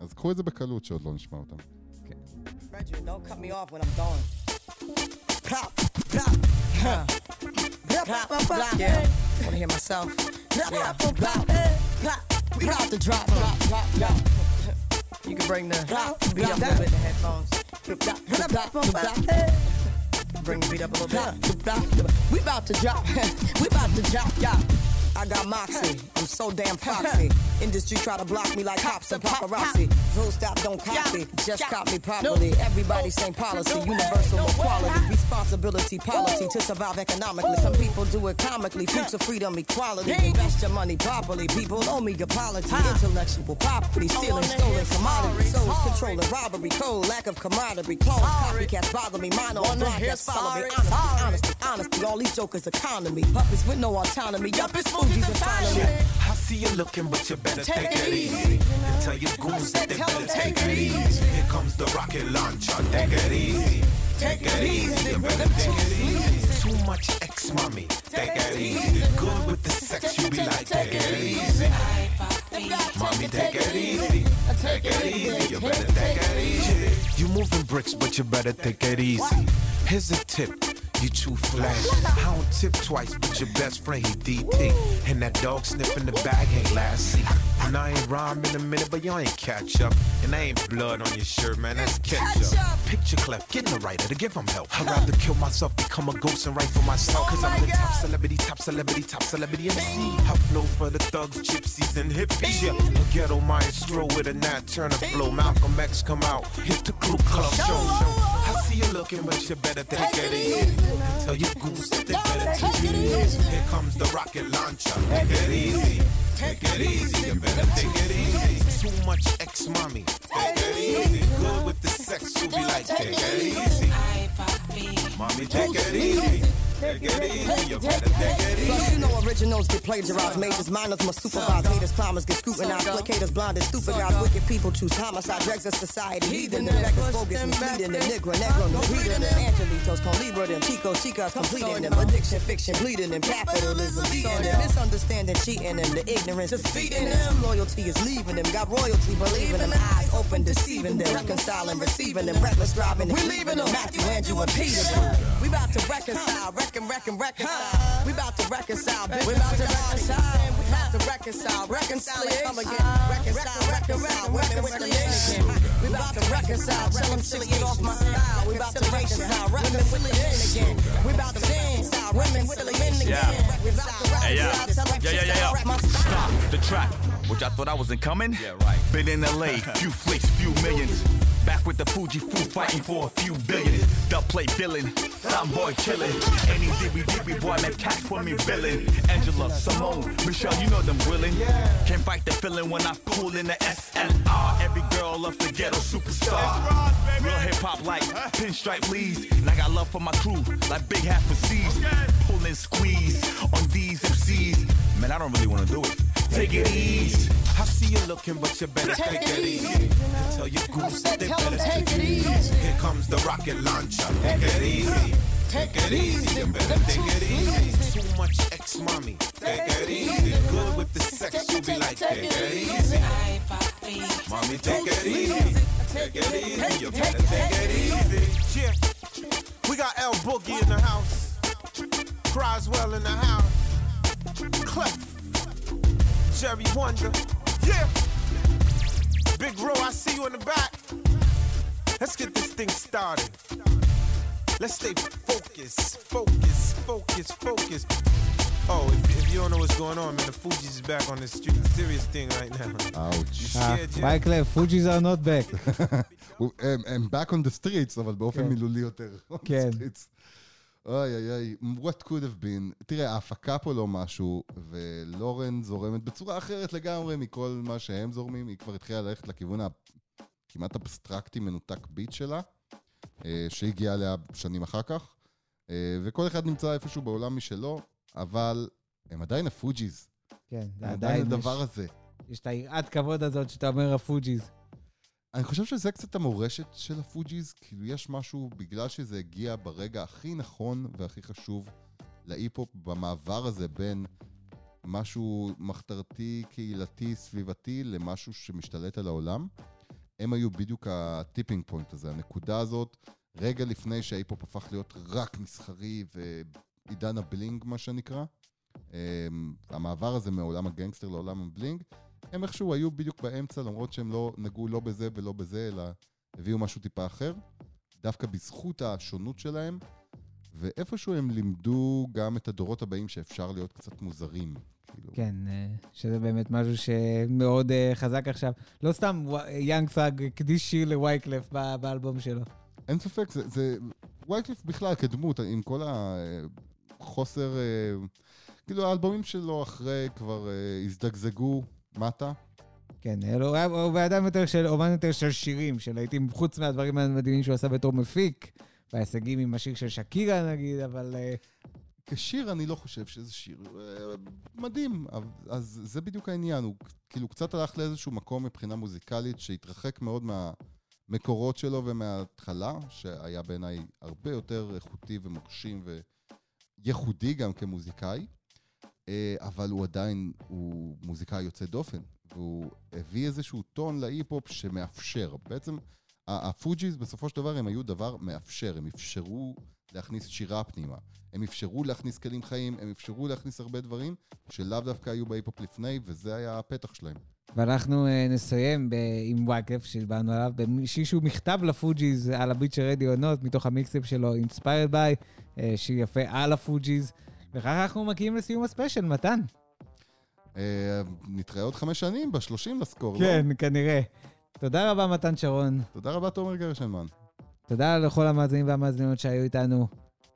אז קחו את זה בקלות שעוד לא נשמע אותם. Yeah. Wanna hear myself? Yeah. Plop, plop. We about to drop, drop, drop, drop. You can bring the beat up a little bit the headphones. Bring the beat up a little bit. We about to drop. we about to drop, yeah. I got moxie. I'm so damn foxy. Industry try to block me like cops and paparazzi. Full stop, don't copy. Just cop me properly. Everybody same policy. Universal equality. Responsibility, policy to survive economically. Some people do it comically. Future freedom, equality. Invest your money properly. People owe me apology. Intellectual property. Stealing, stolen commodities. Souls controlling robbery. Cold lack of camaraderie. Clones, copycats bother me. Mono and blind cats follow me. Honesty, honesty, honesty. All these jokers economy. Puppets with no autonomy. Yup, it's Fuji's and finally. I see you looking, but you better take, it easy. And tell your goons that they better take it easy. Here comes the rocket launcher, take it easy. Take it easy, you better take it easy. Too much ex mommy, take it easy. Good with the sex, you be like, take it easy. Mommy, take it easy. Take it easy, you better take it easy. You moving bricks, but you better take it easy. Here's a tip. You too flash. I don't tip twice, but your best friend he DP. And that dog sniffing the bag ain't last. And I ain't rhyme in a minute, but y'all ain't catch up. And I ain't blood on your shirt, man, that's ketchup. Picture cleft, getting a writer to give him help. I'd rather kill myself, become a ghost, and write for myself. Cause I'm the top celebrity, top celebrity, top celebrity MC. I flow for the thugs, gypsies, and hippies. Yeah, a ghetto maestro with a Nat Turner flow. Malcolm X come out, hit the Ku Klux show. I see you looking, but you better take it easy. Tell your goose that they better take it easy. Here comes the rocket launcher. Take it easy. Take it easy. You better take it easy. Too much ex mommy. Take it easy. Good with the sex, you be like, take it easy. Mommy, take it easy. Take it easy. You better take it easy. you know originals get plagiarized, majors, minors must supervise, haters, climbers get scrutinized, placators, blinded, stupid guys, wicked people choose homicide, dregs of society, heathen, and records, bogus, misleading, them negro, negro, no reading, them angelitos, con libra, them chico, chicas, completing them, addiction, fiction, bleeding, them capitalism, beating them, misunderstanding, cheating them, the ignorance, defeating them, loyalty is leaving them, got royalty, believing them, eyes open, deceiving them, reconciling, receiving them, reckless driving, we leaving them, Matthew, Andrew, and Peter, we about to reconcile, reckon, reckon, reconcile, we about to reconcile, bitch. we about to reconcile, we about to reconcile, reconcile, and come again, reconcile, reconcile, women with the again, we about to reconcile, tell them shit get off my style, we about to reconcile, women with the men again, we about to reconcile, women with the men again, Yeah. we about to yeah. reconcile, tell them Yeah, yeah, shit get off my style. Stop the track, which I thought I wasn't coming. Yeah, right. Been in LA, few flicks, few millions. Back with the Fuji Fu fighting for a few billion. The play villain, boy chillin'. Any dibby dibby boy make cash for me villain. Angela, Simone, Michelle, you know them willing. Can't fight the feeling when I pull in the SLR. Every girl loves the ghetto superstar. Real hip hop like pinstripe leads. And I got love for my crew like Big Hat for C's. Pull and squeeze on these MCs. Man, I don't really wanna do it. Take it easy. I see you looking, but you better take, it easy. And tell your goose that they better take it easy. Here comes the rocket launcher. Take it easy. Take it easy. You better take it easy. Too much ex mommy. Take it easy. Good with the sex, you be like, take it easy. Mommy, take it easy. take it it, easy. You better take take it, it take it. easy. Yeah, we got L Boogie in the house. Croswell in the house. Clef. Jerry Wonder. Yeah. Big Ro, I see you in the back. Let's get this thing started. Let's stay focused, focused, focused, focused. Oh, if, if you don't know what's going on, man, the Fuji's is back on the street. Serious thing right now. Ouch. You אה, scared, Jim? וייקלב, פוג'יז are not back. הם- הם back on the streets, אבל באופן כן. מילולי יותר. on the כן. אוי אוי אוי, what could have been. תראה, ההפקה פה לא משהו, ולורן זורמת בצורה אחרת לגמרי מכל מה שהם זורמים. היא כבר התחילה ללכת לכיוון הכמעט אבסטרקטי, מנותק ביט שלה, אה, שהגיעה אליה שנים אחר כך. אה, וכל אחד נמצא איפשהו בעולם משלו, אבל הם עדיין הפוג'יז. כן, זה הם עדיין יש. הדבר הזה. יש את היראת כבוד הזאת שאתה אומר הפוג'יז. אני חושב שזה קצת המורשת של הפוג'יז, כאילו יש משהו, בגלל שזה הגיע ברגע הכי נכון והכי חשוב להיפ-הופ במעבר הזה בין משהו מחתרתי, קהילתי, סביבתי, למשהו שמשתלט על העולם. הם היו בדיוק ה tipping point הזה, הנקודה הזאת, רגע לפני שההיפ-הופ הפך להיות רק מסחרי ועידן ה bling, מה שנקרא. אמ, המעבר הזה מעולם הגנגסטר לעולם ה bling, הם איכשהו היו בדיוק באמצע, למרות שהם לא נגעו לא בזה ולא בזה, אלא הביאו משהו טיפה אחר, דווקא בזכות השונות שלהם, ואיפשהו הם לימדו גם את הדורות הבאים שאפשר להיות קצת מוזרים. כאילו. כן, אה, שזה באמת משהו שמאוד אה, חזק עכשיו. לא סתם יאנג ת'אג הקדיש שיר לווייקלף באלבום שלו. אין ספק, זה, זה... וייקליף בכלל כדמות, עם כל החוסר... אה, כאילו האלבומים שלו אחרי כבר הזדגזגו מטה. כן, הוא היה- אדם יותר של, אומן יותר של שירים, של להיטים, חוץ מהדברים המדהימים שהוא עשה בתור מפיק, וההישגים עם השיר של שקירה נגיד, אבל... אה, כשיר אני לא חושב שזה שיר אה, מדהים, אז זה בדיוק העניין, הוא כאילו קצת הלך לאיזשהו מקום מבחינה מוזיקלית שהתרחק מאוד מהמקורות שלו ומההתחלה, שהיה בעיניי הרבה יותר איכותי ומרשים וייחודי גם כמוזיקאי, אבל הוא עדיין, הוא מוזיקאי יוצא דופן, והוא הביא איזשהו טון להיפ-הופ שמאפשר. בעצם הפוג'יז בסופו של דבר הם היו דבר מאפשר, הם אפשרו להכניס שירה פנימה. הם אפשרו להכניס כלים חיים, הם אפשרו להכניס הרבה דברים שלאו דווקא היו בהיפ-הופ לפני, וזה היה הפתח שלהם. ואנחנו אה, נסיים ב- עם וייקלף שדיברנו עליו, באיזשהו מכתב לפוג'יז על הביט של Ready or Not, מתוך המיקסטייפ שלו, Inspired by, אה, שיר יפה על הפוג'יז. וכך אנחנו מגיעים לסיום הספיישל, מתן. אה, נתראה עוד חמש שנים, בשלושים לסקור, כן, לא? כנראה. תודה רבה, מתן שרון. תודה רבה, תומר גרשנמן. תודה לכל המאזינים והמאזינות שהיו איתנו.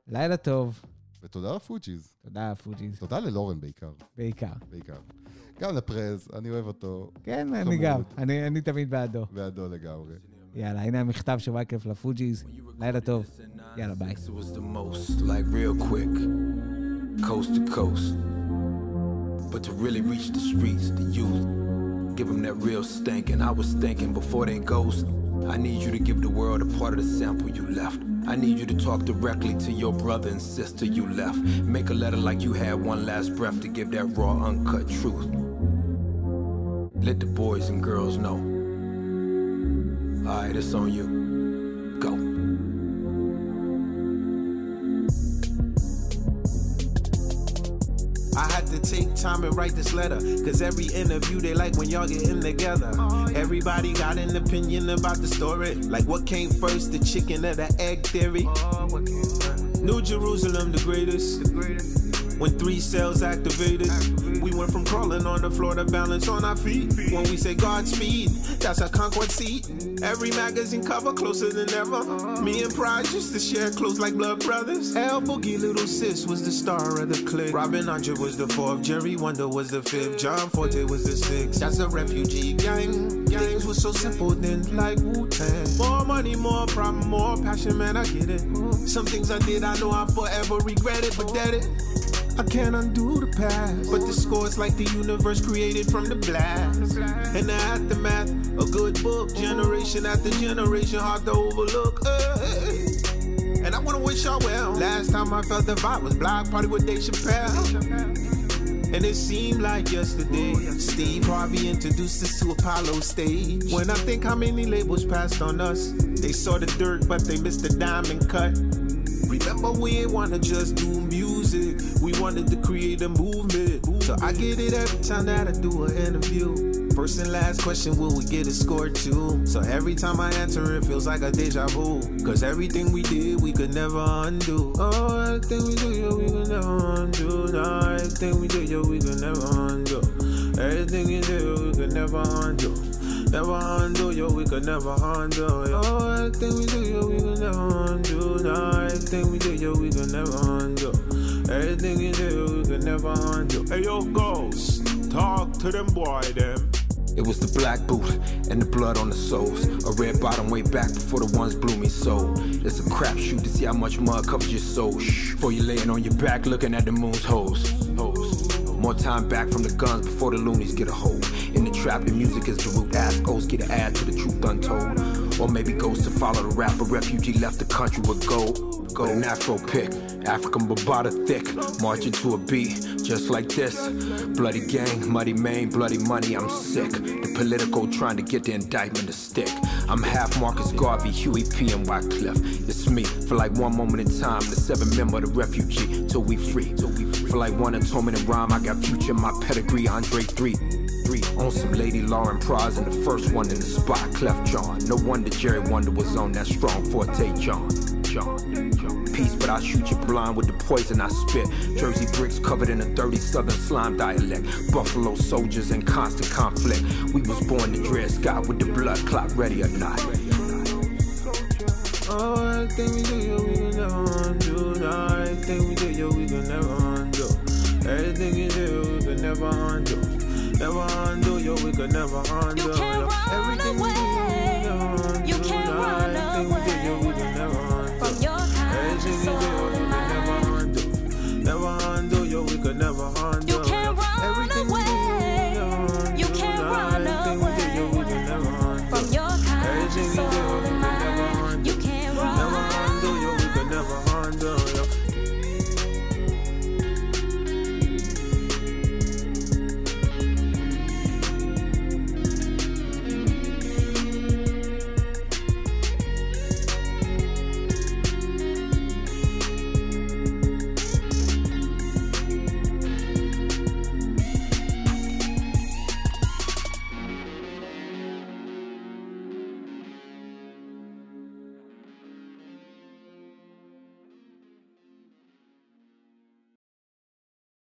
לילה טוב. ותודה לפוג'יז. תודה לפוג'יז. תודה ללורן בעיקר. בעיקר. בעיקר. גם לפרז, אני אוהב אותו. כן, אני. גם. אני אני תמיד בעדו. בעדו לגמרי. יאללה, הנה המכתב של וייקף לפוג'יז. לילה טוב. יאללה, ביי. Coast to coast. But to really reach the streets, the youth, give them that real stink. And I was thinking before they ghost, I need you to give the world a part of the sample you left. I need you to talk directly to your brother and sister you left. Make a letter like you had one last breath to give that raw, uncut truth. Let the boys and girls know. Alright, it's on you. Go. I had to take time and write this letter. Cause every interview they like when y'all getting together. Everybody got an opinion about the story. Like what came first, the chicken or the egg theory? New Jerusalem, the greatest. When three cells activated, we went from crawling on the floor to balance on our feet. When we say Godspeed, that's a Concord seat. Every magazine cover closer than ever. Uh-huh. Me and Pride used to share clothes like blood brothers. L Boogie, little sis, was the star of the clique. Robin Andre was the fourth, Jerry Wonder was the fifth, John Forte was the sixth. That's a refugee gang. Things were so simple then, like Wu Tang. More money, more problem, more passion, man, I get it. Mm-hmm. Some things I did, I know I forever regret it, but that it. I can't undo the past, but the score's like the universe created from the blast. And the aftermath, a good book, generation after generation, hard to overlook. eh. And I wanna wish y'all well. Last time I felt the vibe was Block Party with Dave Chappelle. And it seemed like yesterday, Steve Harvey introduced us to Apollo stage. When I think how many labels passed on us, they saw the dirt, but they missed the diamond cut. Remember, we ain't wanna just do music, we wanted to create a movement. So I get it every time that I do an interview. First and last question, will we get a score too? So every time I answer, it feels like a deja vu. Cause everything we did, we could never undo. Oh, everything we do, yo, we could never undo. Nah, everything we do, yo, we could never undo. Everything you did, we could never undo. Never undo, yo, we could never undo. Yo. Oh, everything we do, yo, we could never undo. Nah, everything we did, yo, we could never undo. You did, we could never undo. Hey, yo, ghost, talk to them boy, them. It was the black boot and the blood on the soles. A red bottom way back before the ones blew me so. It's a crapshoot to see how much mud covers your soul. Shh. Before you laying on your back looking at the moon's hose. More time back from the guns before the loonies get a hold. In the trap, the music is the root. Ask ghosts, get an add to the truth untold. Or maybe ghosts to follow the rap. A refugee left the country with gold. Go an Afro pick, African Barbada thick, marching to a beat just like this. Bloody gang, muddy mane, bloody money, I'm sick. The political trying to get the indictment to stick. I'm half Marcus Garvey, Huey P, and Wycliffe. It's me, for like one moment in time, the seven member, the refugee, till we free. Till we free. For like one atonement in rhyme, I got future my pedigree, Andre 3. Three. On some Lady Lauren prize and the first one in the spot, Clef John. No wonder Jerry Wonder was on that strong forte, John. John. John. Peace, but I shoot you blind with the poison I spit. Jersey bricks covered in a dirty southern slime dialect. Buffalo soldiers in constant conflict. We was born to dread sky with the blood clot ready or not. Oh, everything we do, yo, we can never undo. Nah, everything we do, yo, we can never undo. Everything you do, we can never undo. Never undo, yo, we could never undo. You can't yo. run Everything we away